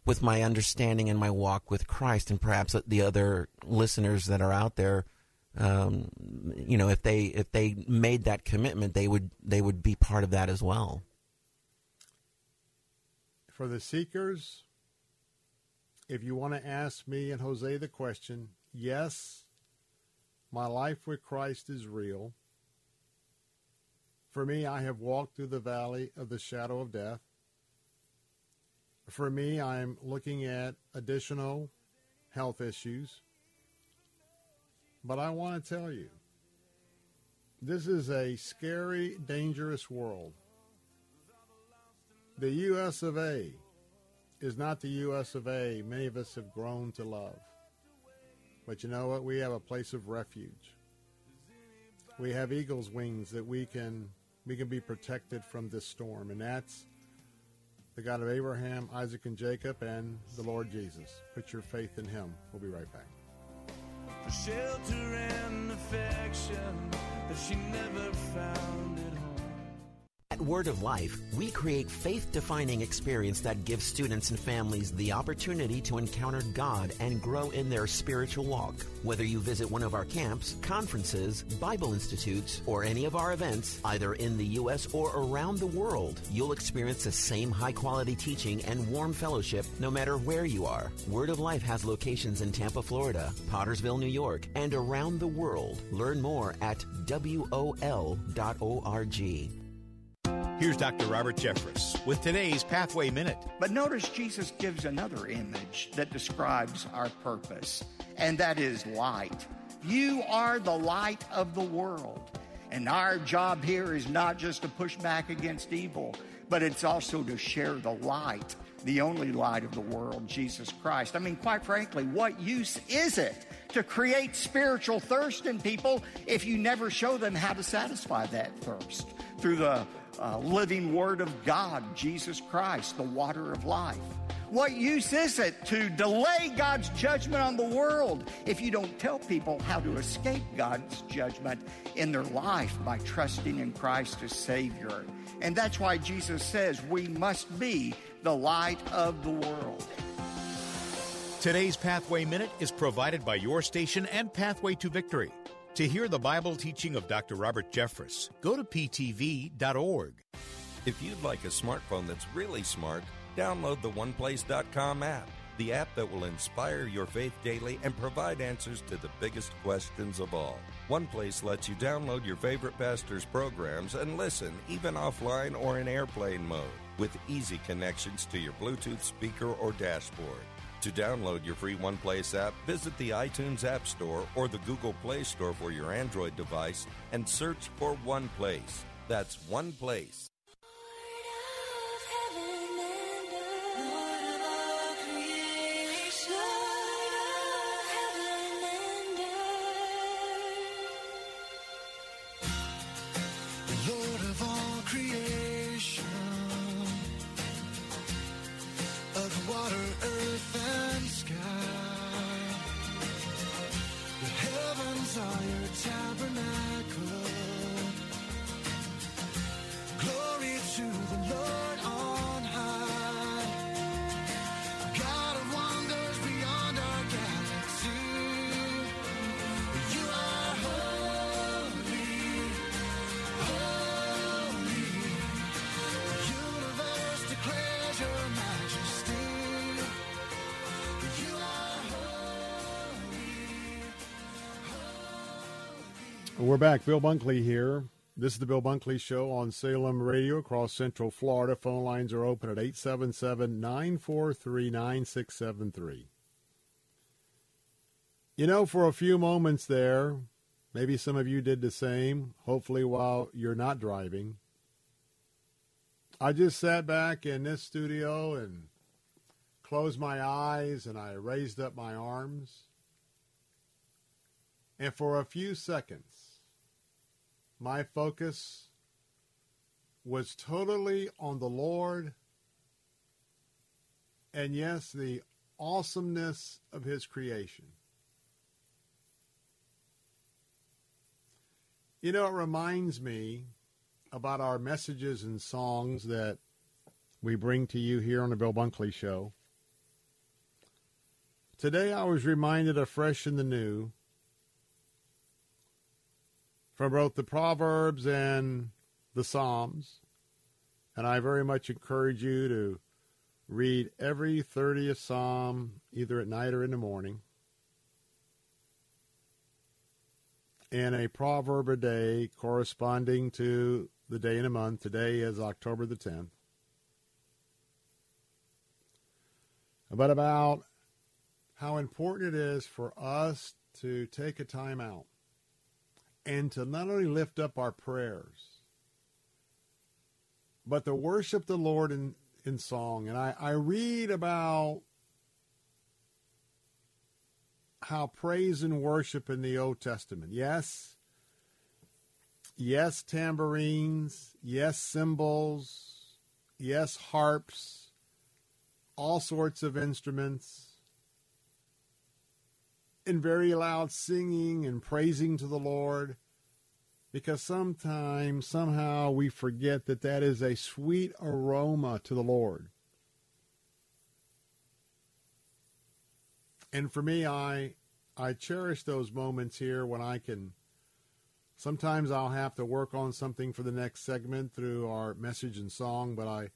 with my understanding and my walk with Christ, and perhaps the other listeners that are out there. Um, you know, if they if they made that commitment, they would they would be part of that as well for the seekers, if you want to ask me and Jose the question, yes, my life with Christ is real. For me, I have walked through the valley of the shadow of death. For me, I'm looking at additional health issues. But I want to tell you This is a scary, dangerous world. The U.S. of A. is not the U.S. of A. Many of us have grown to love. But you know what? We have a place of refuge. We have eagle's wings that we can we can be protected from this storm, and that's the God of Abraham, Isaac, and Jacob, and the Lord Jesus. Put your faith in Him. We'll be right back. For shelter and affection that she never found at. At Word of Life, we create faith defining experience that gives students and families the opportunity to encounter God and grow in their spiritual walk. Whether you visit one of our camps, conferences, Bible institutes, or any of our events, either in the U.S. or around the world, you'll experience the same high quality teaching and warm fellowship no matter where you are. Word of Life has locations in Tampa, Florida, Pottersville, New York, and around the world. Learn more at WOL.org. Here's Dr. Robert Jeffress with today's Pathway Minute. But notice Jesus gives another image that describes our purpose, and that is light. You are the light of the world. And our job here is not just to push back against evil, but it's also to share the light, the only light of the world, Jesus Christ. I mean, quite frankly, what use is it to create spiritual thirst in people if you never show them how to satisfy that thirst through the uh, living Word of God, Jesus Christ, the water of life. What use is it to delay God's judgment on the world if you don't tell people how to escape God's judgment in their life by trusting in Christ as Savior? And that's why Jesus says we must be the light of the world. Today's Pathway Minute is provided by your station and Pathway to Victory. To hear the Bible teaching of Dr. Robert Jeffress, go to ptv.org. If you'd like a smartphone that's really smart, download the OnePlace.com app, the app that will inspire your faith daily and provide answers to the biggest questions of all. OnePlace lets you download your favorite pastor's programs and listen even offline or in airplane mode with easy connections to your Bluetooth speaker or dashboard. To download your free OnePlace app, visit the iTunes App Store or the Google Play Store for your Android device and search for OnePlace. That's OnePlace. We're back. Bill Bunkley here. This is the Bill Bunkley Show on Salem Radio across Central Florida. Phone lines are open at 877 943 9673. You know, for a few moments there, maybe some of you did the same, hopefully while you're not driving. I just sat back in this studio and closed my eyes and I raised up my arms. And for a few seconds, my focus was totally on the Lord and, yes, the awesomeness of His creation. You know, it reminds me about our messages and songs that we bring to you here on the Bill Bunkley Show. Today I was reminded afresh in the new from both the Proverbs and the Psalms. And I very much encourage you to read every 30th Psalm either at night or in the morning. And a proverb a day corresponding to the day in a month. Today is October the 10th. But about how important it is for us to take a time out and to not only lift up our prayers, but to worship the Lord in, in song. And I, I read about how praise and worship in the Old Testament. Yes, yes, tambourines, yes, cymbals, yes, harps, all sorts of instruments, and very loud singing and praising to the Lord. Because sometimes, somehow, we forget that that is a sweet aroma to the Lord. And for me, I I cherish those moments here when I can. Sometimes I'll have to work on something for the next segment through our message and song, but I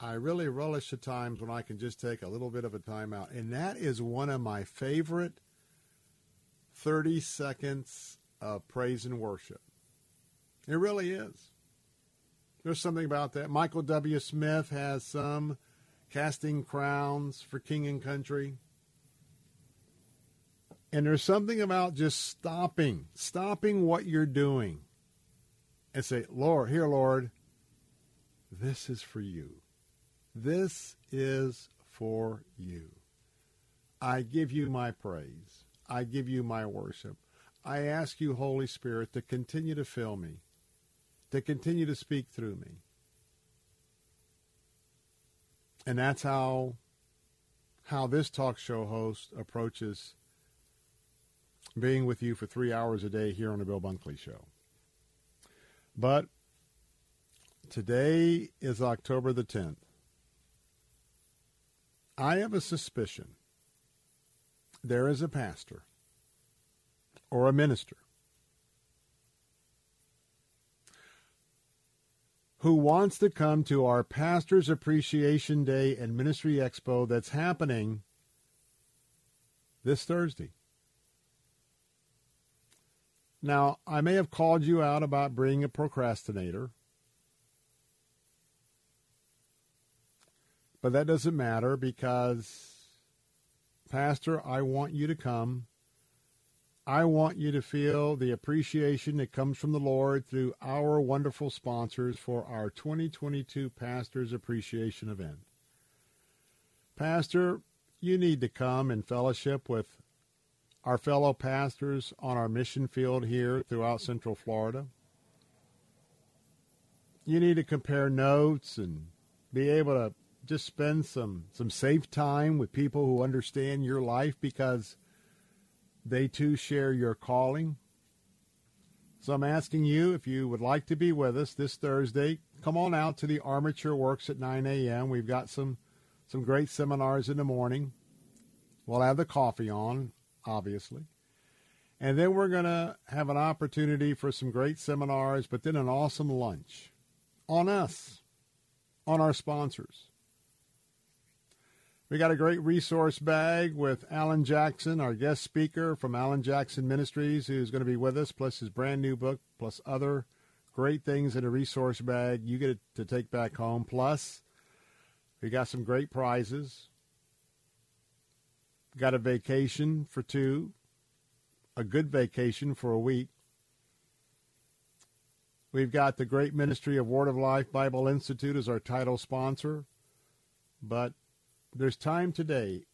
I really relish the times when I can just take a little bit of a time out. And that is one of my favorite 30 seconds of praise and worship. It really is. There's something about that. Michael W. Smith has some casting crowns for king and country. And there's something about just stopping, stopping what you're doing and say, Lord, here, Lord, this is for you. This is for you. I give you my praise. I give you my worship. I ask you, Holy Spirit, to continue to fill me, to continue to speak through me. And that's how how this talk show host approaches being with you for three hours a day here on the Bill Bunkley Show. But today is October the 10th. I have a suspicion there is a pastor or a minister who wants to come to our Pastor's Appreciation Day and Ministry Expo that's happening this Thursday. Now, I may have called you out about being a procrastinator, but that doesn't matter because Pastor, I want you to come. I want you to feel the appreciation that comes from the Lord through our wonderful sponsors for our 2022 Pastors Appreciation event. Pastor, you need to come and fellowship with our fellow pastors on our mission field here throughout Central Florida. You need to compare notes and be able to just spend some some safe time with people who understand your life because they too share your calling. So I'm asking you if you would like to be with us this Thursday, come on out to the Armature Works at 9 a.m. We've got some some great seminars in the morning. We'll have the coffee on, obviously. And then we're going to have an opportunity for some great seminars, but then an awesome lunch on us, on our sponsors. We got a great resource bag with Alan Jackson, our guest speaker from Alan Jackson Ministries, who's going to be with us, plus his brand new book, plus other great things in a resource bag you get to take back home. Plus, we got some great prizes. Got a vacation for two, a good vacation for a week. We've got the great ministry of Word of Life Bible Institute as our title sponsor. But there's time today.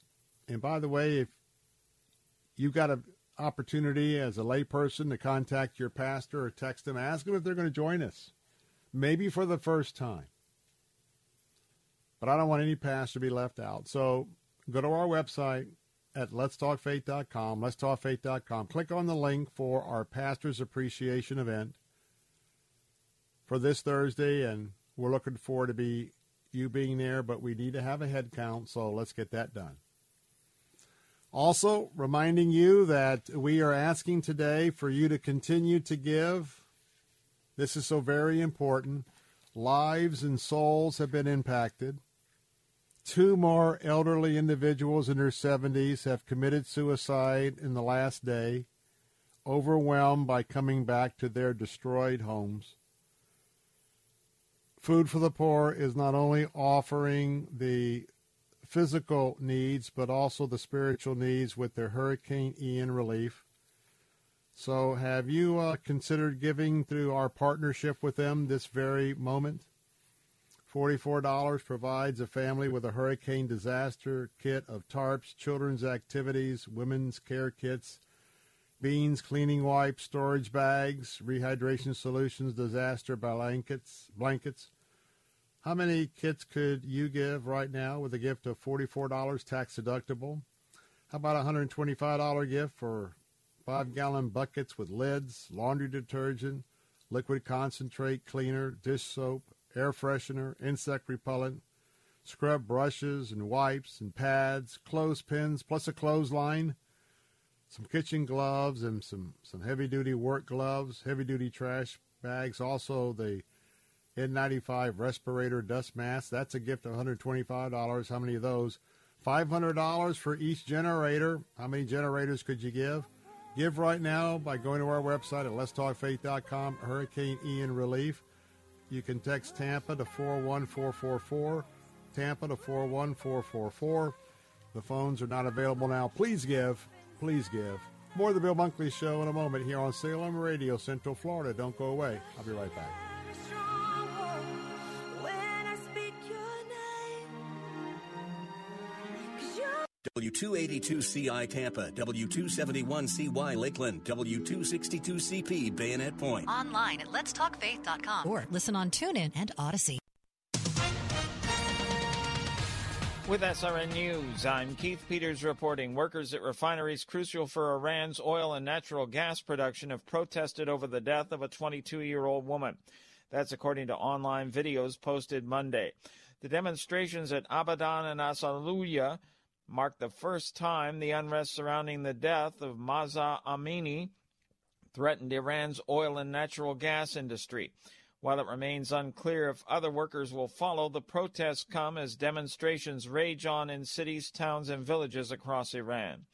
And by the way, if you've got an opportunity as a layperson to contact your pastor or text them, ask them if they're going to join us, maybe for the first time. But I don't want any pastor to be left out. So go to our website at letstalkfaith.com, letstalkfaith.com. Click on the link for our Pastor's Appreciation event for this Thursday, and we're looking forward to be you being there, but we need to have a head count, so let's get that done. Also, reminding you that we are asking today for you to continue to give. This is so very important. Lives and souls have been impacted. Two more elderly individuals in their 70s have committed suicide in the last day, overwhelmed by coming back to their destroyed homes. Food for the Poor is not only offering the physical needs, but also the spiritual needs with their Hurricane Ian relief. So, have you uh, considered giving through our partnership with them this very moment? $44 provides a family with a hurricane disaster kit of tarps, children's activities, women's care kits, beans, cleaning wipes, storage bags, rehydration solutions, disaster blankets, blankets. How many kits could you give right now with a gift of $44 tax deductible? How about a $125 gift for five gallon buckets with lids, laundry detergent, liquid concentrate cleaner, dish soap, air freshener, insect repellent, scrub brushes and wipes and pads, clothespins, plus a clothesline, some kitchen gloves and some, some heavy duty work gloves, heavy duty trash bags, also the N95 respirator dust mask. That's a gift of $125. How many of those? $500 for each generator. How many generators could you give? Give right now by going to our website at letstalkfaith.com, Hurricane Ian Relief. You can text Tampa to 41444, Tampa to 41444. The phones are not available now. Please give. Please give. More of the Bill Bunkley Show in a moment here on Salem Radio, Central Florida. Don't go away. I'll be right back. W282CI Tampa, W271CY Lakeland, W262CP Bayonet Point. Online at letstalkfaith.com or listen on TuneIn and Audacy. With SRN News, I'm Keith Peters reporting. Workers at refineries crucial for Iran's oil and natural gas production have protested over the death of a 22 year old woman. That's according to online videos posted Monday. The demonstrations at Abadan and Asaluyeh marked the first time the unrest surrounding the death of Mahsa Amini threatened Iran's oil and natural gas industry. While it remains unclear if other workers will follow, the protests come as demonstrations rage on in cities, towns, and villages across Iran.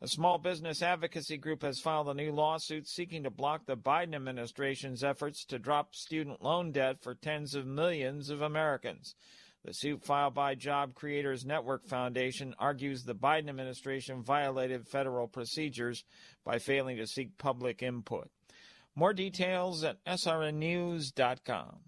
A small business advocacy group has filed a new lawsuit seeking to block the Biden administration's efforts to drop student loan debt for tens of millions of Americans. The suit filed by Job Creators Network Foundation argues the Biden administration violated federal procedures by failing to seek public input. More details at srnnews.com.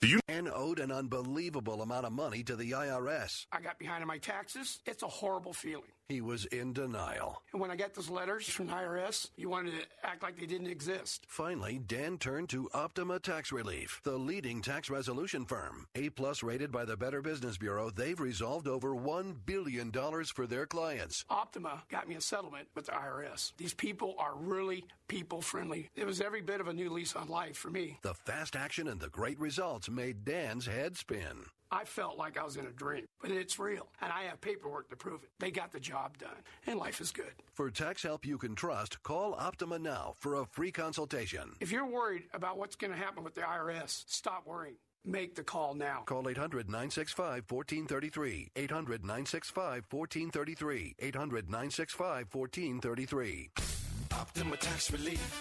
You and owed an unbelievable amount of money to the IRS. I got behind on my taxes. It's a horrible feeling. He was in denial. And when I got those letters from the IRS, you wanted to act like they didn't exist. Finally, Dan turned to Optima Tax Relief, the leading tax resolution firm. A plus rated by the Better Business Bureau, they've resolved over $1 billion for their clients. Optima got me a settlement with the IRS. These people are really people friendly. It was every bit of a new lease on life for me. The fast action and the great results made Dan's head spin. I felt like I was in a dream, but it's real, and I have paperwork to prove it. They got the job done, and life is good. For tax help you can trust, call Optima now for a free consultation. If you're worried about what's going to happen with the IRS, stop worrying. Make the call now. Call 800 965 1433. 800 965 1433. 800 965 1433. Optima Tax Relief.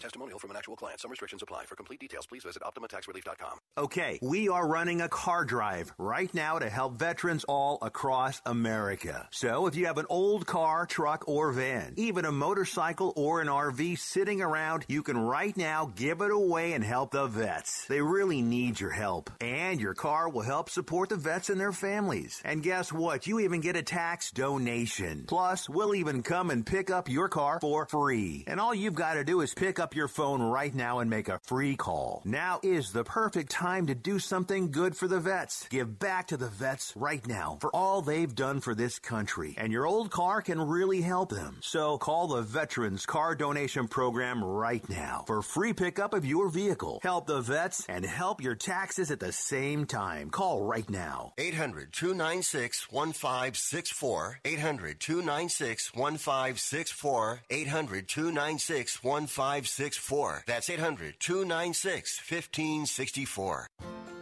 Testimonial from an actual client. Some restrictions apply. For complete details, please visit OptimaTaxRelief.com. Okay, we are running a car drive right now to help veterans all across America. So if you have an old car, truck, or van, even a motorcycle or an RV sitting around, you can right now give it away and help the vets. They really need your help. And your car will help support the vets and their families. And guess what? You even get a tax donation. Plus, we'll even come and pick up your car for free. And all you've got to do is pick up your phone right now and make a free call. Now is the perfect time to do something good for the vets. Give back to the vets right now for all they've done for this country. And your old car can really help them. So call the Veterans Car Donation Program right now for free pickup of your vehicle. Help the vets and help your taxes at the same time. Call right now. 800 296 1564. 800 296 1564. 800 296 1564. That's 800 296 1564.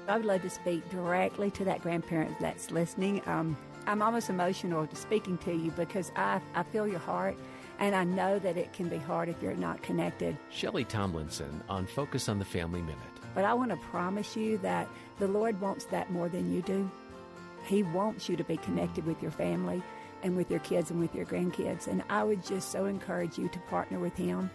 I would love to speak directly to that grandparent that's listening. Um, I'm almost emotional to speaking to you because I, I feel your heart and I know that it can be hard if you're not connected. Shelley Tomlinson on Focus on the Family Minute. But I want to promise you that the Lord wants that more than you do. He wants you to be connected with your family and with your kids and with your grandkids. And I would just so encourage you to partner with him.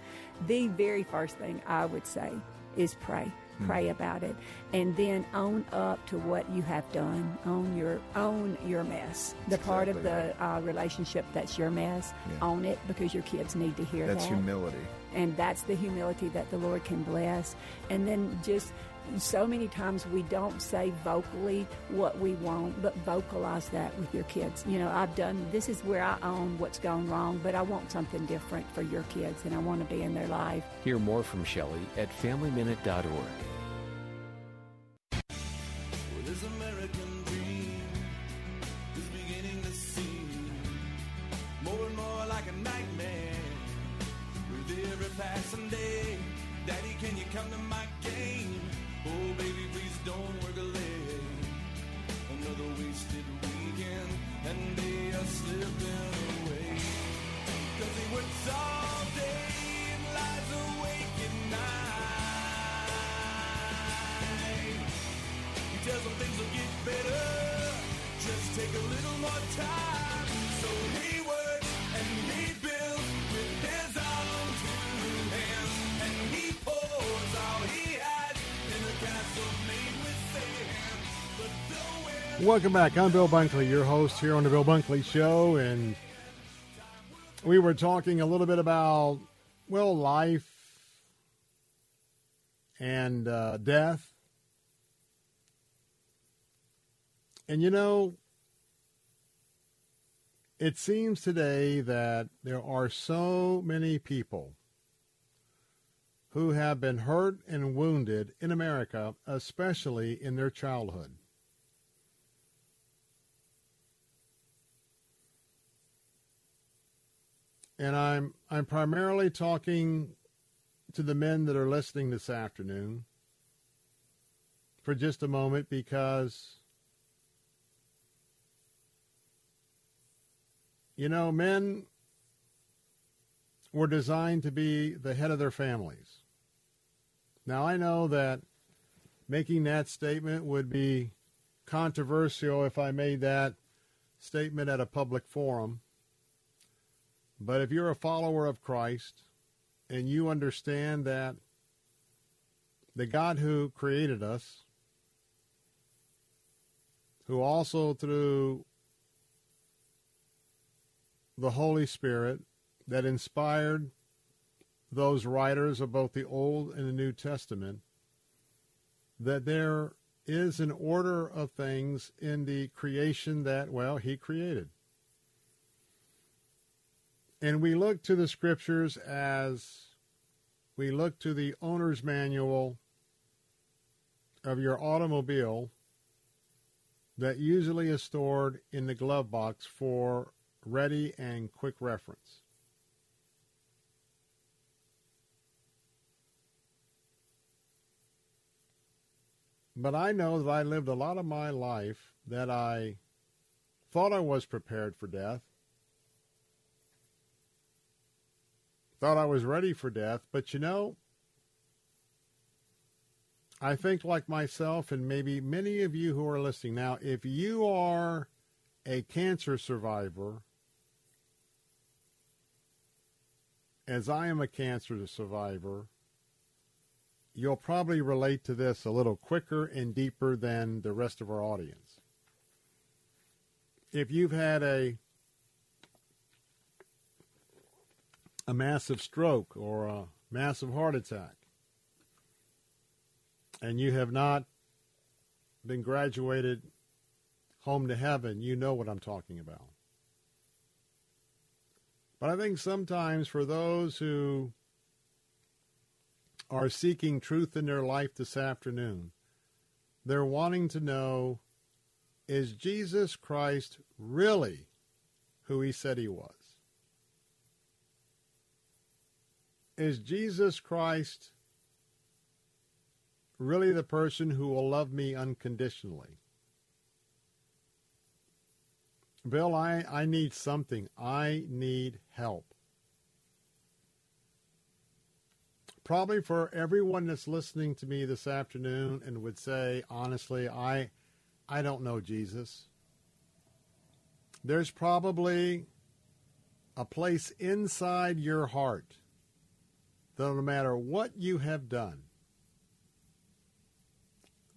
The very first thing I would say is pray. Pray about it, and then own up to what you have done. Own your own your mess. The part of the uh, relationship that's your mess. Yeah. Own it because your kids need to hear That's that humility. and that's the humility that the Lord can bless. And then just so many times we don't say vocally what we want, but vocalize that with your kids. You know, I've done this is where I own what's gone wrong, but I want something different for your kids, and I want to be in their life. Hear more from Shelley at FamilyMinute.org. Well, this American dream is beginning to seem more and more like a nightmare with every passing day. Daddy, can you come to my game? Oh, baby, please don't work late. Another wasted weekend and day are slipping away. Cause he works all day and lies awake at night. He tells them things will get better. Just take a little more time. Welcome back. I'm Bill Bunkley, your host here on the Bill Bunkley Show, and we were talking a little bit about well, life and uh, death. And you know, it seems today that there are so many people who have been hurt and wounded in America, especially in their childhood. And I'm I'm primarily talking to the men that are listening this afternoon for just a moment because you know men were designed to be the head of their families. Now I know that making that statement would be controversial if I made that statement at a public forum. But if you're a follower of Christ and you understand that the God who created us, who also through the Holy Spirit that inspired those writers of both the Old and the New Testament, that there is an order of things in the creation that, well, he created. And we look to the scriptures as we look to the owner's manual of your automobile that usually is stored in the glove box for ready and quick reference. But I know that I lived a lot of my life that I thought I was prepared for death, thought I was ready for death, but you know, I think like myself and maybe many of you who are listening now, if you are a cancer survivor, as I am a cancer survivor, you'll probably relate to this a little quicker and deeper than the rest of our audience. If you've had a a massive stroke or a massive heart attack and you have not been graduated home to heaven, you know what I'm talking about. But I think sometimes for those who are seeking truth in their life this afternoon, they're wanting to know is Jesus Christ really who he said he was? Is Jesus Christ really the person who will love me unconditionally? Bill, I, I need something. I need help. Probably for everyone that's listening to me this afternoon and would say, honestly, I I don't know Jesus. there's probably a place inside your heart that no matter what you have done,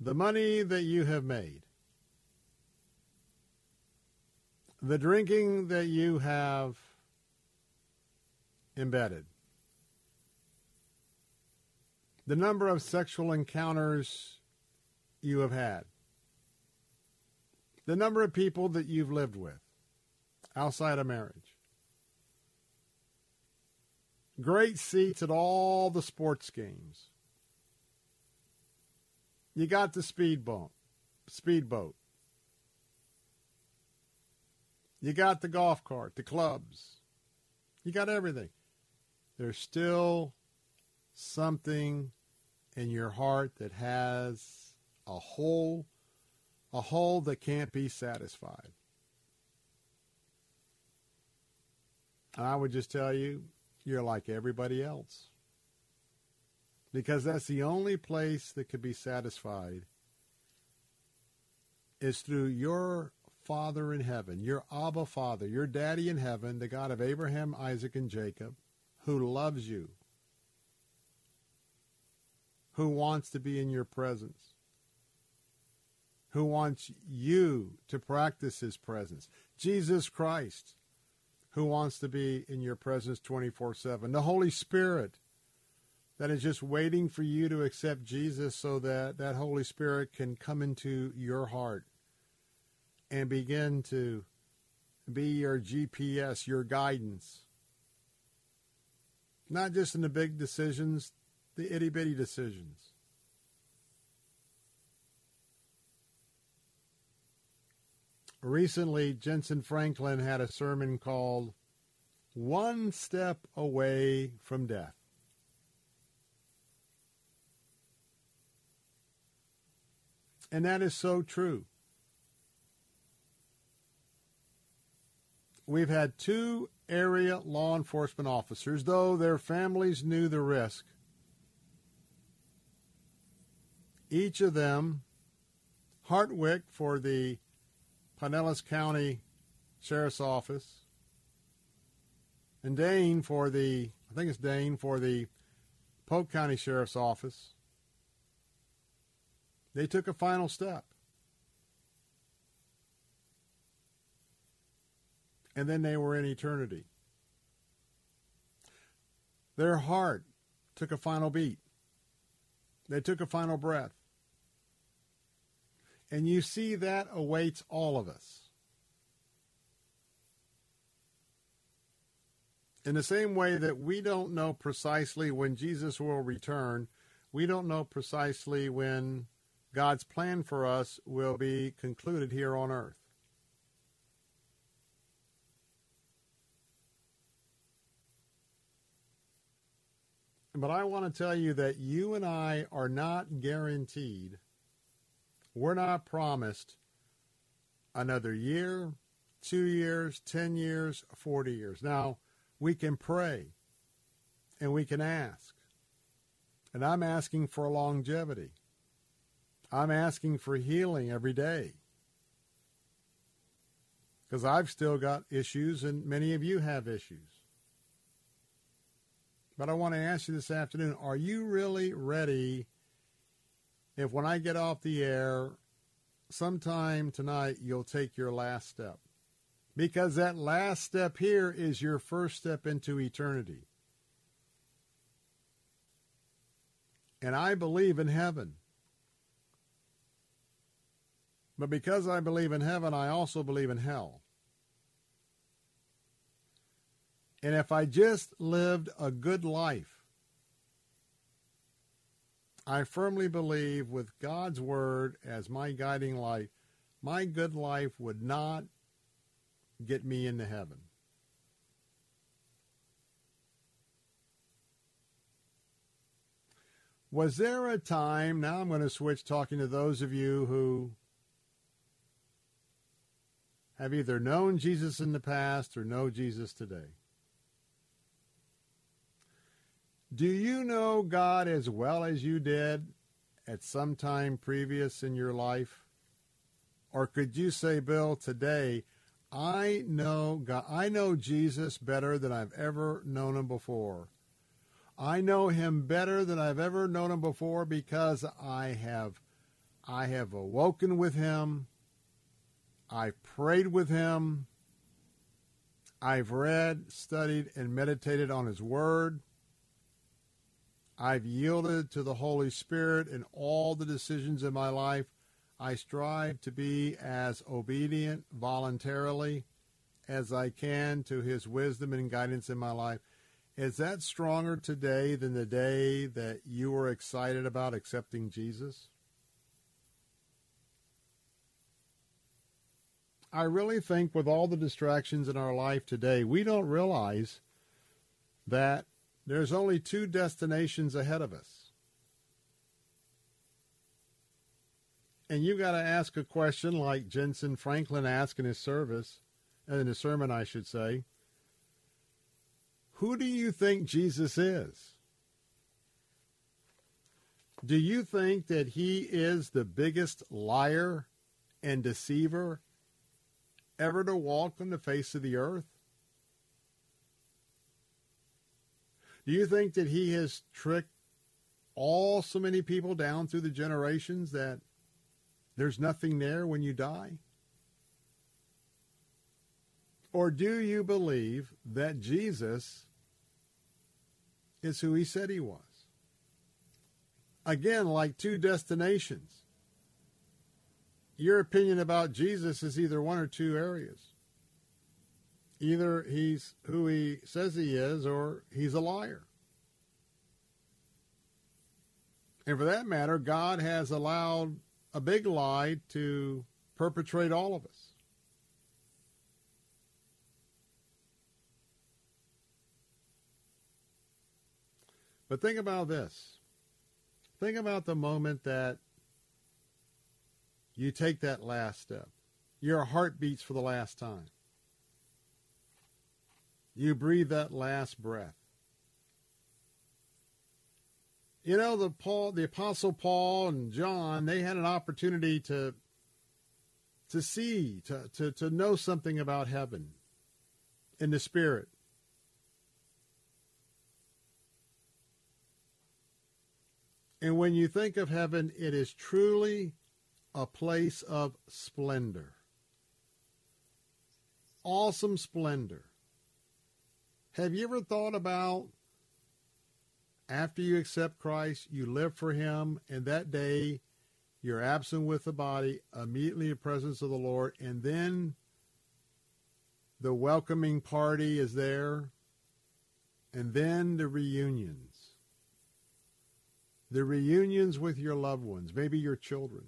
the money that you have made, the drinking that you have embedded, the number of sexual encounters you have had, the number of people that you've lived with outside of marriage, great seats at all the sports games. You got the speed bump, speedboat. You got the golf cart, the clubs. You got everything. There's still something in your heart that has a hole, a hole that can't be satisfied. And I would just tell you, you're like everybody else. Because that's the only place that could be satisfied is through your Father in heaven, your Abba Father, your Daddy in heaven, the God of Abraham, Isaac, and Jacob, who loves you, who wants to be in your presence, who wants you to practice his presence. Jesus Christ, who wants to be in your presence 24 7. The Holy Spirit that is just waiting for you to accept Jesus so that that Holy Spirit can come into your heart and begin to be your GPS, your guidance. Not just in the big decisions, the itty bitty decisions. Recently, Jentezen Franklin had a sermon called One Step Away from Death. And that is so true. We've had two area law enforcement officers, though their families knew the risk. Each of them, Hartwick for the Pinellas County Sheriff's Office, and Dane for the, I think it's Dane for the Polk County Sheriff's Office, they took a final step. and then they were in eternity. Their heart took a final beat. They took a final breath. And you see that awaits all of us. In the same way that we don't know precisely when Jesus will return, we don't know precisely when God's plan for us will be concluded here on earth. But I want to tell you that you and I are not guaranteed, we're not promised another year, two years, 10 years, 40 years. Now, we can pray and we can ask. And I'm asking for longevity. I'm asking for healing every day. Because I've still got issues, and many of you have issues. But I want to ask you this afternoon are you really ready if when I get off the air sometime tonight you'll take your last step? Because that last step here is your first step into eternity. And I believe in heaven. But because I believe in heaven, I also believe in hell. And if I just lived a good life, I firmly believe with God's Word as my guiding light, my good life would not get me into heaven. Was there a time, now I'm going to switch talking to those of you who have either known Jesus in the past or know Jesus today. Do you know God as well as you did at some time previous in your life? Or could you say, Bill, today I know God, I know Jesus better than I've ever known him before. I know him better than I've ever known him before because I have I have awoken with him. I've prayed with him. I've read, studied, and meditated on his word. I've yielded to the Holy Spirit in all the decisions in my life. I strive to be as obedient voluntarily as I can to his wisdom and guidance in my life. Is that stronger today than the day that you were excited about accepting Jesus? I really think with all the distractions in our life today, we don't realize that there's only two destinations ahead of us. And you've got to ask a question like Jentezen Franklin asked in his service, in his sermon, I should say. Who do you think Jesus is? Do you think that he is the biggest liar and deceiver ever to walk on the face of the earth? Do you think that he has tricked all so many people down through the generations that there's nothing there when you die? Or do you believe that Jesus is who he said he was? Again, like two destinations. Your opinion about Jesus is either one or two areas. Either he's who he says he is or he's a liar. And for that matter, God has allowed a big lie to perpetrate all of us. But think about this. Think about the moment that you take that last step. Your heart beats for the last time. You breathe that last breath. You know, the Paul, the Apostle Paul and John, they had an opportunity to to see, to, to, to know something about heaven in the spirit. And when you think of heaven, it is truly a place of splendor. Awesome splendor. Have you ever thought about after you accept Christ, you live for Him, and that day you're absent with the body, immediately in the presence of the Lord, and then the welcoming party is there, and then the reunions. The reunions with your loved ones, maybe your children.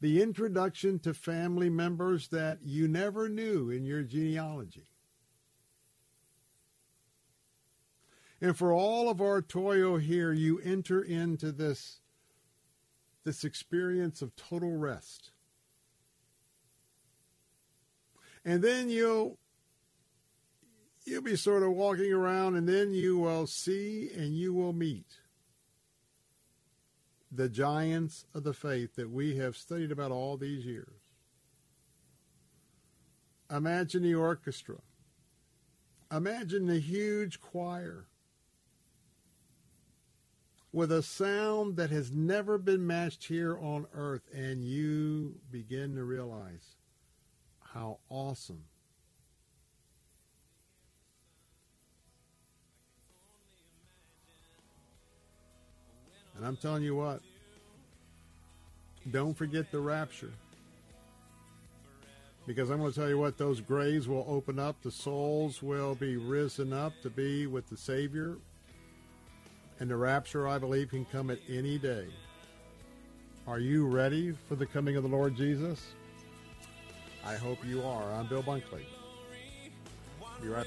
The introduction to family members that you never knew in your genealogy. And for all of our toil here, you enter into this, this experience of total rest. And then you'll you'll be sort of walking around and then you will see and you will meet the giants of the faith that we have studied about all these years. Imagine the orchestra. Imagine the huge choir with a sound that has never been matched here on earth, and you begin to realize how awesome. And I'm telling you what, don't forget the rapture. Because I'm going to tell you what, those graves will open up, the souls will be risen up to be with the Savior and the rapture, I believe, can come at any day. Are you ready for the coming of the Lord Jesus? I hope you are. I'm Bill Bunkley. Be right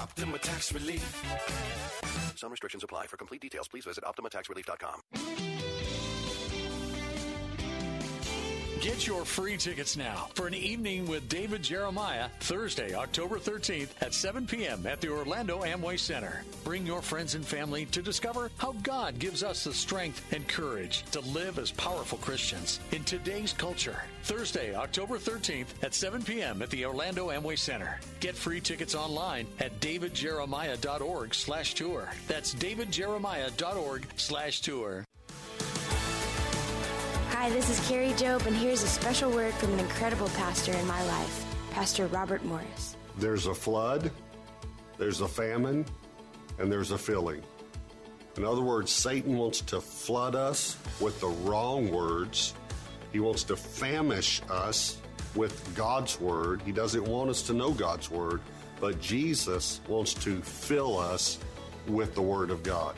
Optima Tax Relief. Some restrictions apply. For complete details, please visit OptimaTaxRelief.com. Get your free tickets now for an evening with David Jeremiah Thursday, October 13th at 7 p.m. at the Orlando Amway Center. Bring your friends and family to discover how God gives us the strength and courage to live as powerful Christians in today's culture. Thursday, October 13th at 7 p.m. at the Orlando Amway Center. Get free tickets online at davidjeremiah.org slash tour. That's davidjeremiah.org slash tour. Hi, this is Kari Jobe, and here's a special word from an incredible pastor in my life, Pastor Robert Morris. There's a flood, there's a famine, and there's a filling. In other words, Satan wants to flood us with the wrong words. He wants to famish us with God's word. He doesn't want us to know God's word, but Jesus wants to fill us with the word of God.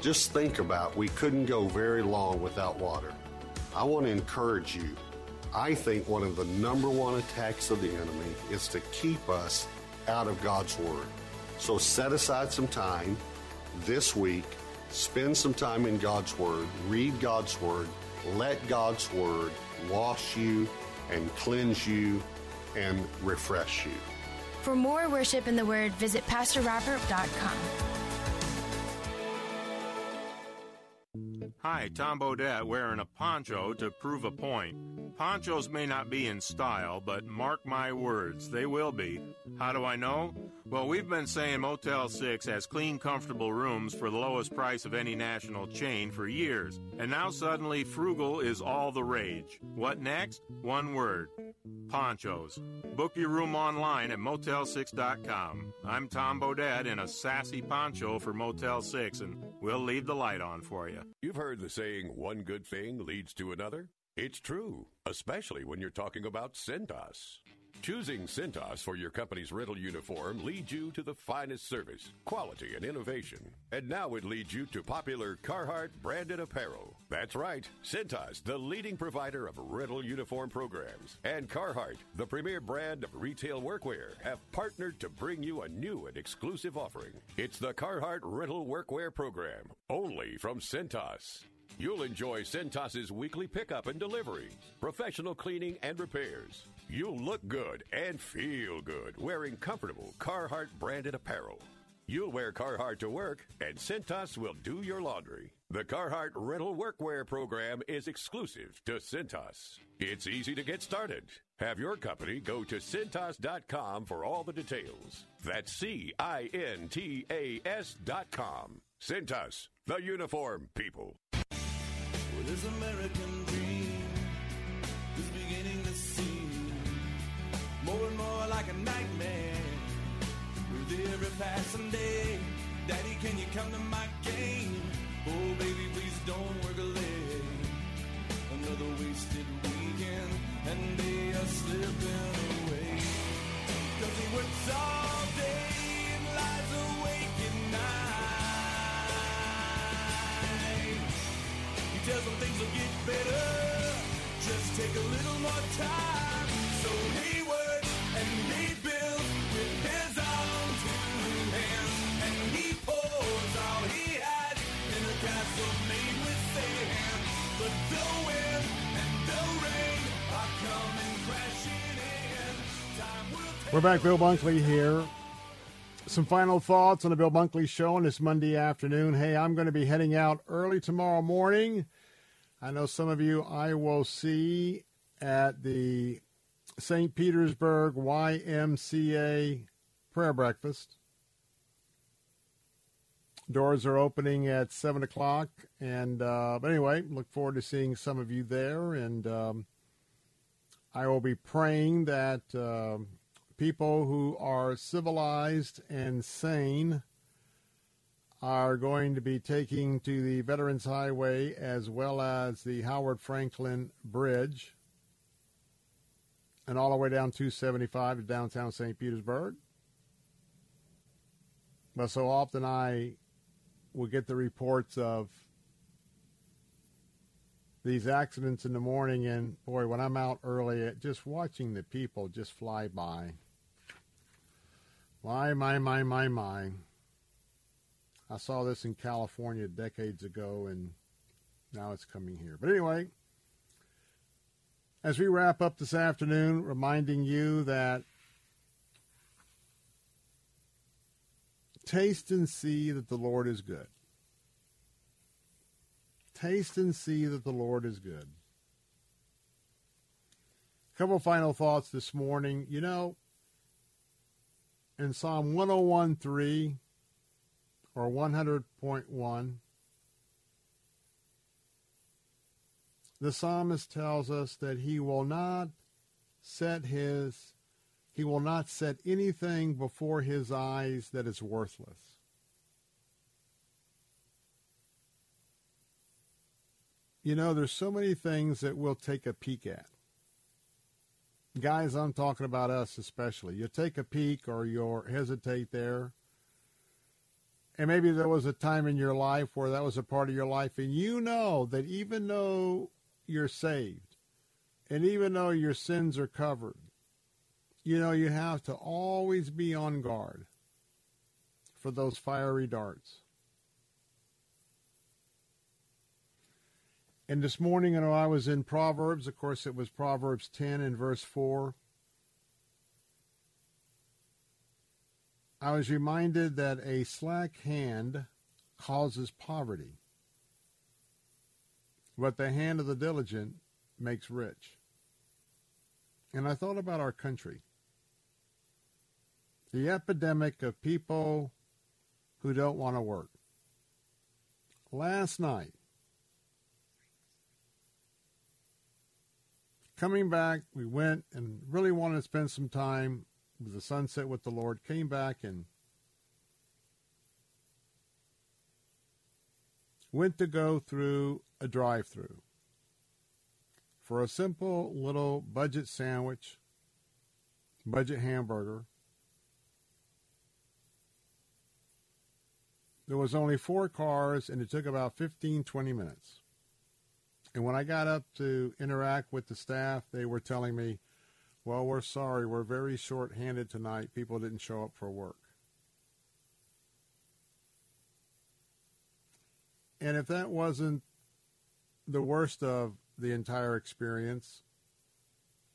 Just think about we couldn't go very long without water. I want to encourage you. I think one of the number one attacks of the enemy is to keep us out of God's Word. So set aside some time this week, spend some time in God's Word, read God's Word, let God's Word wash you and cleanse you and refresh you. For more worship in the Word, visit PastorRobert.com. Hi, Tom Bodett wearing a poncho to prove a point. Ponchos may not be in style, but mark my words, they will be. How do I know? Well, we've been saying Motel 6 has clean, comfortable rooms for the lowest price of any national chain for years. And now suddenly frugal is all the rage. What next? One word. Ponchos. Book your room online at motel6.com. I'm Tom Bodett in a sassy poncho for Motel 6 and we'll leave the light on for you. You've heard the saying, one good thing leads to another? It's true, especially when you're talking about Cintas. Choosing Cintas for your company's rental uniform leads you to the finest service, quality, and innovation. And now it leads you to popular Carhartt branded apparel. That's right, Cintas, the leading provider of rental uniform programs, and Carhartt, the premier brand of retail workwear, have partnered to bring you a new and exclusive offering. It's the Carhartt Rental Workwear Program, only from Cintas. You'll enjoy Cintas's weekly pickup and delivery, professional cleaning and repairs. You'll look good and feel good wearing comfortable Carhartt branded apparel. You'll wear Carhartt to work, and Cintas will do your laundry. The Carhartt Rental Workwear program is exclusive to Cintas. It's easy to get started. Have your company go to Cintas.com for all the details. That's C I N T A S.com. Cintas, the uniform people. Well, this American dream is beginning to seem more and more like a nightmare with every passing day. Daddy, can you come to my game? Oh, baby, please don't work. Another wasted weekend and day are slipping away. Cause he works all day Them things will get better. Just take a little more time. So he works and he builds with his own two hands. And he pours all he has in a castle made with sand. But the wind and the rain are coming crashing in. Time will We're back. Bill Bunkley here. Some final thoughts on the Bill Bunkley Show on this Monday afternoon. Hey, I'm going to be heading out early tomorrow morning. I know some of you I will see at the St. Petersburg YMCA prayer breakfast. Doors are opening at seven o'clock, and uh, but anyway, look forward to seeing some of you there. And um, I will be praying that uh, people who are civilized and sane are going to be taking to the Veterans Highway as well as the Howard Frankland Bridge and all the way down 275 to downtown St. Petersburg. But so often I will get the reports of these accidents in the morning, and boy, when I'm out early, just watching the people just fly by. My, my, my, my, my. I saw this in California decades ago, and now it's coming here. But anyway, as we wrap up this afternoon, reminding you that taste and see that the Lord is good. Taste and see that the Lord is good. A couple final thoughts this morning. You know, in Psalm 101.3 or 100.1, the psalmist tells us that he will not set his he will not set anything before his eyes that is worthless. You know, there's so many things that we'll take a peek at. Guys, I'm talking about us especially. You take a peek or you hesitate there. And maybe there was a time in your life where that was a part of your life, and you know that even though you're saved, and even though your sins are covered, you know, you have to always be on guard for those fiery darts. And this morning, you know, I was in Proverbs. Of course, it was Proverbs 10 and verse 4. I was reminded that a slack hand causes poverty, but the hand of the diligent makes rich. And I thought about our country. The epidemic of people who don't want to work. Last night, coming back, we went and really wanted to spend some time with the sunset with the Lord. Came back and went to go through a drive-through for a simple little budget sandwich, budget hamburger. There was only four cars, and it took about 15, 20 minutes. And when I got up to interact with the staff, they were telling me, well, we're sorry, we're very short-handed tonight. People didn't show up for work. And if that wasn't the worst of the entire experience,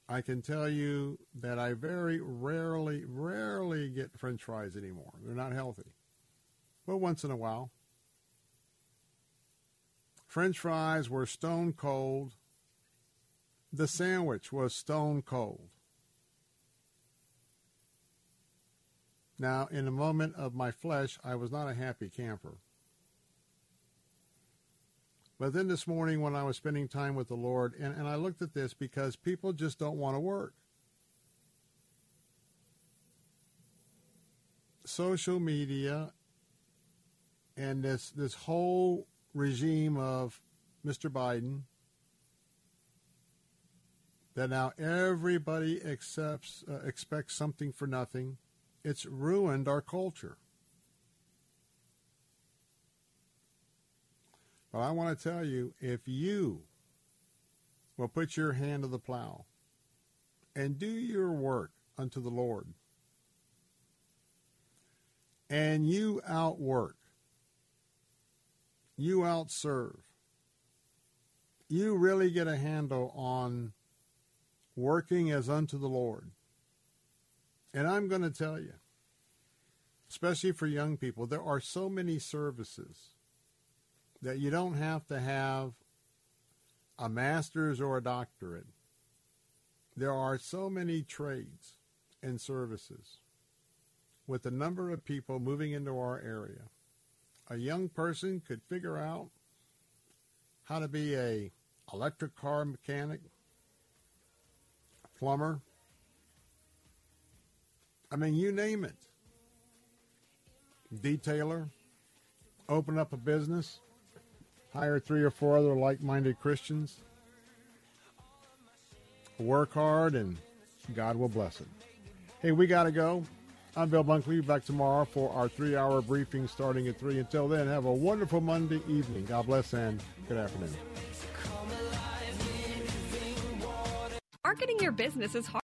I can tell you that I very rarely, rarely get french fries anymore. They're not healthy. But once in a while. French fries were stone cold. The sandwich was stone cold. Now, in a moment of my flesh, I was not a happy camper. But then this morning, when I was spending time with the Lord, and, and I looked at this because people just don't want to work. Social media and this this whole regime of Mr. Biden that now everybody accepts uh, expects something for nothing. It's ruined our culture. But I want to tell you, if you will put your hand to the plow and do your work unto the Lord, and you outwork you outserve. You really get a handle on working as unto the Lord. And I'm going to tell you, especially for young people, there are so many services that you don't have to have a master's or a doctorate. There are so many trades and services. With the number of people moving into our area, a young person could figure out how to be a electric car mechanic, plumber. I mean, you name it. Detailer, open up a business, hire three or four other like-minded Christians, work hard, and God will bless it. Hey, we got to go. I'm Bill Bunkley. Back tomorrow for our three-hour briefing starting at 3. Until then, have a wonderful Monday evening. God bless and good afternoon. Marketing your business is hard.